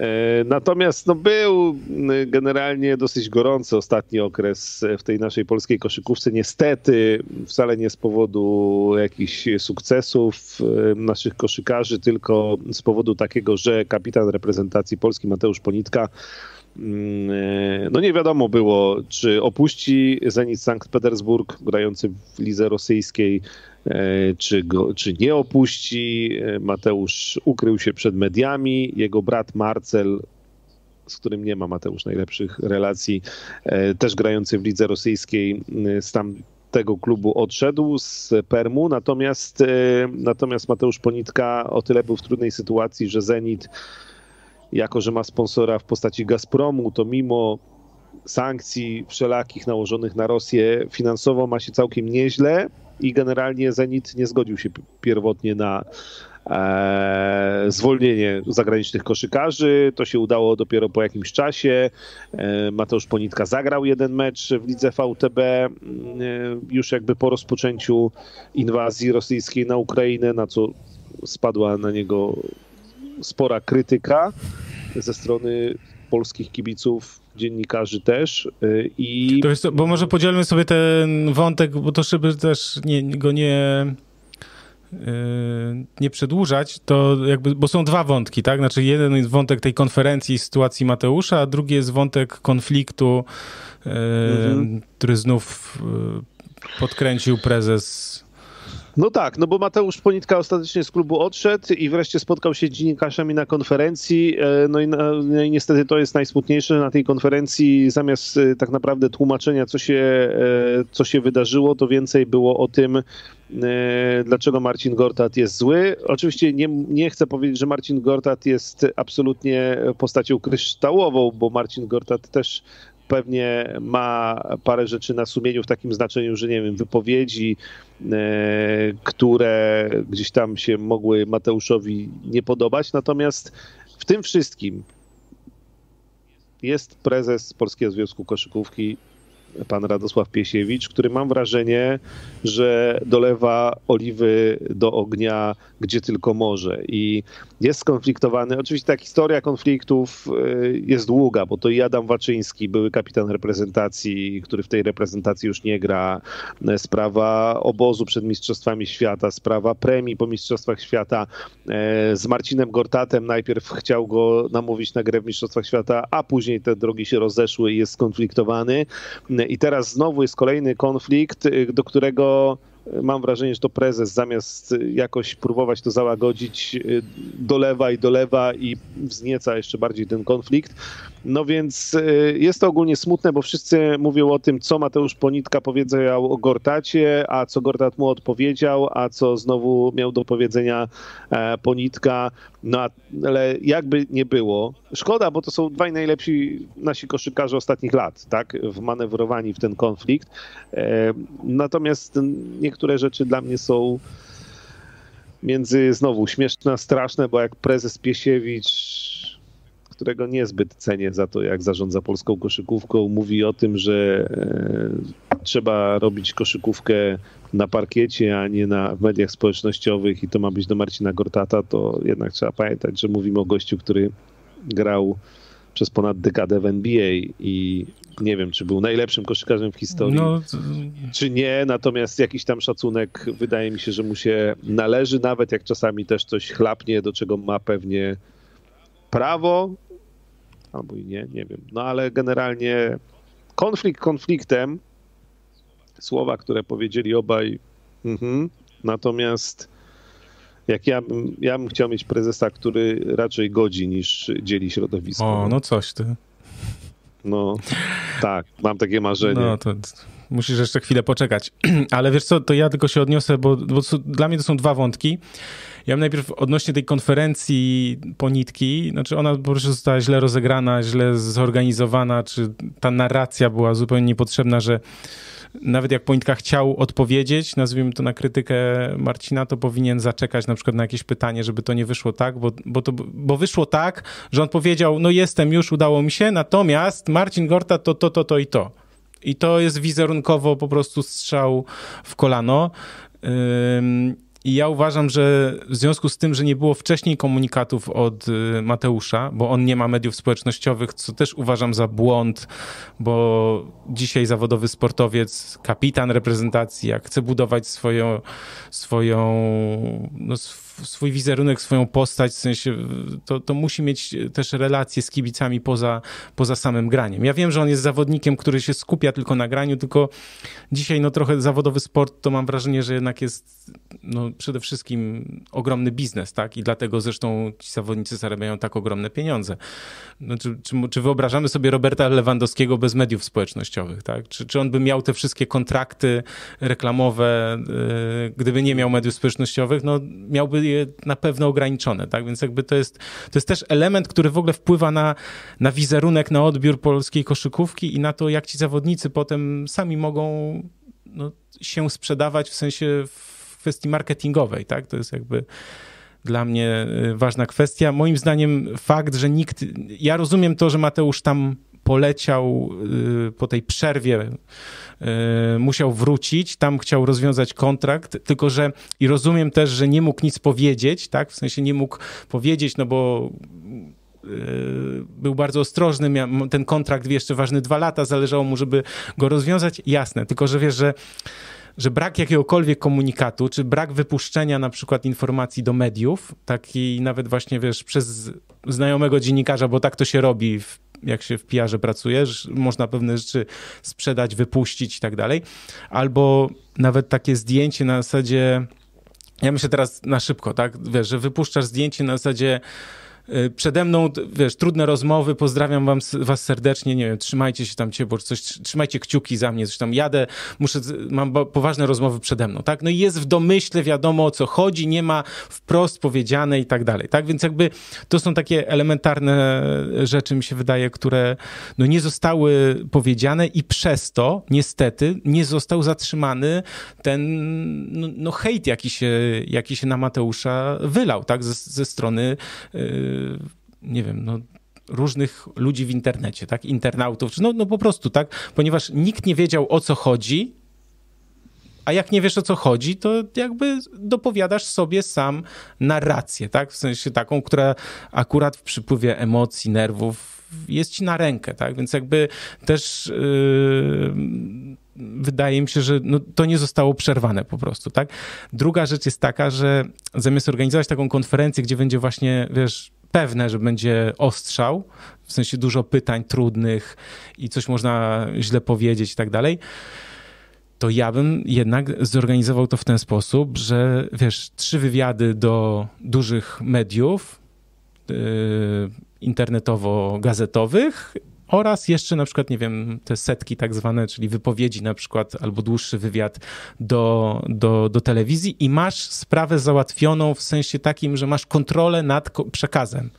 E, natomiast no, był generalnie dosyć gorący ostatni okres w tej naszej polskiej koszykówce. Niestety, wcale nie z powodu jakichś sukcesów e, naszych koszykarzy, tylko z powodu takiego, że kapitan reprezentacji Polski Mateusz Ponitka e, no nie wiadomo było, czy opuści Zenit Sankt Petersburg, grający w lidze rosyjskiej, czy, go, czy nie opuści. E, Mateusz ukrył się przed mediami. Jego brat Marcel, z którym nie ma Mateusz najlepszych relacji, e, też grający w lidze rosyjskiej, z tam tego klubu odszedł z Permu, natomiast, natomiast Mateusz Ponitka o tyle był w trudnej sytuacji, że Zenit, jako że ma sponsora w postaci Gazpromu, to mimo sankcji wszelakich nałożonych na Rosję finansowo ma się całkiem nieźle i generalnie Zenit nie zgodził się pierwotnie na e, zwolnienie zagranicznych koszykarzy. To się udało dopiero po jakimś czasie. E, Mateusz Ponitka zagrał jeden mecz w lidze VTB e, już jakby po rozpoczęciu inwazji rosyjskiej na Ukrainę, na co spadła na niego spora krytyka ze strony polskich kibiców, dziennikarzy też. Y, I... To jest, bo może podzielmy sobie ten wątek, bo to żeby też nie, go nie y, nie przedłużać, to jakby, bo są dwa wątki, tak? Znaczy jeden jest wątek tej konferencji sytuacji Mateusza, a drugi jest wątek konfliktu, mhm. który znów podkręcił prezes no tak, no bo Mateusz Ponitka ostatecznie z klubu odszedł i wreszcie spotkał się z dziennikarzami na konferencji. E, no i, no i niestety to jest najsmutniejsze na tej konferencji. Zamiast e, tak naprawdę tłumaczenia, co się, e, co się wydarzyło, to więcej było o tym, dlaczego Marcin Gortat jest zły. Oczywiście nie, nie chcę powiedzieć, że Marcin Gortat jest absolutnie postacią kryształową, bo Marcin Gortat też pewnie ma parę rzeczy na sumieniu w takim znaczeniu, że nie wiem, wypowiedzi, e, które gdzieś tam się mogły Mateuszowi nie podobać. Natomiast w tym wszystkim jest prezes Polskiego Związku Koszykówki pan Radosław Piesiewicz, który mam wrażenie, że dolewa oliwy do ognia, gdzie tylko może. I jest skonfliktowany. Oczywiście ta historia konfliktów y, jest długa, bo to i Adam Waczyński, były kapitan reprezentacji, który w tej reprezentacji już nie gra, sprawa obozu przed Mistrzostwami Świata, sprawa premii po Mistrzostwach Świata e, z Marcinem Gortatem. Najpierw chciał go namówić na grę w Mistrzostwach Świata, a później te drogi się rozeszły i jest skonfliktowany. I teraz znowu jest kolejny konflikt, y, do którego mam wrażenie, że to prezes zamiast jakoś próbować to załagodzić, y, dolewa i dolewa i wznieca jeszcze bardziej ten konflikt. No więc y, jest to ogólnie smutne, bo wszyscy mówią o tym, co Mateusz Ponitka powiedział o Gortacie, a co Gortat mu odpowiedział, a co znowu miał do powiedzenia e, Ponitka. No ale jakby nie było, szkoda, bo to są dwaj najlepsi nasi koszykarze ostatnich lat, tak, wmanewrowani w ten konflikt. E, natomiast niektóre rzeczy dla mnie są między znowu śmieszne a straszne, bo jak prezes Piesiewicz którego niezbyt cenię za to, jak zarządza polską koszykówką, mówi o tym, że e, trzeba robić koszykówkę na parkiecie, a nie na w mediach społecznościowych i to ma być do Marcina Gortata, to jednak trzeba pamiętać, że mówimy o gościu, który grał przez ponad dekadę w NBA i nie wiem, czy był najlepszym koszykarzem w historii, no, to... czy nie, natomiast jakiś tam szacunek wydaje mi się, że mu się należy, nawet jak czasami też coś chlapnie, do czego ma pewnie prawo, albo i nie, nie wiem. No ale generalnie konflikt konfliktem, słowa, które powiedzieli obaj, mhm. natomiast jak ja, ja bym chciał mieć prezesa, który raczej godzi niż dzieli środowisko. O, no coś ty. No, tak, mam takie marzenie. No, to musisz jeszcze chwilę poczekać. Ale wiesz co, to ja tylko się odniosę, bo, bo dla mnie to są dwa wątki. Ja bym najpierw odnośnie tej konferencji Ponitki, znaczy ona po prostu została źle rozegrana, źle zorganizowana, czy ta narracja była zupełnie niepotrzebna, że nawet jak Ponitka chciał odpowiedzieć, nazwijmy to na krytykę Marcina, to powinien zaczekać na przykład na jakieś pytanie, żeby to nie wyszło tak, bo, bo, to, bo wyszło tak, że on powiedział, no jestem, już udało mi się, natomiast Marcin Gorta to, to, to, to i to. I to jest wizerunkowo po prostu strzał w kolano. I ja uważam, że w związku z tym, że nie było wcześniej komunikatów od y, Mateusza, bo on nie ma mediów społecznościowych, co też uważam za błąd, bo dzisiaj zawodowy sportowiec, kapitan reprezentacji, jak chce budować swoją, swoją no, swój wizerunek, swoją postać, w sensie to, to musi mieć też relacje z kibicami poza, poza samym graniem. Ja wiem, że on jest zawodnikiem, który się skupia tylko na graniu, tylko dzisiaj no trochę zawodowy sport to mam wrażenie, że jednak jest no, przede wszystkim ogromny biznes, tak? I dlatego zresztą ci zawodnicy zarabiają tak ogromne pieniądze. No, czy, czy, czy wyobrażamy sobie Roberta Lewandowskiego bez mediów społecznościowych, tak? Czy, czy on by miał te wszystkie kontrakty reklamowe, yy, gdyby nie miał mediów społecznościowych? No miałby na pewno ograniczone, tak? Więc jakby to jest, to jest też element, który w ogóle wpływa na, na wizerunek, na odbiór polskiej koszykówki i na to, jak ci zawodnicy potem sami mogą no, się sprzedawać w sensie w kwestii marketingowej, tak? To jest jakby dla mnie y, ważna kwestia. Moim zdaniem fakt, że nikt. Ja rozumiem to, że Mateusz tam poleciał y, po tej przerwie, musiał wrócić, tam chciał rozwiązać kontrakt, tylko że i rozumiem też, że nie mógł nic powiedzieć, tak? W sensie nie mógł powiedzieć, no bo y, był bardzo ostrożny, miał, ten kontrakt jeszcze ważny dwa lata, zależało mu, żeby go rozwiązać, jasne, tylko że wiesz, że że brak jakiegokolwiek komunikatu, czy brak wypuszczenia na przykład informacji do mediów, taki nawet właśnie, wiesz, przez znajomego dziennikarza, bo tak to się robi w jak się w PR-ze pracuje, że można pewne rzeczy sprzedać, wypuścić i tak dalej. Albo nawet takie zdjęcie na zasadzie, ja myślę teraz na szybko, tak, wiesz, że wypuszczasz zdjęcie na zasadzie przede mną, wiesz, trudne rozmowy, pozdrawiam wam, was serdecznie, nie wiem, trzymajcie się tam ciepło, coś, trzymajcie kciuki za mnie, coś tam jadę, muszę, mam poważne rozmowy przede mną, tak? No i jest w domyśle, wiadomo o co chodzi, nie ma wprost powiedziane i tak dalej, tak? Więc jakby to są takie elementarne rzeczy, mi się wydaje, które no nie zostały powiedziane i przez to niestety nie został zatrzymany ten no, no hejt, jaki się, jaki się na Mateusza wylał, tak? Ze, ze strony, yy, nie wiem, no różnych ludzi w internecie, tak, internautów, no, no po prostu, tak, ponieważ nikt nie wiedział o co chodzi, a jak nie wiesz o co chodzi, to jakby dopowiadasz sobie sam narrację, tak? W sensie taką, która akurat w przypływie emocji, nerwów jest ci na rękę, tak? Więc jakby też yy, wydaje mi się, że no, to nie zostało przerwane po prostu, tak? Druga rzecz jest taka, że zamiast organizować taką konferencję, gdzie będzie właśnie, wiesz, pewne, że będzie ostrzał, w sensie dużo pytań trudnych i coś można źle powiedzieć i tak dalej, to ja bym jednak zorganizował to w ten sposób, że wiesz, trzy wywiady do dużych mediów yy, internetowo-gazetowych oraz jeszcze na przykład, nie wiem, te setki tak zwane, czyli wypowiedzi na przykład, albo dłuższy wywiad do, do, do telewizji i masz sprawę załatwioną w sensie takim, że masz kontrolę nad przekazem.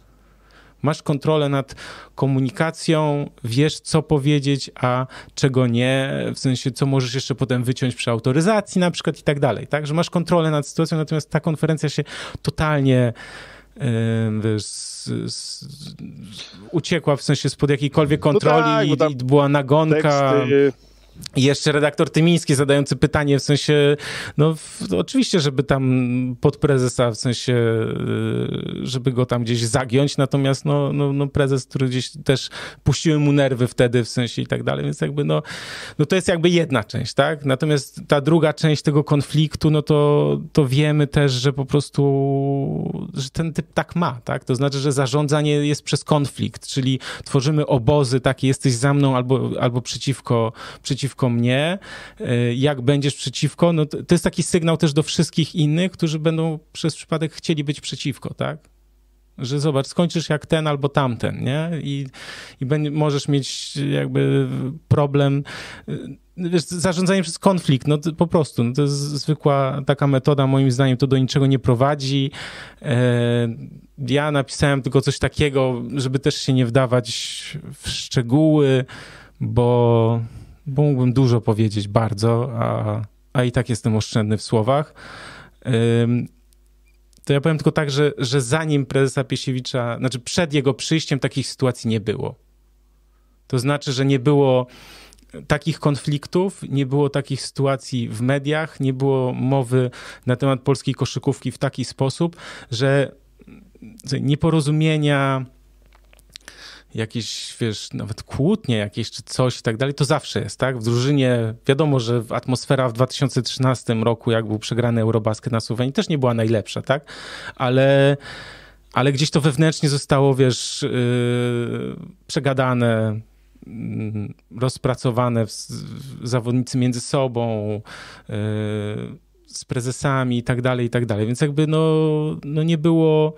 Masz kontrolę nad komunikacją, wiesz co powiedzieć, a czego nie, w sensie co możesz jeszcze potem wyciąć przy autoryzacji na przykład i tak dalej, tak? Że masz kontrolę nad sytuacją, natomiast ta konferencja się totalnie wiesz, uciekła w sensie spod jakiejkolwiek no kontroli no tak, i, i była nagonka. Teksty i jeszcze redaktor Tymiński zadający pytanie w sensie, no w, oczywiście, żeby tam pod prezesa, w sensie, y, żeby go tam gdzieś zagiąć, natomiast no, no, no prezes, który gdzieś też puściły mu nerwy wtedy w sensie i tak dalej, więc jakby no, no to jest jakby jedna część, tak? Natomiast ta druga część tego konfliktu, no to, to wiemy też, że po prostu, że ten typ tak ma, tak? To znaczy, że zarządzanie jest przez konflikt, czyli tworzymy obozy takie, jesteś za mną albo, albo przeciwko, przeciwko przeciwko mnie, y, jak będziesz przeciwko, no to, to jest taki sygnał też do wszystkich innych, którzy będą przez przypadek chcieli być przeciwko, tak? Że zobacz, skończysz jak ten albo tamten, nie? I, i będzie, możesz mieć jakby problem. Y, wiesz, zarządzanie przez konflikt, no po prostu, no to jest zwykła taka metoda, moim zdaniem to do niczego nie prowadzi. E, ja napisałem tylko coś takiego, żeby też się nie wdawać w szczegóły, bo bo mógłbym dużo powiedzieć, bardzo, a, a i tak jestem oszczędny w słowach. To ja powiem tylko tak, że, że zanim prezesa Piesiewicza, znaczy przed jego przyjściem takich sytuacji nie było. To znaczy, że nie było takich konfliktów, nie było takich sytuacji w mediach, nie było mowy na temat polskiej koszykówki w taki sposób, że nieporozumienia, jakieś, wiesz, nawet kłótnie jakieś czy coś i tak dalej, to zawsze jest, tak? W drużynie, wiadomo, że atmosfera w 2013 roku, jak był przegrany Eurobasket na Słowenii, też nie była najlepsza, tak? Ale, ale gdzieś to wewnętrznie zostało, wiesz, yy, przegadane, yy, rozpracowane, w, w, zawodnicy między sobą, yy, z prezesami i tak dalej, i tak dalej. Więc jakby, no, no nie było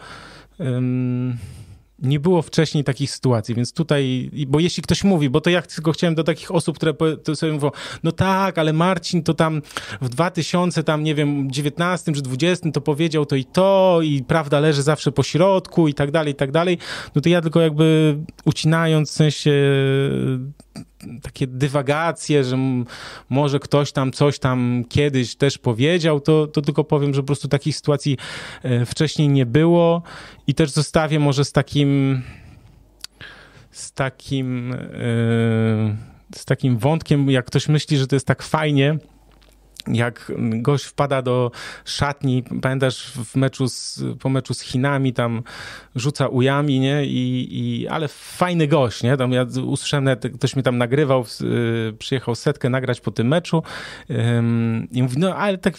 nie było wcześniej takich sytuacji, więc tutaj, bo jeśli ktoś mówi, bo to ja tylko chciałem do takich osób, które sobie mówią, no tak, ale Marcin to tam w 2000, tam nie wiem, 19 czy 20 to powiedział to i to i prawda leży zawsze po środku i tak dalej, i tak dalej, no to ja tylko jakby ucinając w sensie takie dywagacje, że może ktoś tam coś tam kiedyś też powiedział, to, to tylko powiem, że po prostu takich sytuacji e, wcześniej nie było i też zostawię może z takim z takim e, z takim wątkiem, jak ktoś myśli, że to jest tak fajnie, jak gość wpada do szatni, pamiętasz w meczu z, po meczu z Chinami, tam rzuca ujami, nie? I, i, ale fajny gość, nie? Tam ja usłyszałem, ktoś mnie tam nagrywał, yy, przyjechał setkę nagrać po tym meczu i mówi, no ale tak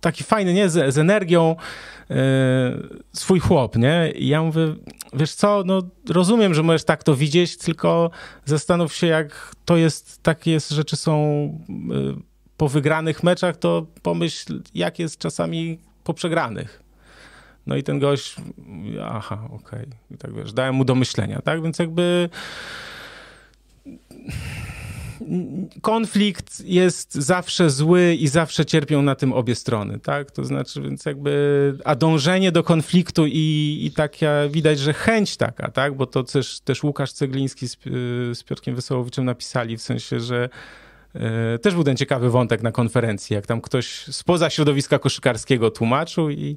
taki fajny, nie? Z, z energią yy, swój chłop, nie? I ja mówię, wiesz co, no rozumiem, że możesz tak to widzieć, tylko zastanów się, jak to jest, takie rzeczy są yy, po wygranych meczach, to pomyśl, jak jest czasami po przegranych. No i ten gość, aha, okej, okay. tak wiesz, dałem mu do myślenia, tak? Więc jakby konflikt jest zawsze zły i zawsze cierpią na tym obie strony, tak? To znaczy, więc jakby, a dążenie do konfliktu i, i taka, widać, że chęć taka, tak? Bo to też, też Łukasz Cegliński z, z Piotrkiem Wesołowiczem napisali, w sensie, że też był ten ciekawy wątek na konferencji, jak tam ktoś spoza środowiska koszykarskiego tłumaczył i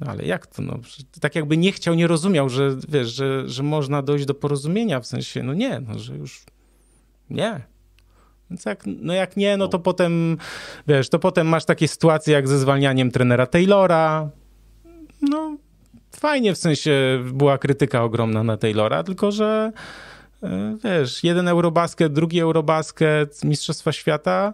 no ale jak to? No, tak jakby nie chciał, nie rozumiał, że wiesz, że, że można dojść do porozumienia, w sensie, no nie, no, że już nie. Więc jak, no jak nie, no to potem, wiesz, to potem masz takie sytuacje jak ze zwalnianiem trenera Taylora. No, fajnie w sensie była krytyka ogromna na Taylora, tylko że e, wiesz, jeden Eurobasket, drugi Eurobasket, Mistrzostwa Świata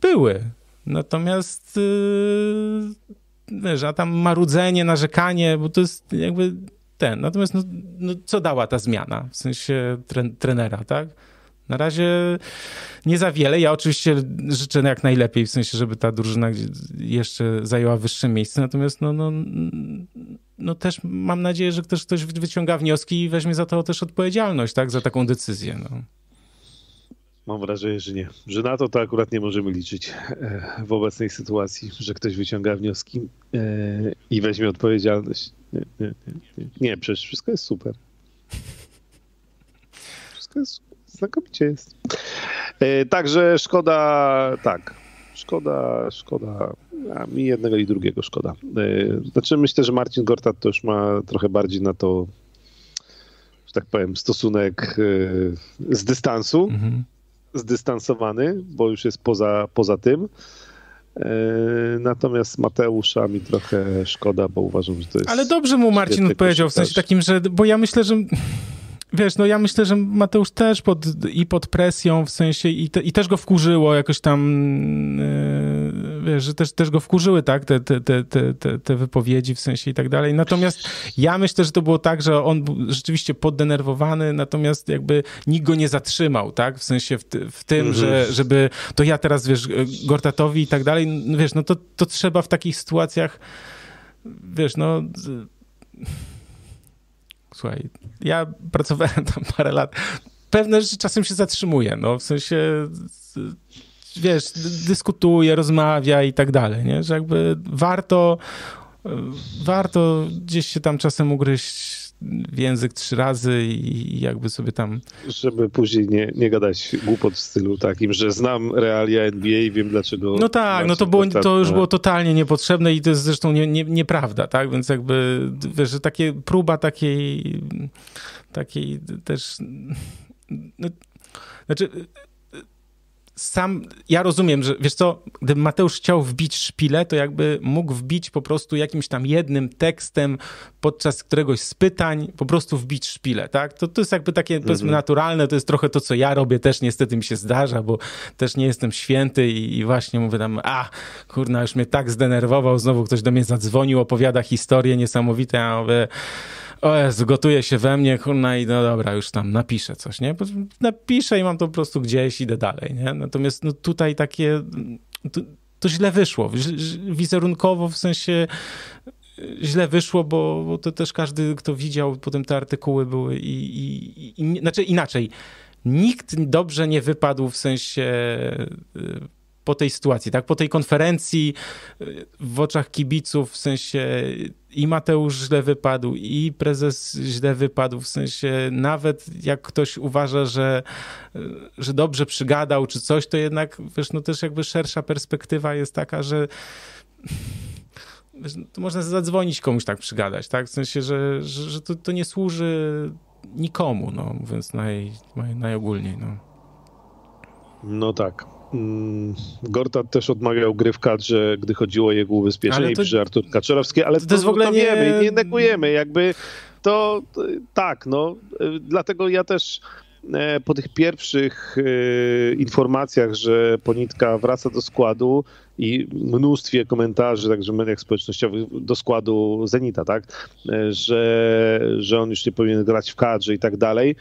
były. Natomiast yy, wiesz, a tam marudzenie, narzekanie, bo to jest jakby ten. Natomiast no, no co dała ta zmiana w sensie tren, trenera, tak? Na razie nie za wiele. Ja oczywiście życzę jak najlepiej, w sensie, żeby ta drużyna jeszcze zajęła wyższe miejsce, natomiast no, no, no też mam nadzieję, że ktoś, ktoś wyciąga wnioski i weźmie za to też odpowiedzialność, tak, za taką decyzję. No. Mam wrażenie, że nie. Że na to to akurat nie możemy liczyć e, w obecnej sytuacji, że ktoś wyciąga wnioski e, i weźmie odpowiedzialność. Nie, nie, nie, nie. przecież wszystko jest super. Wszystko jest super znakomicie jest. E, także szkoda, tak, szkoda, szkoda, a mi jednego i drugiego szkoda. E, znaczy myślę, że Marcin Gortat to już ma trochę bardziej na to, że tak powiem, stosunek e, z dystansu, mhm. zdystansowany, bo już jest poza, poza tym. Natomiast Mateusza mi trochę szkoda, bo uważam, że to jest. Ale dobrze mu Marcin odpowiedział, w sensie takim, że. Bo ja myślę, że Wiesz, no ja myślę, że Mateusz też pod, i pod presją, w sensie, i, te, i też go wkurzyło jakoś tam, yy, wiesz, że też, też go wkurzyły, tak, te, te, te, te, te wypowiedzi w sensie i tak dalej. Natomiast ja myślę, że to było tak, że on był rzeczywiście poddenerwowany, natomiast jakby nikt go nie zatrzymał, tak, w sensie w, w tym, mhm. że, żeby, to ja teraz, wiesz, Gortatowi i tak dalej, no, wiesz, no to, to trzeba w takich sytuacjach, wiesz, no słuchaj, ja pracowałem tam parę lat. Pewne rzeczy czasem się zatrzymuje, no w sensie wiesz, dyskutuje, rozmawia i tak dalej, nie? Że jakby warto warto gdzieś się tam czasem ugryźć język trzy razy i jakby sobie tam... Żeby później nie, nie gadać głupot w stylu takim, że znam realia NBA i wiem dlaczego... No tak, no to, było, to już było totalnie niepotrzebne i to jest zresztą nie, nie, nieprawda, tak? Więc jakby, wiesz, że takie próba takiej, takiej też... No, znaczy sam, ja rozumiem, że wiesz co, gdyby Mateusz chciał wbić szpilę, to jakby mógł wbić po prostu jakimś tam jednym tekstem podczas któregoś z pytań, po prostu wbić szpilę, tak? To, to jest jakby takie, mm -hmm. powiedzmy, naturalne, to jest trochę to, co ja robię, też niestety mi się zdarza, bo też nie jestem święty i, i właśnie mówię tam, a, kurna, już mnie tak zdenerwował, znowu ktoś do mnie zadzwonił, opowiada historię niesamowite, ja mówię, o Jezu, gotuje się we mnie, kurna, i no dobra, już tam napiszę coś, nie? Napiszę i mam to po prostu gdzieś, idę dalej, nie? Natomiast no, tutaj takie, to, to źle wyszło, wizerunkowo w sensie źle wyszło, bo, bo, to też każdy, kto widział, potem te artykuły były i, i, i, znaczy inaczej, nikt dobrze nie wypadł w sensie y, po tej sytuacji, tak? Po tej konferencji y, w oczach kibiców, w sensie i Mateusz źle wypadł, i prezes źle wypadł, w sensie nawet jak ktoś uważa, że, y, że dobrze przygadał czy coś, to jednak, wiesz, no też jakby szersza perspektywa jest taka, że wiesz, to można zadzwonić komuś tak przygadać, tak? W sensie, że, że, że to, to nie służy nikomu, no, mówiąc naj, najogólniej, no. No tak. Mm, Gortat też odmawiał gry w kadrze, gdy chodziło o jego ubezpieczenie to, i Artur Kaczorowski, ale to, to, jest w ogóle to nie... wiemy, nie negujemy, jakby to, to tak, no, dlatego ja też e, po tych pierwszych e, informacjach, że Ponitka wraca do składu i mnóstwie komentarzy, także w mediach społecznościowych do składu Zenita, tak, e, że, że on już nie powinien grać w kadrze i tak dalej,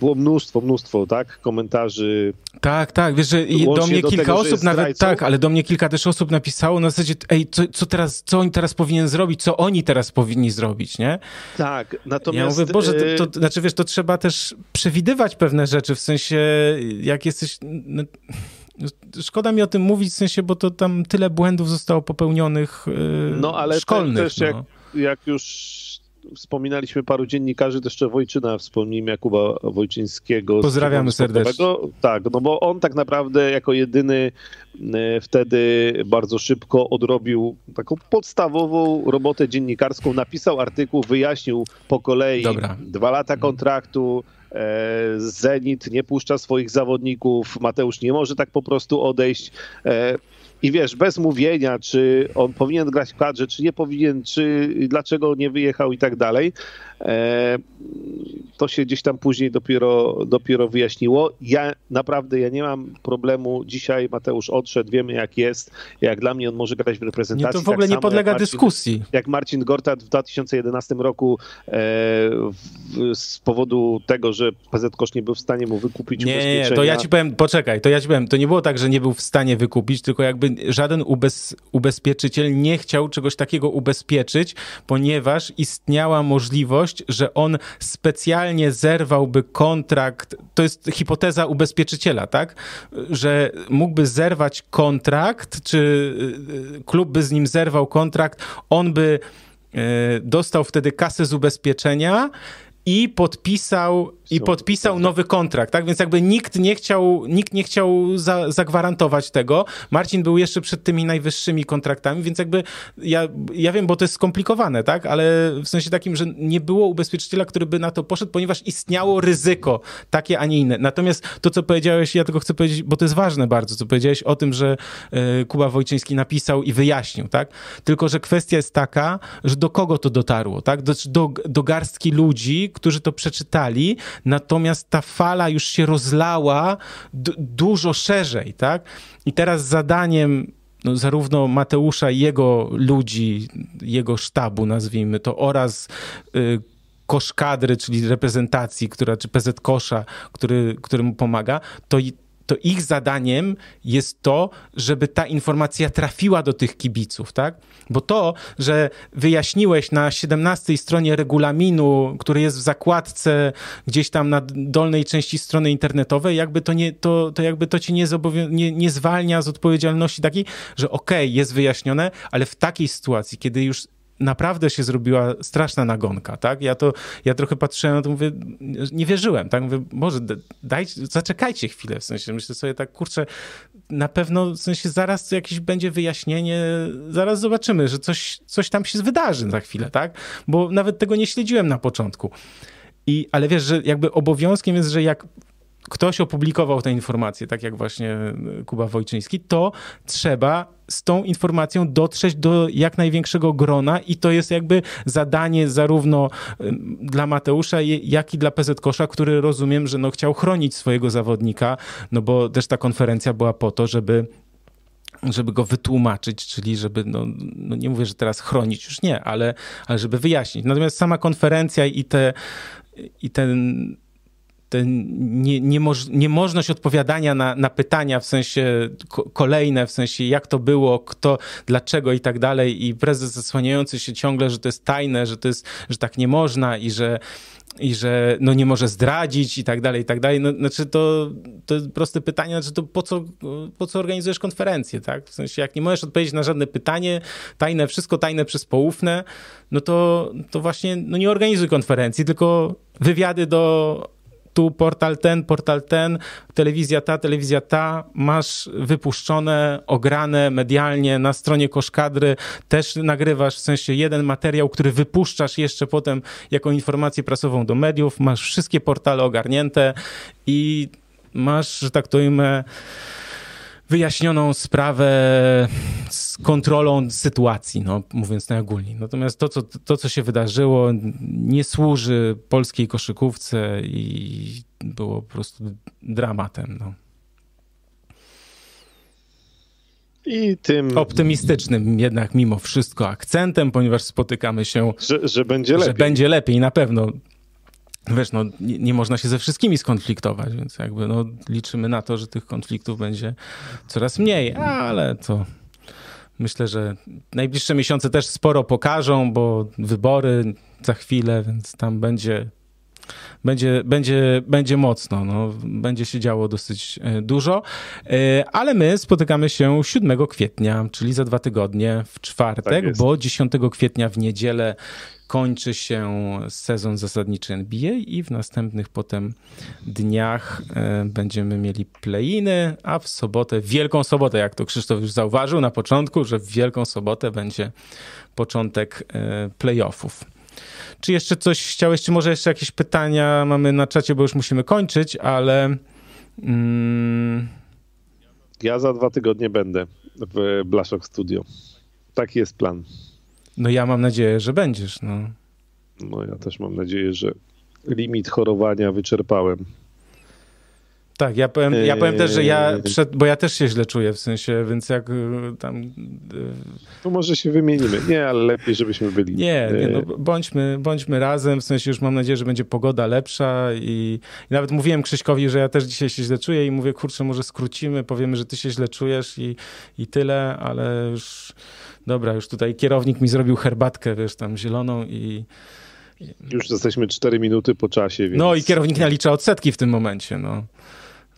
było mnóstwo, mnóstwo, tak, komentarzy. Tak, tak, wiesz, że do mnie do kilka tego, osób nawet, tak, ale do mnie kilka też osób napisało na zasadzie, ej, co, co teraz, co oni teraz powinien zrobić, co oni teraz powinni zrobić, nie? Tak, natomiast... Ja mówię, Boże, to, to, znaczy, wiesz, to trzeba też przewidywać pewne rzeczy, w sensie, jak jesteś... No, szkoda mi o tym mówić, w sensie, bo to tam tyle błędów zostało popełnionych yy, no, ale szkolnych. Też no. jak, jak już wspominaliśmy paru dziennikarzy, to jeszcze Wojczyna, wspomnijmy Jakuba Wojczyńskiego. Pozdrawiamy serdecznie. Tak, no bo on tak naprawdę jako jedyny e, wtedy bardzo szybko odrobił taką podstawową robotę dziennikarską, napisał artykuł, wyjaśnił po kolei Dobra. dwa lata kontraktu, e, Zenit nie puszcza swoich zawodników, Mateusz nie może tak po prostu odejść. I wiesz, bez mówienia, czy on powinien grać w kadrze, czy nie powinien, czy dlaczego nie wyjechał i tak dalej, to się gdzieś tam później dopiero, dopiero wyjaśniło. Ja naprawdę ja nie mam problemu. Dzisiaj Mateusz odszedł, wiemy jak jest. Jak dla mnie on może grać w reprezentacji. Nie, to w ogóle tak nie podlega Marcin, dyskusji. Jak Marcin Gortat w 2011 roku e, w, z powodu tego, że PZ Kosz nie był w stanie mu wykupić nie, Nie, to ja ci powiem, poczekaj, to ja ci powiem, to nie było tak, że nie był w stanie wykupić, tylko jakby żaden ubez, ubezpieczyciel nie chciał czegoś takiego ubezpieczyć, ponieważ istniała możliwość że on specjalnie zerwałby kontrakt, to jest hipoteza ubezpieczyciela, tak? Że mógłby zerwać kontrakt, czy y, klub by z nim zerwał kontrakt, on by y, dostał wtedy kasę z ubezpieczenia i podpisał i podpisał nowy kontrakt, tak? Więc jakby nikt nie chciał, nikt nie chciał za, zagwarantować tego. Marcin był jeszcze przed tymi najwyższymi kontraktami, więc jakby ja, ja wiem, bo to jest skomplikowane, tak? Ale w sensie takim, że nie było ubezpieczyciela, który by na to poszedł, ponieważ istniało ryzyko takie, a nie inne. Natomiast to, co powiedziałeś, ja tylko chcę powiedzieć, bo to jest ważne bardzo, co powiedziałeś o tym, że y, Kuba Wojczyński napisał i wyjaśnił, tak? Tylko, że kwestia jest taka, że do kogo to dotarło, tak? Do, do, do garstki ludzi, którzy to przeczytali, natomiast ta fala już się rozlała dużo szerzej, tak? I teraz zadaniem no, zarówno Mateusza i jego ludzi, jego sztabu, nazwijmy to, oraz y, koszkadry, czyli reprezentacji, która, czy PZ Kosza, który, który mu pomaga, to to ich zadaniem jest to, żeby ta informacja trafiła do tych kibiców, tak? Bo to, że wyjaśniłeś na 17 stronie regulaminu, który jest w zakładce gdzieś tam na dolnej części strony internetowej, jakby to nie, to, to jakby to cię nie, nie, nie zwalnia z odpowiedzialności takiej, że okej, okay, jest wyjaśnione, ale w takiej sytuacji, kiedy już naprawdę się zrobiła straszna nagonka, tak? Ja to, ja trochę patrzyłem na to, mówię, nie wierzyłem, tak? Mówię, może dajcie, zaczekajcie chwilę, w sensie, myślę sobie tak, kurczę, na pewno, w sensie zaraz jakieś będzie wyjaśnienie, zaraz zobaczymy, że coś, coś tam się wydarzy za chwilę, tak? Bo nawet tego nie śledziłem na początku. I, ale wiesz, że jakby obowiązkiem jest, że jak ktoś opublikował tę informację, tak jak właśnie Kuba Wojczyński, to trzeba z tą informacją dotrzeć do jak największego grona i to jest jakby zadanie zarówno dla Mateusza, jak i dla PZ Kosza, który rozumiem, że no chciał chronić swojego zawodnika, no bo też ta konferencja była po to, żeby żeby go wytłumaczyć, czyli żeby, no, no, nie mówię, że teraz chronić, już nie, ale, ale żeby wyjaśnić. Natomiast sama konferencja i te i ten nie, niemoż, niemożność odpowiadania na, na pytania w sensie kolejne, w sensie jak to było, kto, dlaczego i tak dalej i prezes zasłaniający się ciągle, że to jest tajne, że to jest, że tak nie można i że i że no nie może zdradzić i tak dalej, i tak dalej. No, znaczy to, to proste pytanie, znaczy to po co, po co organizujesz konferencję, tak? W sensie jak nie możesz odpowiedzieć na żadne pytanie, tajne, wszystko tajne przez poufne, no to, to właśnie no nie organizuj konferencji, tylko wywiady do tu portal ten, portal ten, telewizja ta, telewizja ta, masz wypuszczone, ograne medialnie na stronie Koszkadry, też nagrywasz w sensie jeden materiał, który wypuszczasz jeszcze potem jako informację prasową do mediów, masz wszystkie portale ogarnięte i masz, że tak to imię, wyjaśnioną sprawę z kontrolą sytuacji, no, mówiąc najogólniej. Natomiast to co, to, co się wydarzyło, nie służy polskiej koszykówce i było po prostu dramatem. No. I tym. Optymistycznym jednak mimo wszystko akcentem, ponieważ spotykamy się. Że, że będzie lepiej. Że będzie lepiej, na pewno. Wiesz, no nie, nie, można się ze wszystkimi skonfliktować, więc jakby no liczymy na to, że tych konfliktów będzie coraz mniej, ale to myślę, że najbliższe miesiące też sporo pokażą, bo wybory za chwilę, więc tam będzie będzie, będzie, będzie mocno, no, będzie się działo dosyć e, dużo, e, ale my spotykamy się 7 kwietnia, czyli za dwa tygodnie w czwartek, tak bo 10 kwietnia w niedzielę kończy się sezon zasadniczy NBA i w następnych potem dniach e, będziemy mieli play-iny, a w sobotę, Wielką Sobotę, jak to Krzysztof już zauważył na początku, że w Wielką Sobotę będzie początek playoffów. Czy jeszcze coś chciałeś, czy może jeszcze jakieś pytania mamy na czacie, bo już musimy kończyć, ale... Mm... Ja za dwa tygodnie będę w Blaszok Studio. Taki jest plan. No ja mam nadzieję, że będziesz. No, no ja też mam nadzieję, że limit chorowania wyczerpałem. Tak, ja powiem, ja powiem też, że ja, eee. przed, bo ja też się źle czuję, w sensie, więc jak y, tam... Y, to może się wymienimy. Nie, ale lepiej, żebyśmy byli. Nie, nie no, eee. bądźmy, bądźmy razem, w sensie już mam nadzieję, że będzie pogoda lepsza i, i, nawet mówiłem Krzyśkowi, że ja też dzisiaj się źle czuję i mówię, kurczę, może skrócimy, powiemy, że ty się źle czujesz i, i tyle, ale już, dobra, już tutaj kierownik mi zrobił herbatkę, wiesz, tam zieloną i... Już jesteśmy 4 minuty po czasie, więc... No i kierownik nalicza odsetki w tym momencie, no.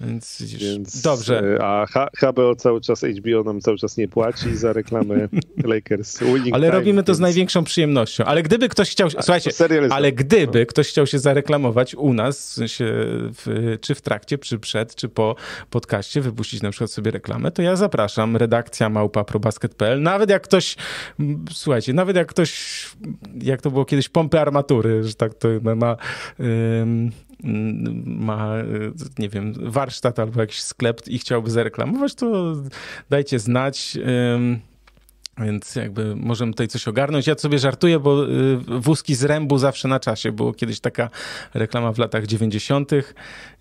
Więc, widzisz, Więc dobrze. E, a HBO cały czas, HBO nam cały czas nie płaci za reklamę Lakers. Winning ale time, robimy to więc... z największą przyjemnością. Ale gdyby ktoś chciał, a, słuchajcie, ale gdyby no. ktoś chciał się zareklamować u nas, w sensie w, czy w trakcie, czy przed, czy po podcaście, wypuścić na przykład sobie reklamę, to ja zapraszam. Redakcja małpa probasket.pl. Nawet jak ktoś, słuchajcie, nawet jak ktoś, jak to było kiedyś, pompy armatury, że tak to ma... Ym, ma, nie wiem, warsztat albo jakiś sklep i chciałby zareklamować, to dajcie znać. Więc jakby możemy tutaj coś ogarnąć. Ja sobie żartuję, bo y, wózki z rębu zawsze na czasie. Było kiedyś taka reklama w latach 90.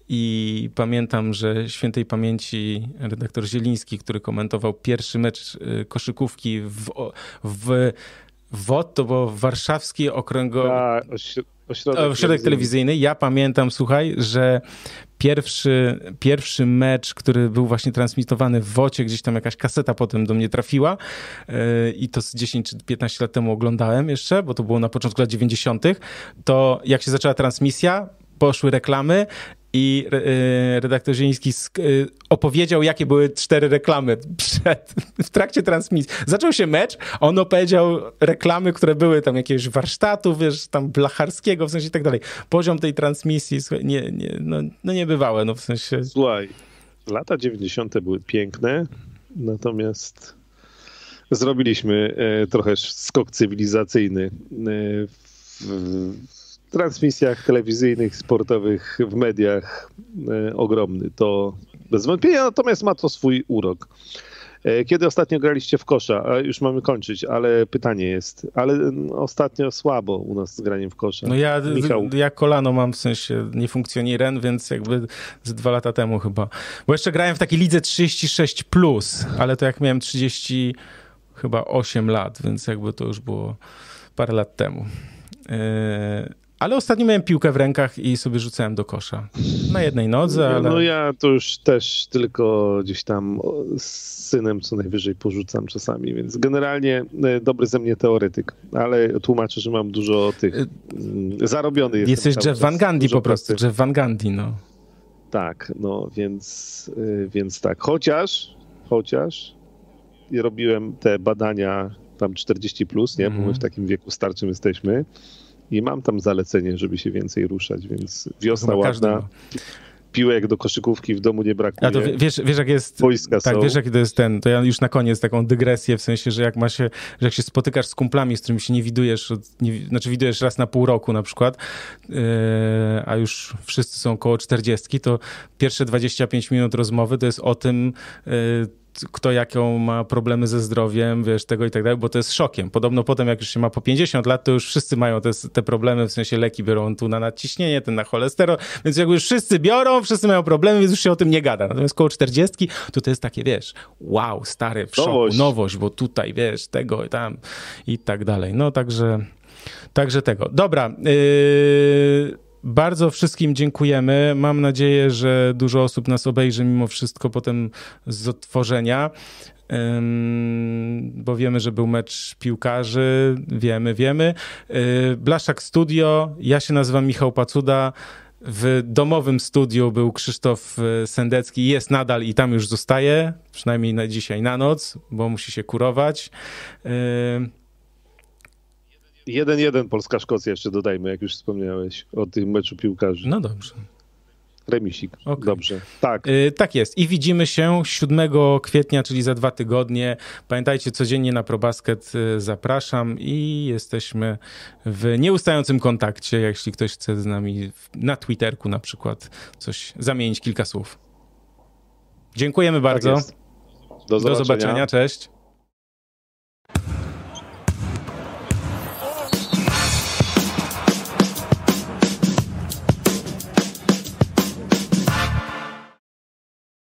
I pamiętam, że świętej pamięci redaktor Zieliński, który komentował pierwszy mecz y, koszykówki w, w WOT, to było warszawski okręgowy... Ośrodek, ośrodek telewizyjny. Ja pamiętam, słuchaj, że pierwszy, pierwszy mecz, który był właśnie transmitowany w Wocie, gdzieś tam jakaś kaseta potem do mnie trafiła yy, i to z 10 czy 15 lat temu oglądałem jeszcze, bo to było na początku lat 90., to jak się zaczęła transmisja, poszły reklamy i e, redaktor Zieliński e, opowiedział, jakie były cztery reklamy przed, w trakcie transmisji. Zaczął się mecz, on opowiedział reklamy, które były tam jakiegoś warsztatu, wiesz, tam blacharskiego, w sensie i tak dalej. Poziom tej transmisji, nie, nie, no, no niebywałe, no w sensie... Słuchaj, lata 90. były piękne, natomiast zrobiliśmy e, trochę skok cywilizacyjny w, transmisjach telewizyjnych, sportowych, w mediach e, ogromny. To bez wątpienia, natomiast ma to swój urok. E, kiedy ostatnio graliście w kosza? A już mamy kończyć, ale pytanie jest. Ale ostatnio słabo u nas z graniem w kosza. No ja, Michał. ja kolano mam, w sensie nie funkcjonuje więc jakby z dwa lata temu chyba. Bo jeszcze grałem w takiej lidze 36+, plus, ale to jak miałem 30 chyba 8 lat, więc jakby to już było parę lat temu. Yy, ale ostatnio miałem piłkę w rękach i sobie rzucałem do kosza. Na jednej nodze, ale... No ja to już też tylko gdzieś tam z synem co najwyżej porzucam czasami, więc generalnie e, dobry ze mnie teoretyk, ale tłumaczę, że mam dużo tych y, mm, zarobiony Jesteś Jeff Van Gundy po prostu, pracy. Jeff Van Gundy, no. Tak, no więc, e, więc tak. Chociaż, chociaż robiłem te badania tam 40+, plus, nie? Bo my w mhm. takim wieku starczym jesteśmy i mam tam zalecenie, żeby się więcej ruszać, więc wiosna ładna. Piłek do koszykówki w domu nie brakuje. A to wiesz, wiesz jak jest. Wojska tak, są. wiesz jaki to jest ten. To ja już na koniec taką dygresję, w sensie, że jak ma się, że jak się spotykasz z kumplami, z którymi się nie widujesz, nie, znaczy widujesz raz na pół roku na przykład, yy, a już wszyscy są około czterdziestki, to pierwsze 25 minut rozmowy to jest o tym, yy, kto jaką ma problemy ze zdrowiem, wiesz, tego i tak dalej, bo to jest szokiem. Podobno potem, jak już się ma po 50 lat, to już wszyscy mają te, te problemy, w sensie leki biorą tu na nadciśnienie, ten na cholesterol, więc jakby już wszyscy biorą, wszyscy mają problemy, więc już się o tym nie gada. Natomiast koło 40 to to jest takie, wiesz, wow, stary, w szoku, nowość, nowość bo tutaj, wiesz, tego i tam i tak dalej. No, także, także tego. Dobra, yy bardzo wszystkim dziękujemy. Mam nadzieję, że dużo osób nas obejrzy mimo wszystko potem z odtworzenia. Bo wiemy, że był mecz piłkarzy, wiemy, wiemy. Y, Blaszak Studio, ja się nazywam Michał Pacuda. W domowym studiu był Krzysztof y, Sendecki, jest nadal i tam już zostaje, przynajmniej na dzisiaj na noc, bo musi się kurować. 1-1 Polska-Szkocja jeszcze dodajmy, jak już wspomniałeś o tym meczu piłkarzy. No dobrze. Remisik. Okay. Dobrze. Tak. Yy, tak jest. I widzimy się 7 kwietnia, czyli za dwa tygodnie. Pamiętajcie, codziennie na ProBasket y, zapraszam i jesteśmy w nieustającym kontakcie, jeśli ktoś chce z nami na Twitterku na przykład coś zamienić kilka słów. Dziękujemy tak bardzo. Tak Do zobaczenia. Do zobaczenia. Cześć.